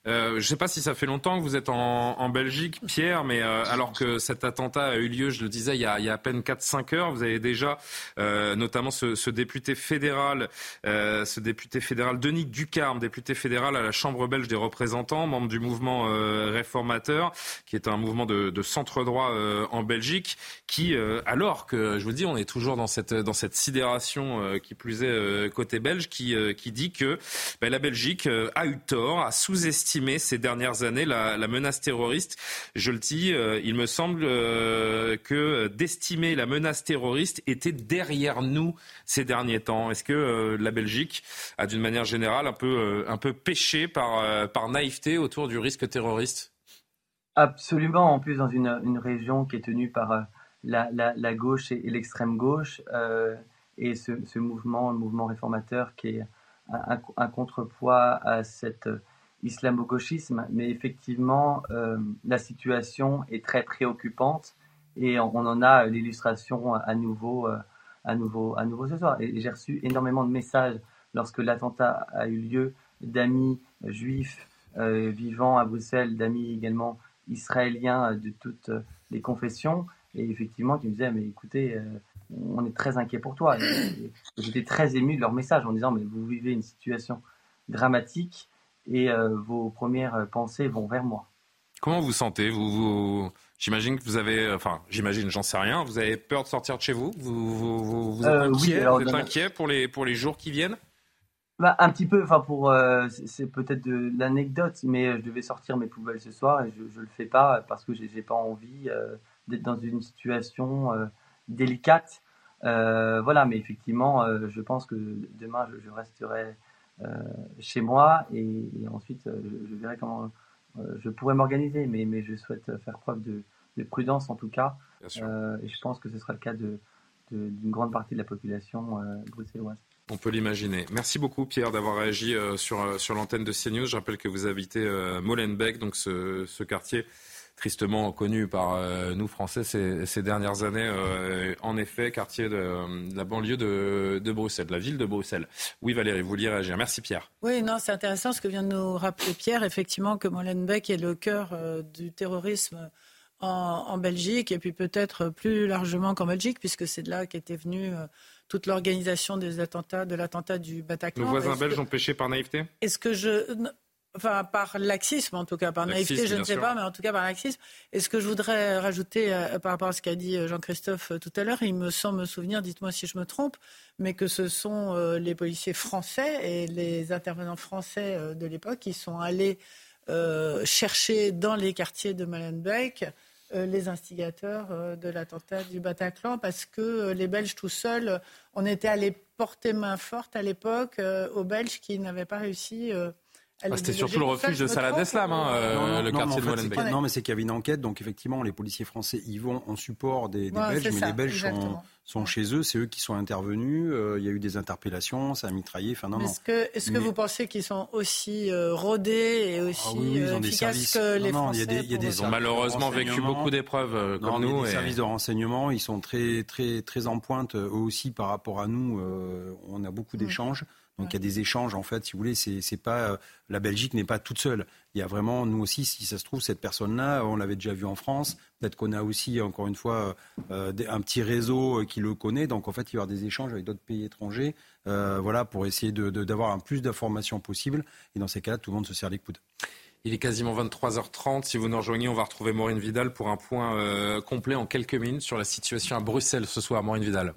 Euh, je ne sais pas si ça fait longtemps que vous êtes en, Belgique, Pierre, mais euh, alors que cet attentat a eu lieu, je le disais, il y a, à peine 4-5 heures, vous avez déjà euh, notamment ce, député fédéral, ce député fédéral Denis Ducarme, député fédéral à la Chambre belge des représentants, membre du mouvement réformateur, qui est un mouvement de, de centre droit en Belgique, qui, alors que je vous dis, on est toujours dans cette dans cette sidération qui plus est côté belge, qui qui dit que ben, la Belgique a eu tort, a sous-estimé ces dernières années la, menace terroriste. Je le dis, euh, il me semble euh, que d'estimer la menace terroriste était derrière nous ces derniers temps. Est-ce que euh, la Belgique a d'une manière générale un peu, un peu péché par, par naïveté autour du risque terroriste? Absolument, en plus dans une, région qui est tenue par la, gauche et, l'extrême gauche, et ce, mouvement, le mouvement réformateur qui est un, un contrepoids à cette islamo-gauchisme, mais effectivement, la situation est très préoccupante et on, en a l'illustration à nouveau, à nouveau, à nouveau ce soir. Et j'ai reçu énormément de messages lorsque l'attentat a eu lieu d'amis juifs vivant à Bruxelles, d'amis également israéliens de toutes les confessions. Et effectivement, qui me disaient, mais écoutez, on est très inquiet pour toi. J'étais très ému de leur message en disant, mais vous vivez une situation dramatique et euh, vos premières pensées vont vers moi. Comment vous sentez vous, J'imagine que vous avez, enfin, j'imagine, j'en sais rien. Vous avez peur de sortir de chez vous? Vous, êtes euh, inquiet, vous êtes inquiet pour les pour les jours qui viennent? Bah, un petit peu, enfin pour, euh, c'est peut-être de l'anecdote, mais je devais sortir mes poubelles ce soir et je, ne le fais pas parce que j'ai pas envie d'être dans une situation délicate. voilà, mais effectivement, je pense que demain je resterai euh, chez moi et, ensuite euh, je, verrai comment euh, je pourrais m'organiser, mais, mais je souhaite faire preuve de, prudence en tout cas. et je pense que ce sera le cas de, d'une grande partie de la population bruxelloise. On peut l'imaginer. Merci beaucoup Pierre d'avoir réagi sur, sur l'antenne de CNews. Je rappelle que vous habitez Molenbeek, donc ce, ce quartier tristement connu par euh, nous Français ces, dernières années. Euh, en effet, quartier de, la banlieue de, de, Bruxelles, de la ville de Bruxelles. Oui, Valérie, vous vouliez réagir. Merci Pierre. Oui, non, c'est intéressant ce que vient de nous rappeler Pierre. Effectivement, que Molenbeek est le cœur euh, du terrorisme en, Belgique et puis peut-être plus largement qu'en Belgique, puisque c'est de là qu'était venue toute l'organisation des attentats, de l'attentat du Bataclan. Nos voisins belges ont péché par naïveté? Est-ce que je Enfin, par laxisme, en tout cas, par naïveté, je ne sais pas, mais en tout cas par laxisme. Et ce que je voudrais rajouter euh, par rapport à ce qu'a dit euh, Jean-Christophe euh, tout à l'heure, il me semble me souvenir, dites-moi si je me trompe, mais que ce sont les policiers français et les intervenants français de l'époque qui sont allés chercher dans les quartiers de Malenbeek les instigateurs de l'attentat du Bataclan, parce que les Belges tout seuls, on était allés porter main forte à l'époque aux Belges qui n'avaient pas réussi ah, c'était surtout le refuge de Salah d'Eslam, hein, euh, le quartier de Molenbeek. Non, mais c'est qu'il y avait une enquête, donc effectivement, les policiers français y vont en support des, Belges, mais les Belges sont, chez eux, c'est eux qui sont intervenus. Euh, il y a eu des interpellations, ça a mitraillé. Enfin, non, Est-ce que, est que vous pensez qu'ils sont aussi euh, rodés et ah aussi oui, services... que les Français y a des, y a des Ils ont malheureusement vécu beaucoup d'épreuves comme nous. Des services de renseignement, ils sont très, très, très en pointe, eux aussi, par rapport à nous. on a beaucoup mm. d'échanges. Donc il y a des échanges, en fait, si vous voulez, c'est pas euh, la Belgique n'est pas toute seule. Il y a vraiment, nous aussi, si ça se trouve, cette personne-là, on l'avait déjà vu en France. Peut-être qu'on a aussi, encore une fois, euh, un petit réseau euh, qui le connaît. Donc en fait, il y aura des échanges avec d'autres pays étrangers, voilà, pour essayer d'avoir un plus d'informations possible. Et dans ces cas-là, tout le monde se serre les coudes. Il est quasiment 23h30. Si vous nous rejoignez, on va retrouver Maureen Vidal pour un point complet en quelques minutes sur la situation à Bruxelles ce soir. Maureen Vidal.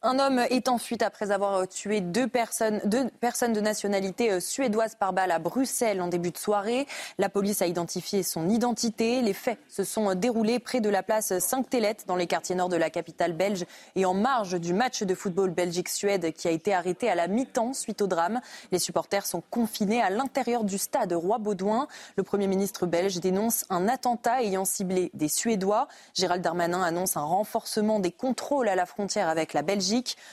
Un homme est en fuite après avoir euh, tué deux personnes, de nationalité euh, suédoise par balle à Bruxelles en début de soirée. La police a identifié son identité. Les faits se sont euh, déroulés près de la place Sainte-Télette dans les quartiers nord de la capitale belge et en marge du match de football Belgique-Suède qui a été arrêté à la mi-temps suite au drame. Les supporters sont confinés à l'intérieur du stade Roi-Baudouin. Le Premier ministre belge dénonce un attentat ayant ciblé des Suédois. Gérald Darmanin annonce un renforcement des contrôles à la frontière avec la Belgique.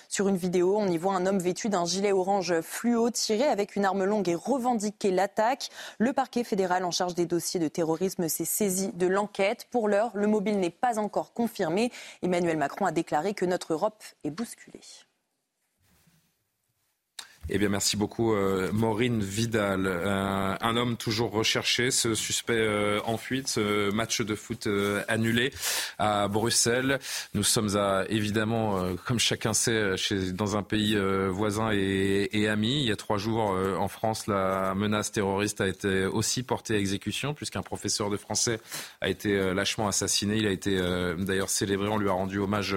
Sur une vidéo, on y voit un homme vêtu d'un gilet orange fluo tiré avec une arme longue et revendiqué l'attaque. Le parquet fédéral en charge des dossiers de terrorisme s'est saisi de l'enquête. Pour l'heure, le mobile n'est pas encore confirmé. Emmanuel Macron a déclaré que notre Europe est bousculée. Eh bien, merci beaucoup, euh, Maureen Vidal. Euh, un homme toujours recherché, ce suspect euh, en fuite, ce match de foot annulé à Bruxelles. Nous sommes à, évidemment, comme chacun sait, dans un pays voisin et, et, ami. Il y a trois jours, en France, la menace terroriste a été aussi portée à exécution, puisqu'un professeur de français a été lâchement assassiné. Il a été d'ailleurs célébré, on lui a rendu hommage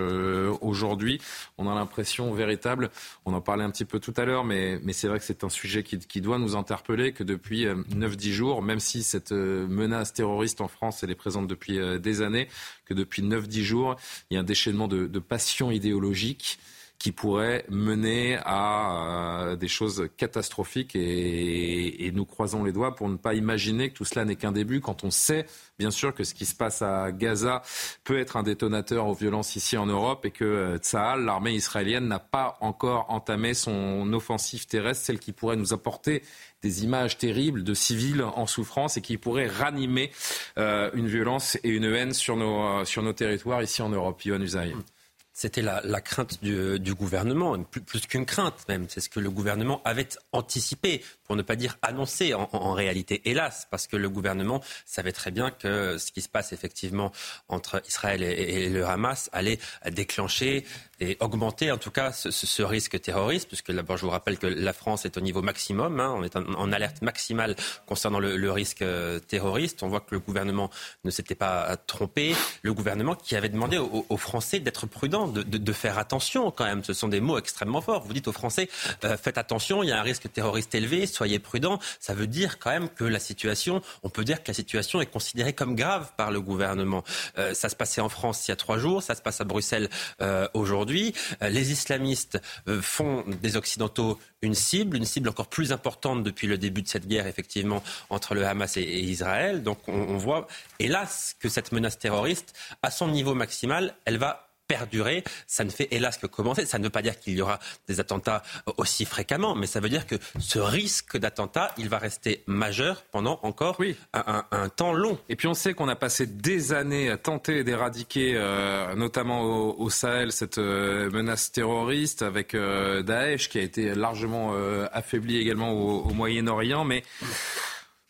aujourd'hui. On a l'impression véritable, on en parlait un petit peu tout à l'heure, mais mais, c'est vrai que c'est un sujet qui, doit nous interpeller, que depuis 9-10 euh, jours, même si cette euh, menace terroriste en France, est présente depuis euh, des années, que depuis 9-10 jours, il y a un déchaînement de, de passion idéologique qui pourrait mener à des choses catastrophiques et, et nous croisons les doigts pour ne pas imaginer que tout cela n'est qu'un début quand on sait bien sûr que ce qui se passe à Gaza peut être un détonateur aux violences ici en Europe et que euh, Tsahal, l'armée israélienne, n'a pas encore entamé son offensive terrestre, celle qui pourrait nous apporter des images terribles de civils en souffrance et qui pourrait ranimer euh, une violence et une haine sur nos, euh, sur nos territoires ici en Europe. Yohann Usaï. C'était la, la, crainte du, gouvernement, plus, plus qu'une crainte même. C'est ce que le gouvernement avait anticipé pour ne pas dire annoncé en, réalité, hélas, parce que le gouvernement savait très bien que ce qui se passe effectivement entre Israël et le Hamas allait déclencher et augmenter en tout cas ce, ce, risque terroriste, puisque d'abord je vous rappelle que la France est au niveau maximum, hein, on est en, alerte maximale concernant le, le, risque euh, terroriste. On voit que le gouvernement ne s'était pas trompé, le gouvernement qui avait demandé aux, aux Français d'être prudents, de, de, de, faire attention quand même. Ce sont des mots extrêmement forts. Vous dites aux Français euh, faites attention, il y a un risque terroriste élevé soyez prudents. Ça veut dire quand même que la situation, on peut dire que la situation est considérée comme grave par le gouvernement. Euh, ça se passait en France il y a trois jours, ça se passe à Bruxelles euh, aujourd'hui. Euh, les islamistes euh, font des Occidentaux une cible, une cible encore plus importante depuis le début de cette guerre, effectivement, entre le Hamas et, Israël. Donc on, on voit, hélas, que cette menace terroriste, à son niveau maximal, elle va perdurer. Ça ne fait hélas que commencer. Ça ne veut pas dire qu'il y aura des attentats aussi fréquemment, mais ça veut dire que ce risque d'attentat, il va rester majeur pendant encore oui. un, un, un, temps long. Et puis on sait qu'on a passé des années à tenter d'éradiquer, euh, notamment au, au, Sahel, cette euh, menace terroriste avec euh, Daesh qui a été largement euh, affaibli également au, au Moyen-Orient, mais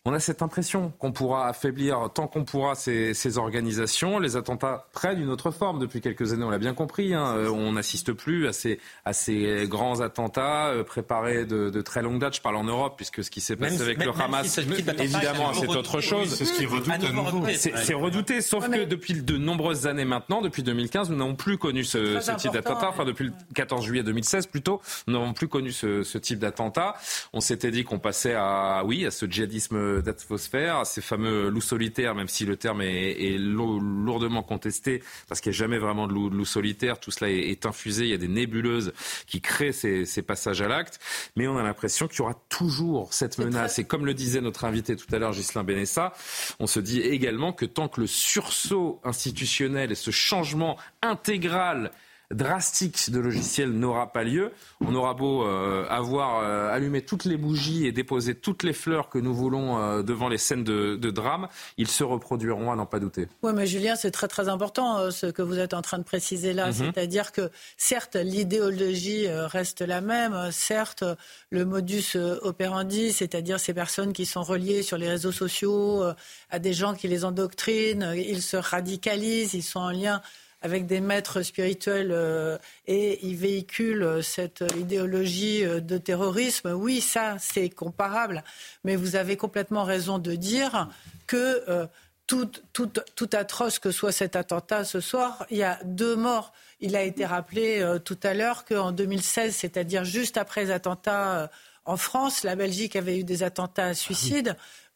on a cette impression qu'on pourra affaiblir tant qu'on pourra ces, ces, organisations. Les attentats prennent une autre forme depuis quelques années, on l'a bien compris. Hein. Euh, on n'assiste plus à ces, à ces, grands attentats euh, préparés de, de, très longue date. Je parle en Europe, puisque ce qui s'est passé même, avec même, le Hamas, si évidemment, c'est autre chose. C'est ce qui est redouté C'est redouté, sauf ouais, que depuis de nombreuses années maintenant, depuis 2015, nous n'avons plus connu ce, ce type d'attentat. Enfin, depuis le 14 juillet 2016 plutôt, nous n'avons plus connu ce, ce type d'attentat. On s'était dit qu'on passait à, oui, à ce djihadisme d'atmosphère, ces fameux loups solitaires, même si le terme est, est lourdement contesté, parce qu'il n'y a jamais vraiment de loups, loup solitaires, tout cela est, est, infusé, il y a des nébuleuses qui créent ces, ces passages à l'acte, mais on a l'impression qu'il y aura toujours cette menace. Très... Et comme le disait notre invité tout à l'heure, Ghislain Benessa, on se dit également que tant que le sursaut institutionnel et ce changement intégral drastique de logiciel n'aura pas lieu. On aura beau euh, avoir euh, allumé toutes les bougies et déposé toutes les fleurs que nous voulons euh, devant les scènes de, de, drame, ils se reproduiront à n'en pas douter. Oui, mais Julien, c'est très très important euh, ce que vous êtes en train de préciser là. Mm -hmm. C'est-à-dire que certes, l'idéologie euh, reste la même, certes, le modus operandi, c'est-à-dire ces personnes qui sont reliées sur les réseaux sociaux à des gens qui les endoctrinent, ils se radicalisent, ils sont en lien avec des maîtres spirituels euh, et ils véhiculent cette idéologie euh, de terrorisme, oui, ça, c'est comparable. Mais vous avez complètement raison de dire que euh, tout, tout, tout, atroce que soit cet attentat ce soir, il y a deux morts. Il a été rappelé euh, tout à l'heure qu'en 2016, c'est-à-dire juste après les attentats euh, en France, la Belgique avait eu des attentats à suicide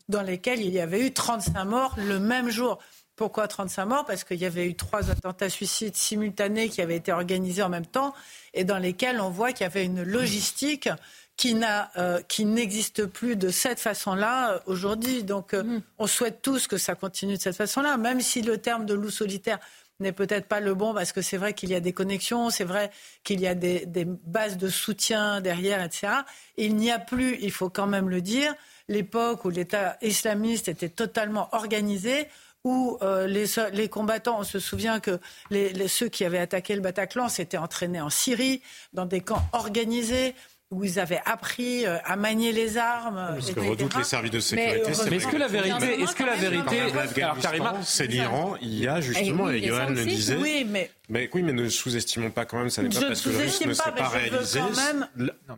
dans lesquels il y avait eu 35 morts le même jour. Pourquoi 35 morts? Parce qu'il y avait eu trois attentats suicides simultanés qui avaient été organisés en même temps et dans lesquels on voit qu'il y avait une logistique qui, euh, n'existe plus de cette façon-là euh, aujourd'hui. Donc euh, mmh. on souhaite tous que ça continue de cette façon-là, même si le terme de loup solitaire n'est peut-être pas le bon parce que c'est vrai qu'il y a des connexions, c'est vrai qu'il y a des, des, bases de soutien derrière, etc. Il n'y a plus, il faut quand même le dire, l'époque où l'État islamiste était totalement organisé où euh, les, les, combattants, on se souvient que les, les, ceux qui avaient attaqué le Bataclan s'étaient entraînés en Syrie, dans des camps organisés où ils avaient appris euh, à manier les armes. Parce que redoutent les services de sécurité. Mais, mais est-ce que la vérité, est-ce que la vérité, alors Karima, c'est l'Iran. Il y a justement, et, Johan le disait. Oui, mais mais oui, mais ne sous-estimons pas quand même, ça n'est pas parce que le risque ne s'est pas, réalisé. Même...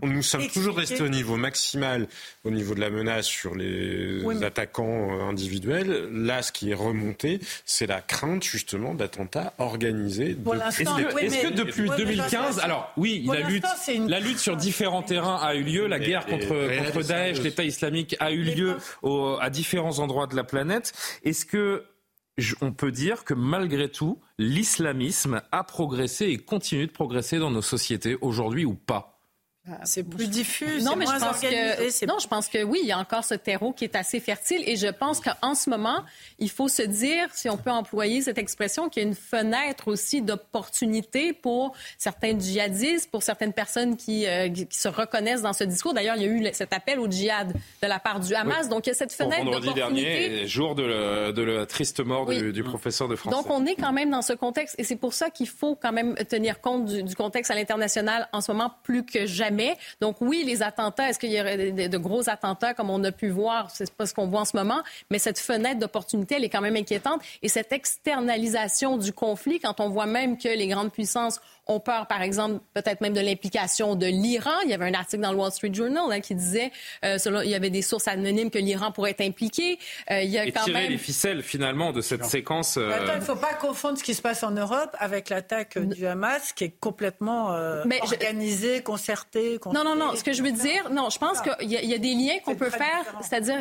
Nous sommes expliquer... toujours restés au niveau maximal, au niveau de la menace sur les oui, mais... attaquants euh, individuels. Là, ce qui est remonté, c'est la crainte justement d'attentats organisés. Est-ce que, est que, depuis 2015, alors oui, la lutte, une... la lutte sur différents terrains a eu lieu, la guerre contre, contre Daesh, l'État islamique a eu lieu au, à différents endroits de la planète. Est-ce que on peut dire que malgré tout, l'islamisme a progressé et continue de progresser dans nos sociétés aujourd'hui ou pas c'est plus diffus, non, mais moins je pense que non, je pense que oui, il y a encore ce terreau qui est assez fertile et je pense qu'en ce moment, il faut se dire, si on peut employer cette expression, qu'il y a une fenêtre aussi d'opportunité pour certains djihadistes, pour certaines personnes qui, euh, qui, se reconnaissent dans ce discours. D'ailleurs, il y a eu cet appel au djihad de la part du Hamas, donc il y a cette fenêtre d'opportunité. Vendredi dernier, jour de, de, la triste mort du, professeur de français. Donc on est quand même dans ce contexte et c'est pour ça qu'il faut quand même tenir compte du, du contexte à l'international en ce moment plus que jamais donc oui, les attentats, est-ce qu'il y aurait de, gros attentats comme on a pu voir? C'est pas ce qu'on voit en ce moment, mais cette fenêtre d'opportunité, elle est quand même inquiétante. Et cette externalisation du conflit, quand on voit même que les grandes puissances ont peur, par exemple, peut-être même de l'implication de l'Iran. Il y avait un article dans le Wall Street Journal hein, qui disait, euh, selon, il y avait des sources anonymes que l'Iran pourrait être impliqué. Euh, il y a Et quand tirer même... les ficelles, finalement, de cette séquence. Euh, il ne faut pas confondre ce qui se passe en Europe avec l'attaque du Hamas, qui est complètement organisée, concertée. Non, non, non. Ce que je veux dire, non, je pense qu'il y, y, a des liens qu'on peut faire. C'est-à-dire,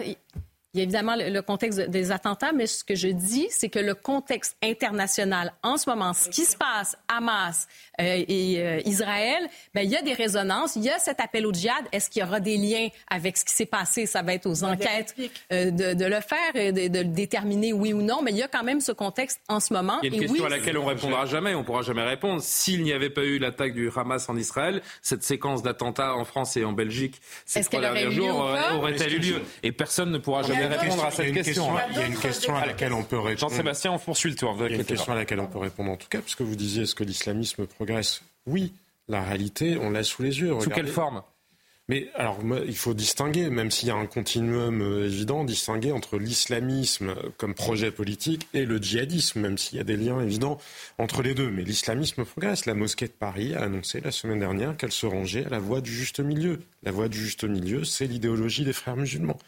il y a évidemment le, contexte des attentats, mais ce que je dis, c'est que le contexte international en ce moment, ce qui se passe, Hamas euh, et euh, Israël, ben, il y a des résonances, il y a cet appel au djihad. Est-ce qu'il y aura des liens avec ce qui s'est passé? Ça va être aux enquêtes euh, de, de, le faire et de, de, le déterminer oui ou non, mais il y a quand même ce contexte en ce moment. Il y a une question à laquelle on répondra jamais, on pourra jamais répondre. S'il n'y avait pas eu l'attaque du Hamas en Israël, cette séquence d'attentats en France et en Belgique ces trois derniers jours aurait-elle eu lieu? Et personne ne pourra jamais répondre à cette question. Il y a une question à laquelle on peut répondre. Jean-Sébastien, on poursuit le tour. Il y a une question à laquelle on peut répondre en tout cas, puisque vous disiez est-ce que l'islamisme progresse Oui, la réalité, on l'a sous les yeux. Sous quelle forme? Mais alors, il faut distinguer, même s'il y a un continuum euh, évident, distinguer entre l'islamisme comme projet politique et le djihadisme, même s'il y a des liens évidents entre les deux. Mais l'islamisme progresse. La mosquée de Paris a annoncé la semaine dernière qu'elle se rangeait à la voie du juste milieu. La voie du juste milieu, c'est l'idéologie des frères musulmans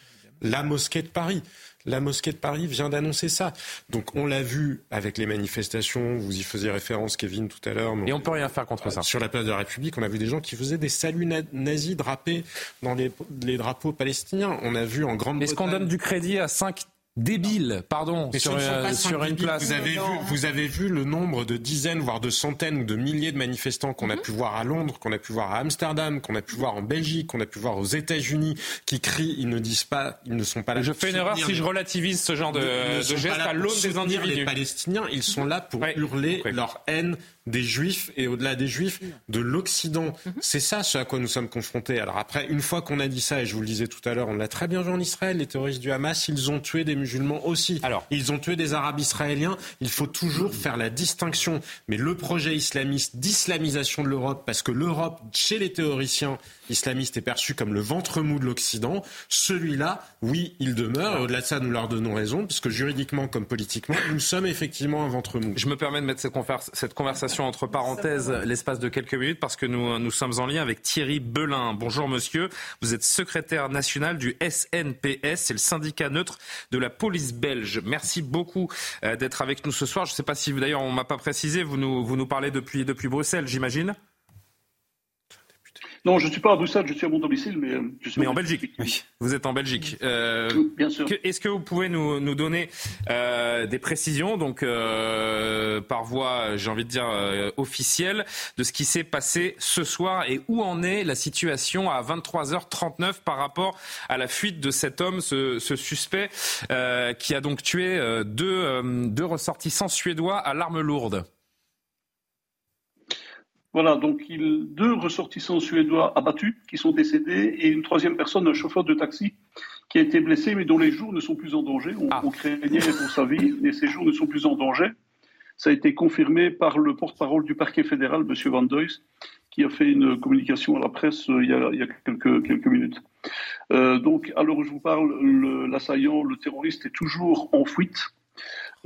la mosquée de Paris. La mosquée de Paris vient d'annoncer ça. Donc on l'a vu avec les manifestations, vous y faisiez référence Kevin tout à l'heure. Et on peut rien faire contre ça. Sur la place de la République, on a vu des gens qui faisaient des saluts nazis drapés dans les, drapeaux palestiniens. On a vu en grande Est-ce qu'on donne du crédit à 5 débile, pardon, sur, euh, sur une place. Vous avez, vu, vous avez vu le nombre de dizaines, voire de centaines ou de milliers de manifestants qu'on a mhm. pu voir à Londres, qu'on a pu voir à Amsterdam, qu'on a pu voir en Belgique, qu'on a pu voir aux États-Unis, qui crient, ils ne disent pas, ils ne sont pas là. Je fais une erreur si je relativise ce genre de, de geste à l'aune des individus. Les Palestiniens, ils sont là pour hurler leur haine des Juifs et au-delà des Juifs de l'Occident. Mhm. C'est ça ce à quoi nous sommes confrontés. Alors après, une fois qu'on a dit ça, et je vous le disais tout à l'heure, on l'a très bien vu en Israël, les terroristes du Hamas, ils ont tué des musulmans aussi. Alors, ils ont tué des Arabes israéliens. Il faut toujours faire la distinction. Mais le projet islamiste d'islamisation de l'Europe, parce que l'Europe, chez les théoriciens islamistes, est perçue comme le ventre mou de l'Occident, celui-là, oui, il demeure. Et au-delà de ça, nous leur donnons raison, puisque juridiquement comme politiquement, nous sommes effectivement un ventre mou. Je me permets de mettre cette conversation entre parenthèses l'espace de quelques minutes parce que nous, nous sommes en lien avec Thierry Belin. Bonjour monsieur, vous êtes secrétaire national du SNPS, c'est le syndicat neutre de la police belge. Merci beaucoup euh, d'être avec nous ce soir. Je ne sais pas si d'ailleurs on m'a pas précisé, vous nous, vous nous parlez depuis, depuis Bruxelles, j'imagine non, je ne suis pas à Bruxelles, je suis à mon domicile, mais euh, je suis Mais en Belgique, oui. Vous êtes en Belgique. Euh, bien sûr. Est-ce que vous pouvez nous, nous donner euh, des précisions, donc euh, par voie, j'ai envie de dire, euh, officielle, de ce qui s'est passé ce soir et où en est la situation à 23h39 par rapport à la fuite de cet homme, ce, ce suspect, qui a donc tué deux, deux ressortissants suédois à l'arme lourde? Voilà, donc il, deux ressortissants suédois abattus qui sont décédés et une troisième personne, un chauffeur de taxi, qui a été blessé mais dont les jours ne sont plus en danger. On, ah. craignait pour sa vie, mais ses jours ne sont plus en danger. Ça a été confirmé par le porte-parole du parquet fédéral, M. Van Deus, qui a fait une communication à la presse euh, il, y a, quelques, quelques minutes. Euh, donc, à l'heure où je vous parle, l'assaillant, le terroriste est toujours en fuite.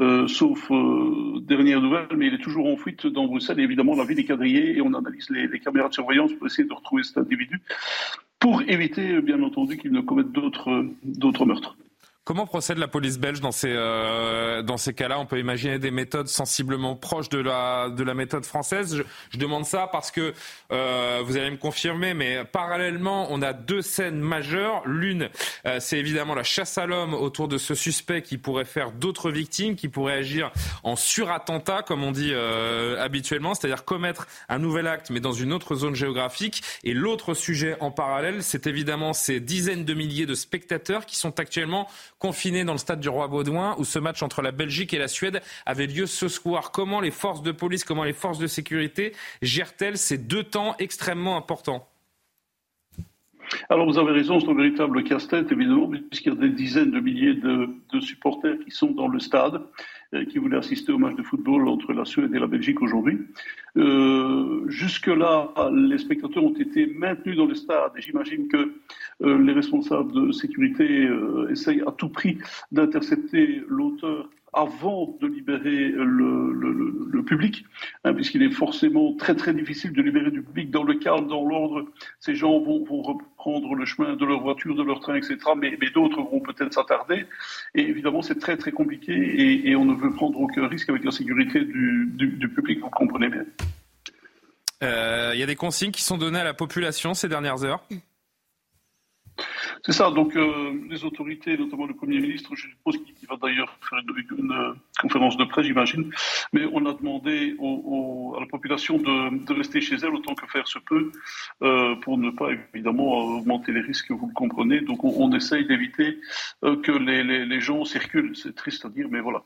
Euh, sauf euh, dernière nouvelle, mais il est toujours en fuite dans Bruxelles. Et évidemment, la ville est quadrillée et on analyse les, caméras de surveillance pour essayer de retrouver cet individu, pour éviter, bien entendu, qu'il ne commette d'autres meurtres. Comment procède la police belge dans ces, euh, ces cas-là? On peut imaginer des méthodes sensiblement proches de la, de la méthode française. Je, demande ça parce que euh, vous allez me confirmer, mais parallèlement, on a deux scènes majeures. L'une, euh, c'est évidemment la chasse à l'homme autour de ce suspect qui pourrait faire d'autres victimes, qui pourrait agir en surattentat, comme on dit habituellement, c'est-à-dire commettre un nouvel acte, mais dans une autre zone géographique. Et l'autre sujet en parallèle, c'est évidemment ces dizaines de milliers de spectateurs qui sont actuellement confinés dans le stade du Roi Baudouin, où ce match entre la Belgique et la Suède avait lieu ce soir. Comment les forces de police, comment les forces de sécurité gèrent-elles ces deux temps extrêmement importants? Alors vous avez raison, c'est un véritable casse-tête évidemment, puisqu'il y a des dizaines de milliers de, supporters qui sont dans le stade, euh, qui voulaient assister au match de football entre la Suède et la Belgique aujourd'hui. Euh, jusque-là, les spectateurs ont été maintenus dans le stade et j'imagine que euh, les responsables de sécurité essayent à tout prix d'intercepter l'auteur avant de libérer le, public, hein, puisqu'il est forcément très très difficile de libérer du public dans le calme, dans l'ordre. Ces gens vont, reprendre le chemin de leur voiture, de leur train, etc. Mais, d'autres vont peut-être s'attarder. Et évidemment, c'est très très compliqué et, on ne veut prendre aucun risque avec la sécurité du, public, vous comprenez bien. Euh, il y a des consignes qui sont données à la population ces dernières heures c'est ça. Donc, euh, les autorités, notamment le Premier ministre, je suppose qu'il va d'ailleurs faire une, euh, conférence de presse, j'imagine. Mais on a demandé à la population de, rester chez elle autant que faire se peut euh, pour ne pas, évidemment, augmenter les risques, vous le comprenez. Donc, on, essaye d'éviter que les, les gens circulent. C'est triste à dire, mais voilà.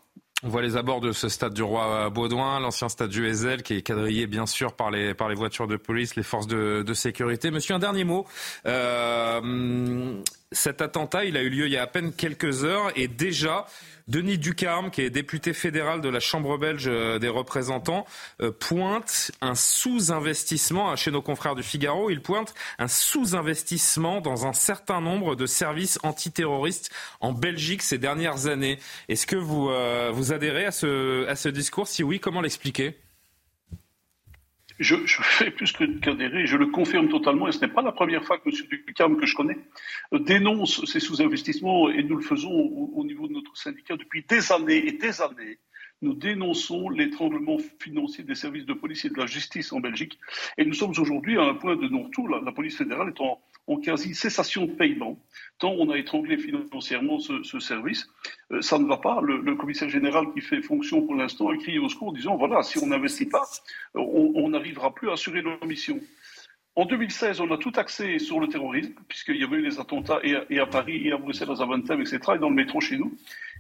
On voit les abords de ce stade du Roi Baudouin, l'ancien stade du Ezel, qui est quadrillé bien sûr par les, par les voitures de police, les forces de, sécurité. Monsieur, un dernier mot. Euh, cet attentat, il a eu lieu il y a à peine quelques heures et déjà Denis Ducarme, qui est député fédéral de la Chambre belge euh, des représentants, euh, pointe un sous-investissement hein, chez nos confrères du Figaro. Il pointe un sous-investissement dans un certain nombre de services antiterroristes en Belgique ces dernières années. Est-ce que vous, euh, vous adhérez à ce, à ce discours? Si oui, comment l'expliquer? Je, fais plus qu'adhérer, je le confirme totalement, et ce n'est pas la première fois que M. Ducam, que je connais, euh, dénonce ces sous-investissements, et nous le faisons au, niveau de notre syndicat depuis des années et des années. Nous dénonçons l'étranglement financier des services de police et de la justice en Belgique, et nous sommes aujourd'hui à un point de non-retour. La police fédérale est en, en quasi cessation de paiement, tant on a étranglé financièrement ce, service. Euh, ça ne va pas. Le, commissaire général qui fait fonction pour l'instant a crié au secours en disant voilà, si on n'investit pas, on n'arrivera plus à assurer nos missions. En 2016, on a tout axé sur le terrorisme, puisqu'il y avait eu les attentats et à, Paris, et à Bruxelles, à Zaventem, etc., et dans le métro chez nous.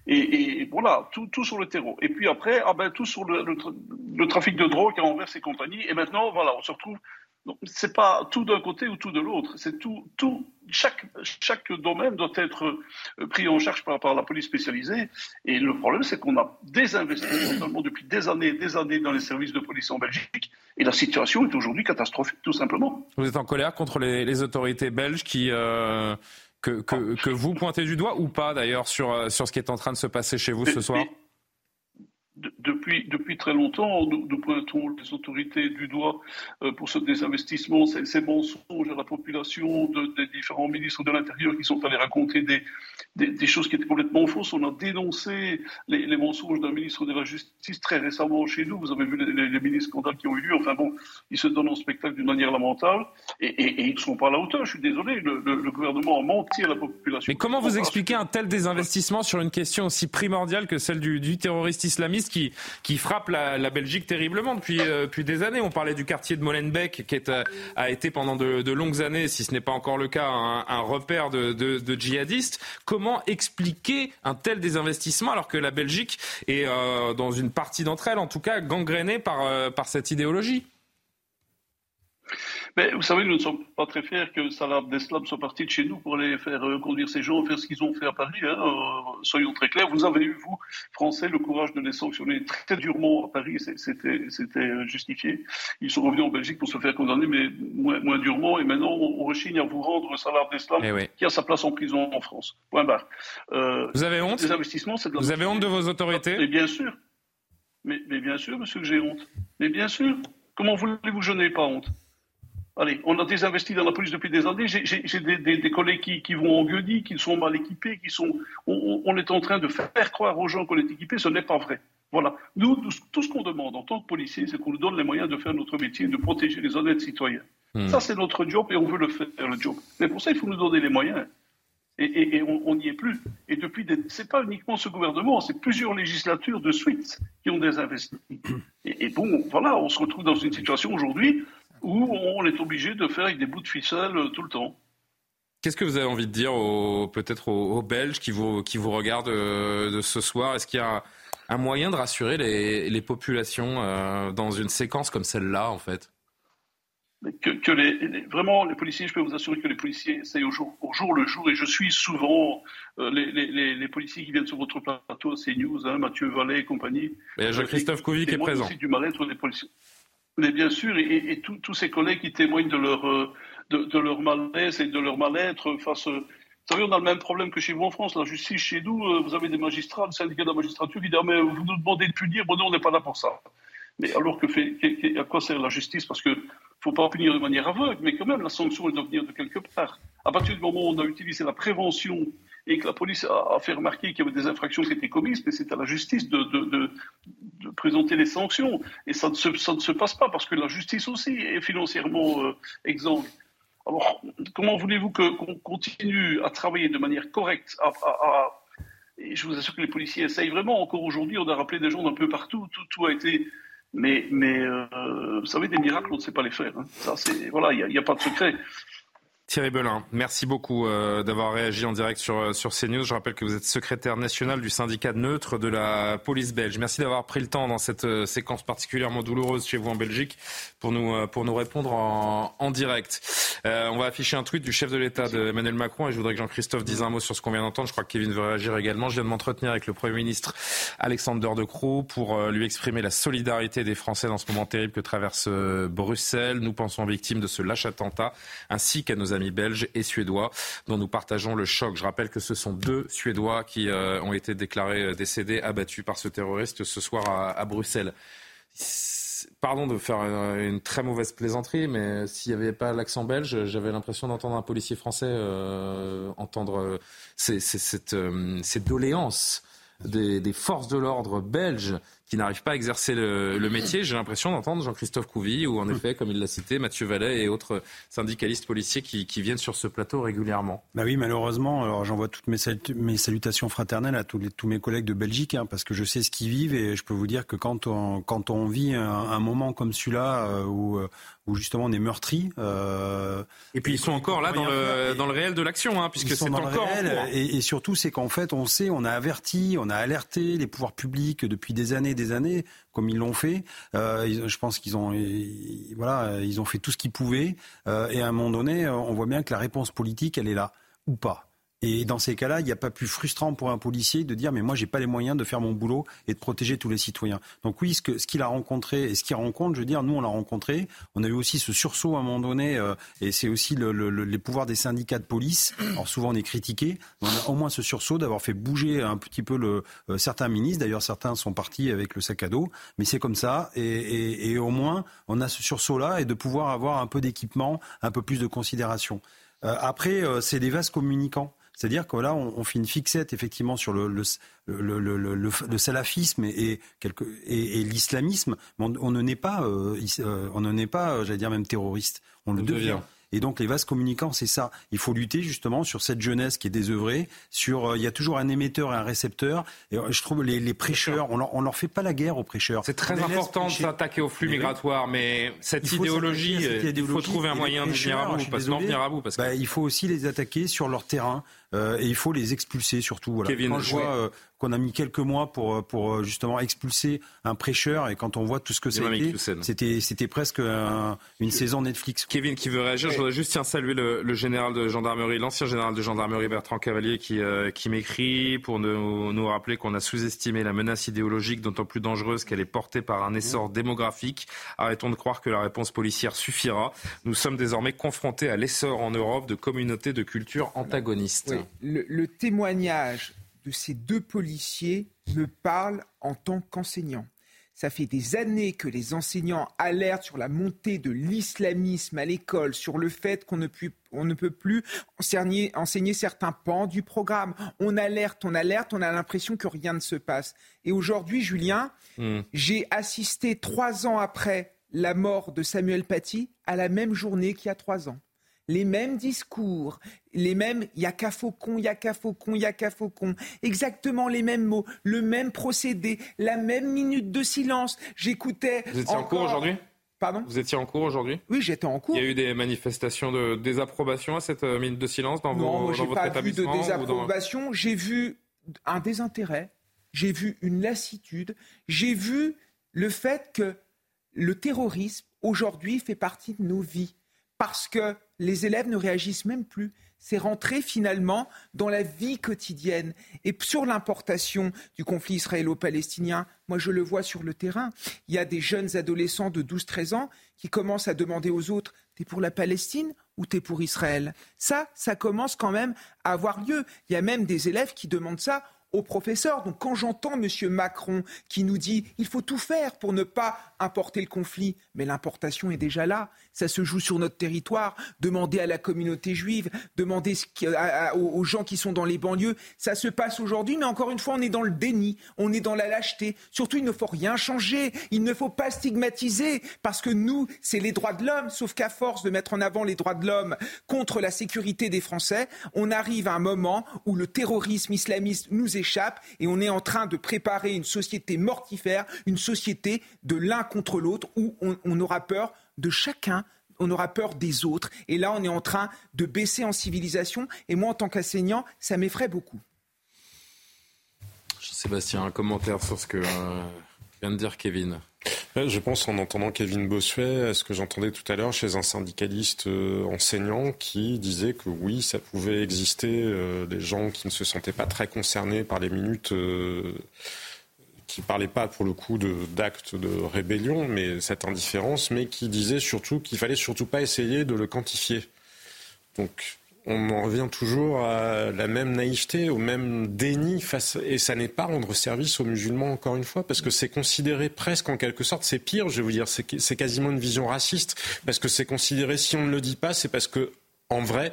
Et, voilà, tout, tout, sur le terreau. Et puis après, ah ben, tout sur le, le, trafic de drogue à Anvers et compagnie. Et maintenant, voilà, on se retrouve c'est pas tout d'un côté ou tout de l'autre. C'est tout, tout, chaque, chaque domaine doit être euh, pris en charge par, par la police spécialisée. Et le problème, c'est qu'on a désinvesti totalement depuis des années et des années dans les services de police en Belgique. Et la situation est aujourd'hui catastrophique, tout simplement. Vous êtes en colère contre les, autorités belges qui, euh, que, que, que, vous pointez du doigt ou pas d'ailleurs sur, euh, sur ce qui est en train de se passer chez vous ce soir depuis, depuis très longtemps, nous, pointons les autorités du doigt euh, pour ce désinvestissement, ces, ces, mensonges à la population de, des différents ministres de l'Intérieur qui sont allés raconter des, des, choses qui étaient complètement fausses. On a dénoncé les, les mensonges d'un ministre de la Justice très récemment chez nous. Vous avez vu les, les, ministres scandales qui ont eu lieu. Enfin bon, ils se donnent en spectacle d'une manière lamentable et, et, et ils ne sont pas à la hauteur. Je suis désolé, le, le, gouvernement a menti à la population. Mais comment vous expliquez un tel désinvestissement sur une question aussi primordiale que celle du, du terroriste islamiste qui, frappe la, Belgique terriblement depuis, euh, depuis des années On parlait du quartier de Molenbeek qui euh, a été pendant de, longues années, si ce n'est pas encore le cas, un, repère de, djihadistes. Comment expliquer un tel désinvestissement alors que la Belgique est, euh, dans une partie d'entre elles, en tout cas, gangrénée par cette idéologie? Mais vous savez, nous ne sommes pas très fiers que Salah Abdeslam soit parti de chez nous pour aller faire euh, conduire ces gens, faire ce qu'ils ont fait à Paris. Hein, euh, soyons très clairs. Vous avez eu, vous, Français, le courage de les sanctionner très durement à Paris. C'était euh, justifié. Ils sont revenus en Belgique pour se faire condamner, mais moins, moins durement. Et maintenant, on, rechigne à vous rendre Salah Abdeslam, eh qui a sa place en prison en France. Point barre. vous avez honte Les investissements, de la Vous avez honte de vos autorités Mais bien sûr. Mais, mais bien sûr, monsieur, que j'ai honte. Mais bien sûr. Comment voulez-vous que je n'ai pas honte? Allez, on a désinvesti dans la police depuis des années. J'ai des, collègues qui, vont en gueudis, qui sont mal équipés, qui sont. On, est en train de faire croire aux gens qu'on est équipé. Ce n'est pas vrai. Voilà. Nous, tout ce qu'on demande en tant que policier, c'est qu'on nous donne les moyens de faire notre métier, de protéger les honnêtes citoyens. Hmm. Ça, c'est notre job et on veut le faire, le job. Mais pour ça, il faut nous donner les moyens. Et, on n'y est plus. Et depuis, ce n'est pas uniquement ce gouvernement, c'est plusieurs législatures de suite qui ont désinvesti. Et, et bon, voilà, on se retrouve dans une situation aujourd'hui où on est obligé de faire avec des bouts de ficelle euh, tout le temps. Qu'est-ce que vous avez envie de dire peut-être aux, Belges qui vous, qui vous regardent euh, de ce soir? Est-ce qu'il y a un, moyen de rassurer les, populations euh, dans une séquence comme celle-là, en fait? Que, les, vraiment, les policiers, je peux vous assurer que les policiers essayent au jour, au jour le jour, et je suis souvent les, policiers qui viennent sur votre plateau, CNews, hein, Mathieu Vallet et compagnie. A Jean-Christophe Couvi qui est présent. aussi du mal-être des policiers. Mais bien sûr, et, tous ces collègues qui témoignent de leur, euh, de, leur malaise et de leur mal-être face. Euh, vous savez, on a le même problème que chez vous en France. La justice, chez nous, euh, vous avez des magistrats, le syndicat de la magistrature qui disent ah, mais vous nous demandez de punir, bon, nous, on n'est pas là pour ça. Mais alors que fait, à quoi sert la justice? Parce qu'il ne faut pas punir de manière aveugle, mais quand même, la sanction, elle doit venir de quelque part. À partir du moment où on a utilisé la prévention et que la police a, fait remarquer qu'il y avait des infractions qui étaient commises, mais c'est à la justice de, présenter les sanctions. Et ça ne, se, passe pas parce que la justice aussi est financièrement euh, exsangue. Alors, comment voulez-vous qu'on continue à travailler de manière correcte je vous assure que les policiers essayent vraiment. Encore aujourd'hui, on a rappelé des gens d'un peu partout. Tout, a été mais, euh, vous savez, des miracles, on ne sait pas les faire. Hein. Voilà, il n'y a, pas de secret. Thierry Belin, merci beaucoup euh, d'avoir réagi en direct sur, euh, sur CNews. Je rappelle que vous êtes secrétaire national du syndicat neutre de la police belge. Merci d'avoir pris le temps dans cette euh, séquence particulièrement douloureuse chez vous en Belgique pour nous, pour nous répondre en, en direct. on va afficher un tweet du chef de l'État Emmanuel Macron et je voudrais que Jean-Christophe dise un mot sur ce qu'on vient d'entendre. Je crois que Kevin veut réagir également. Je viens de m'entretenir avec le Premier ministre Alexander De Croo pour lui exprimer la solidarité des Français dans ce moment terrible que traverse Bruxelles. Nous pensons victimes de ce lâche attentat ainsi qu'à nos amis belges et suédois dont nous partageons le choc. Je rappelle que ce sont deux Suédois qui euh, ont été déclarés euh, décédés, abattus par ce terroriste ce soir à, Bruxelles. Pardon de faire une, très mauvaise plaisanterie, mais s'il n'y avait pas l'accent belge, j'avais l'impression d'entendre un policier français euh, entendre ces, ces, doléances des, des forces de l'ordre belges qui n'arrivent pas à exercer le, métier. J'ai l'impression d'entendre Jean-Christophe Couvi ou en effet, comme il l'a cité, Mathieu Vallet et autres syndicalistes policiers qui, viennent sur ce plateau régulièrement. Bah oui, malheureusement, alors j'envoie toutes mes, mes, salutations fraternelles à tous, les, tous mes collègues de Belgique, hein, parce que je sais ce qu'ils vivent et je peux vous dire que quand on, quand on vit un, moment comme celui-là euh, où, euh, où justement on est meurtri. Euh, et puis ils sont encore là dans le, dans le réel de l'action, hein, puisque c'est encore. Réel, et, et, surtout, c'est qu'en fait, on sait, on a averti, on a alerté les pouvoirs publics depuis des années, des années, comme ils l'ont fait. Euh, je pense qu'ils ont, voilà, ils ont fait tout ce qu'ils pouvaient. Euh, et à un moment donné, on voit bien que la réponse politique, elle est là ou pas. Et dans ces cas-là, il n'y a pas plus frustrant pour un policier de dire mais moi j'ai pas les moyens de faire mon boulot et de protéger tous les citoyens. Donc oui, ce qu'il ce qu'il a rencontré et ce qu'il rencontre, je veux dire, nous on l'a rencontré. On a eu aussi ce sursaut à un moment donné euh, et c'est aussi le, le, les pouvoirs des syndicats de police. Alors souvent on est critiqué, on a au moins ce sursaut d'avoir fait bouger un petit peu le, euh, certains ministres. D'ailleurs certains sont partis avec le sac à dos, mais c'est comme ça et, et, et, au moins on a ce sursaut-là et de pouvoir avoir un peu d'équipement, un peu plus de considération. Euh, après, c'est des vases communicants. C'est-à-dire que là, on, fait une fixette effectivement sur le, le, le, le salafisme et, et, et, l'islamisme, mais on, ne naît pas, euh, euh, on ne pas, euh, j'allais dire même terroriste. On, le devient. Et donc les vases communicants, c'est ça. Il faut lutter justement sur cette jeunesse qui est désœuvrée. Sur, euh, il y a toujours un émetteur et un récepteur. Et euh, je trouve les, les prêcheurs, on leur, on leur fait pas la guerre aux prêcheurs. C'est très important de s'attaquer aux flux migratoires, mais cette idéologie, il faut trouver un moyen de venir à bout, parce, venir à bout parce bah, il faut aussi les attaquer sur leur terrain. Euh, et il faut les expulser surtout. Voilà. Kevin, Quand je vois, qu'on a mis quelques mois pour, pour justement expulser un prêcheur. Et quand on voit tout ce que c'était, c'était, c'était presque une saison Netflix. Kevin qui veut réagir, je voudrais juste tiens, saluer le, général de gendarmerie, l'ancien général de gendarmerie Bertrand Cavalier qui, euh, qui m'écrit pour nous, nous rappeler qu'on a sous-estimé la menace idéologique, d'autant plus dangereuse qu'elle est portée par un essor démographique. Arrêtons de croire que la réponse policière suffira. Nous sommes désormais confrontés à l'essor en Europe de communautés de culture antagonistes. le témoignage de ces deux policiers me parle en tant qu'enseignant. Ça fait des années que les enseignants alertent sur la montée de l'islamisme à l'école, sur le fait qu'on ne, peut plus enseigner, enseigner, certains pans du programme. On alerte, on alerte, on a l'impression que rien ne se passe. Et aujourd'hui, Julien, hmm. j'ai assisté trois ans après la mort de Samuel Paty à la même journée qu'il y a trois ans les mêmes discours, les mêmes il y a qu'à faucon, il y a qu'à faucon, il y a qu'à faucon, exactement les mêmes mots, le même procédé, la même minute de silence. J'écoutais. Vous étiez en cours aujourd'hui? Pardon? Vous étiez en cours aujourd'hui? Oui, j'étais en cours. Il y a eu des manifestations de désapprobation à cette euh, minute de silence dans, non, vos, dans votre pas vu de désapprobation. J'ai vu un désintérêt, j'ai vu une lassitude, j'ai vu le fait que le terrorisme aujourd'hui fait partie de nos vies parce que les élèves ne réagissent même plus. C'est rentré finalement dans la vie quotidienne. Et sur l'importation du conflit israélo-palestinien, moi je le vois sur le terrain. Il y a des jeunes adolescents de 12-13 ans qui commencent à demander aux autres T'es pour la Palestine ou t'es pour Israël? Ça, ça commence quand même à avoir lieu. Il y a même des élèves qui demandent ça aux professeurs. Donc quand j'entends M. Macron qui nous dit il faut tout faire pour ne pas importer le conflit, mais l'importation est déjà là. Ça se joue sur notre territoire. Demandez à la communauté juive, demandez aux gens qui sont dans les banlieues. Ça se passe aujourd'hui, mais encore une fois, on est dans le déni, on est dans la lâcheté. Surtout, il ne faut rien changer. Il ne faut pas stigmatiser parce que nous, c'est les droits de l'homme. Sauf qu'à force de mettre en avant les droits de l'homme contre la sécurité des Français, on arrive à un moment où le terrorisme islamiste nous et on est en train de préparer une société mortifère, une société de l'un contre l'autre où on, aura peur de chacun on aura peur des autres. Et là, on est en train de baisser en civilisation. Et moi, en tant qu'enseignant, ça m'effraie beaucoup. Sébastien, un commentaire sur ce que euh, vient de dire Kevin. Je pense en entendant Kevin Bossuet, à ce que j'entendais tout à l'heure chez un syndicaliste euh, enseignant qui disait que oui, ça pouvait exister euh, des gens qui ne se sentaient pas très concernés par les minutes qui parlait pas pour le coup d'actes de, rébellion, mais cette indifférence, mais qui disait surtout qu'il fallait surtout pas essayer de le quantifier. Donc on en revient toujours à la même naïveté, au même déni face, et ça n'est pas rendre service aux musulmans encore une fois, parce que c'est considéré presque en quelque sorte, c'est pire, je vais vous dire, c'est quasiment une vision raciste, parce que c'est considéré, si on ne le dit pas, c'est parce que, en vrai,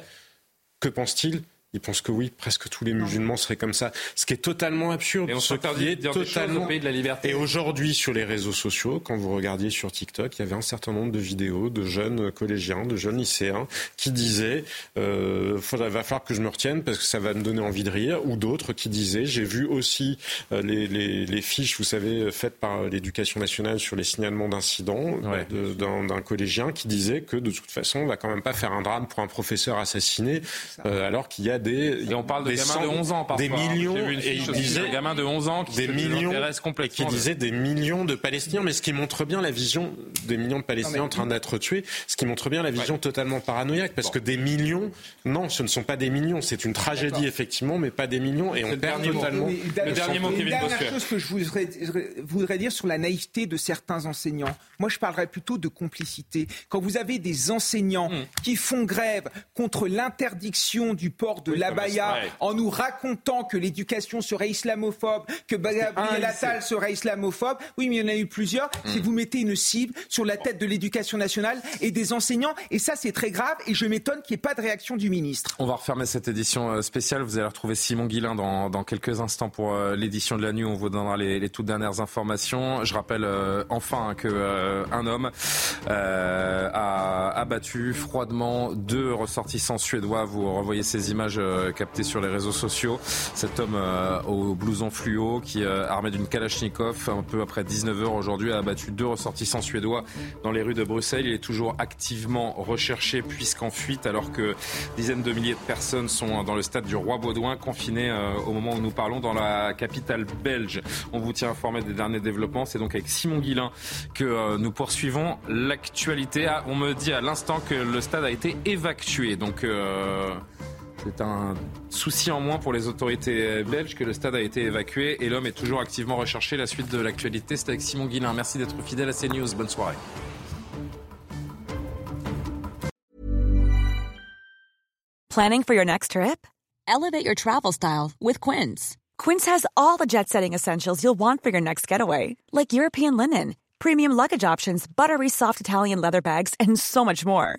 que pense-t-il ils pensent que oui, presque tous les musulmans seraient comme ça. Ce qui est totalement absurde. Et on ce qui est totalement... pays de la liberté. Et aujourd'hui, sur les réseaux sociaux, quand vous regardiez sur TikTok, il y avait un certain nombre de vidéos de jeunes collégiens, de jeunes lycéens, qui disaient euh, il va falloir que je me retienne parce que ça va me donner envie de rire, ou d'autres qui disaient j'ai vu aussi euh, les, les, les, fiches, vous savez, faites par l'éducation nationale sur les signalements d'incidents d'un collégien qui disait que de toute façon, on va quand même pas faire un drame pour un professeur assassiné, euh, alors qu'il y a des. Et on parle de gamins de 11 ans, parfois. Des hein. millions. et il disait. gamins de 11 ans qui des millions, complètement. Qui disaient des millions de Palestiniens, mais ce qui montre bien la vision des millions de Palestiniens en train d'être tués, ce qui montre bien la vision totalement paranoïaque, parce que des millions, non, ce ne sont pas des millions, c'est une tragédie effectivement, mais pas des millions, et on perd totalement. Le dernier mot, Kevin dernière chose que je voudrais, voudrais dire sur la naïveté de certains enseignants. Moi, je parlerais plutôt de complicité. Quand vous avez des enseignants hmm. qui font grève contre l'interdiction du port de de l'abaya en nous racontant que l'éducation serait islamophobe, que Gabriel Attal serait islamophobe. Oui, mais il y en a eu plusieurs. Si hmm. vous mettez une cible sur la tête de l'éducation nationale et des enseignants, et ça c'est très grave, et je m'étonne qu'il n'y ait pas de réaction du ministre. On va refermer cette édition euh, spéciale. Vous allez retrouver Simon Guillain dans, dans quelques instants pour euh, l'édition de la nuit. On vous donnera les, les toutes dernières informations. Je rappelle euh, enfin que un homme a abattu froidement deux ressortissants suédois. Vous revoyez ces images euh, capté sur les réseaux sociaux. Cet homme euh, au blouson fluo qui, euh, armé d'une Kalachnikov, un peu après 19h aujourd'hui, a abattu deux ressortissants suédois dans les rues de Bruxelles. Il est toujours activement recherché puisqu'en fuite alors que dizaines de milliers de personnes sont dans le stade du Roi Baudouin, confinées au moment où nous parlons dans la capitale belge. On vous tient informé des derniers développements. C'est donc avec Simon Guillain que nous poursuivons l'actualité. Ah, on me dit à l'instant que le stade a été évacué. Donc c'est un souci en moins pour les autorités belges que le stade a été évacué et l'homme est toujours activement recherché. La suite de l'actualité, c'est avec Simon Guillain. Merci d'être fidèle à CNews. Bonne soirée. Planning for your next trip? Elevate your travel style with Quince. Quince has all the jet setting essentials you'll want for your next getaway, like European linen, premium luggage options, buttery soft Italian leather bags, and so much more.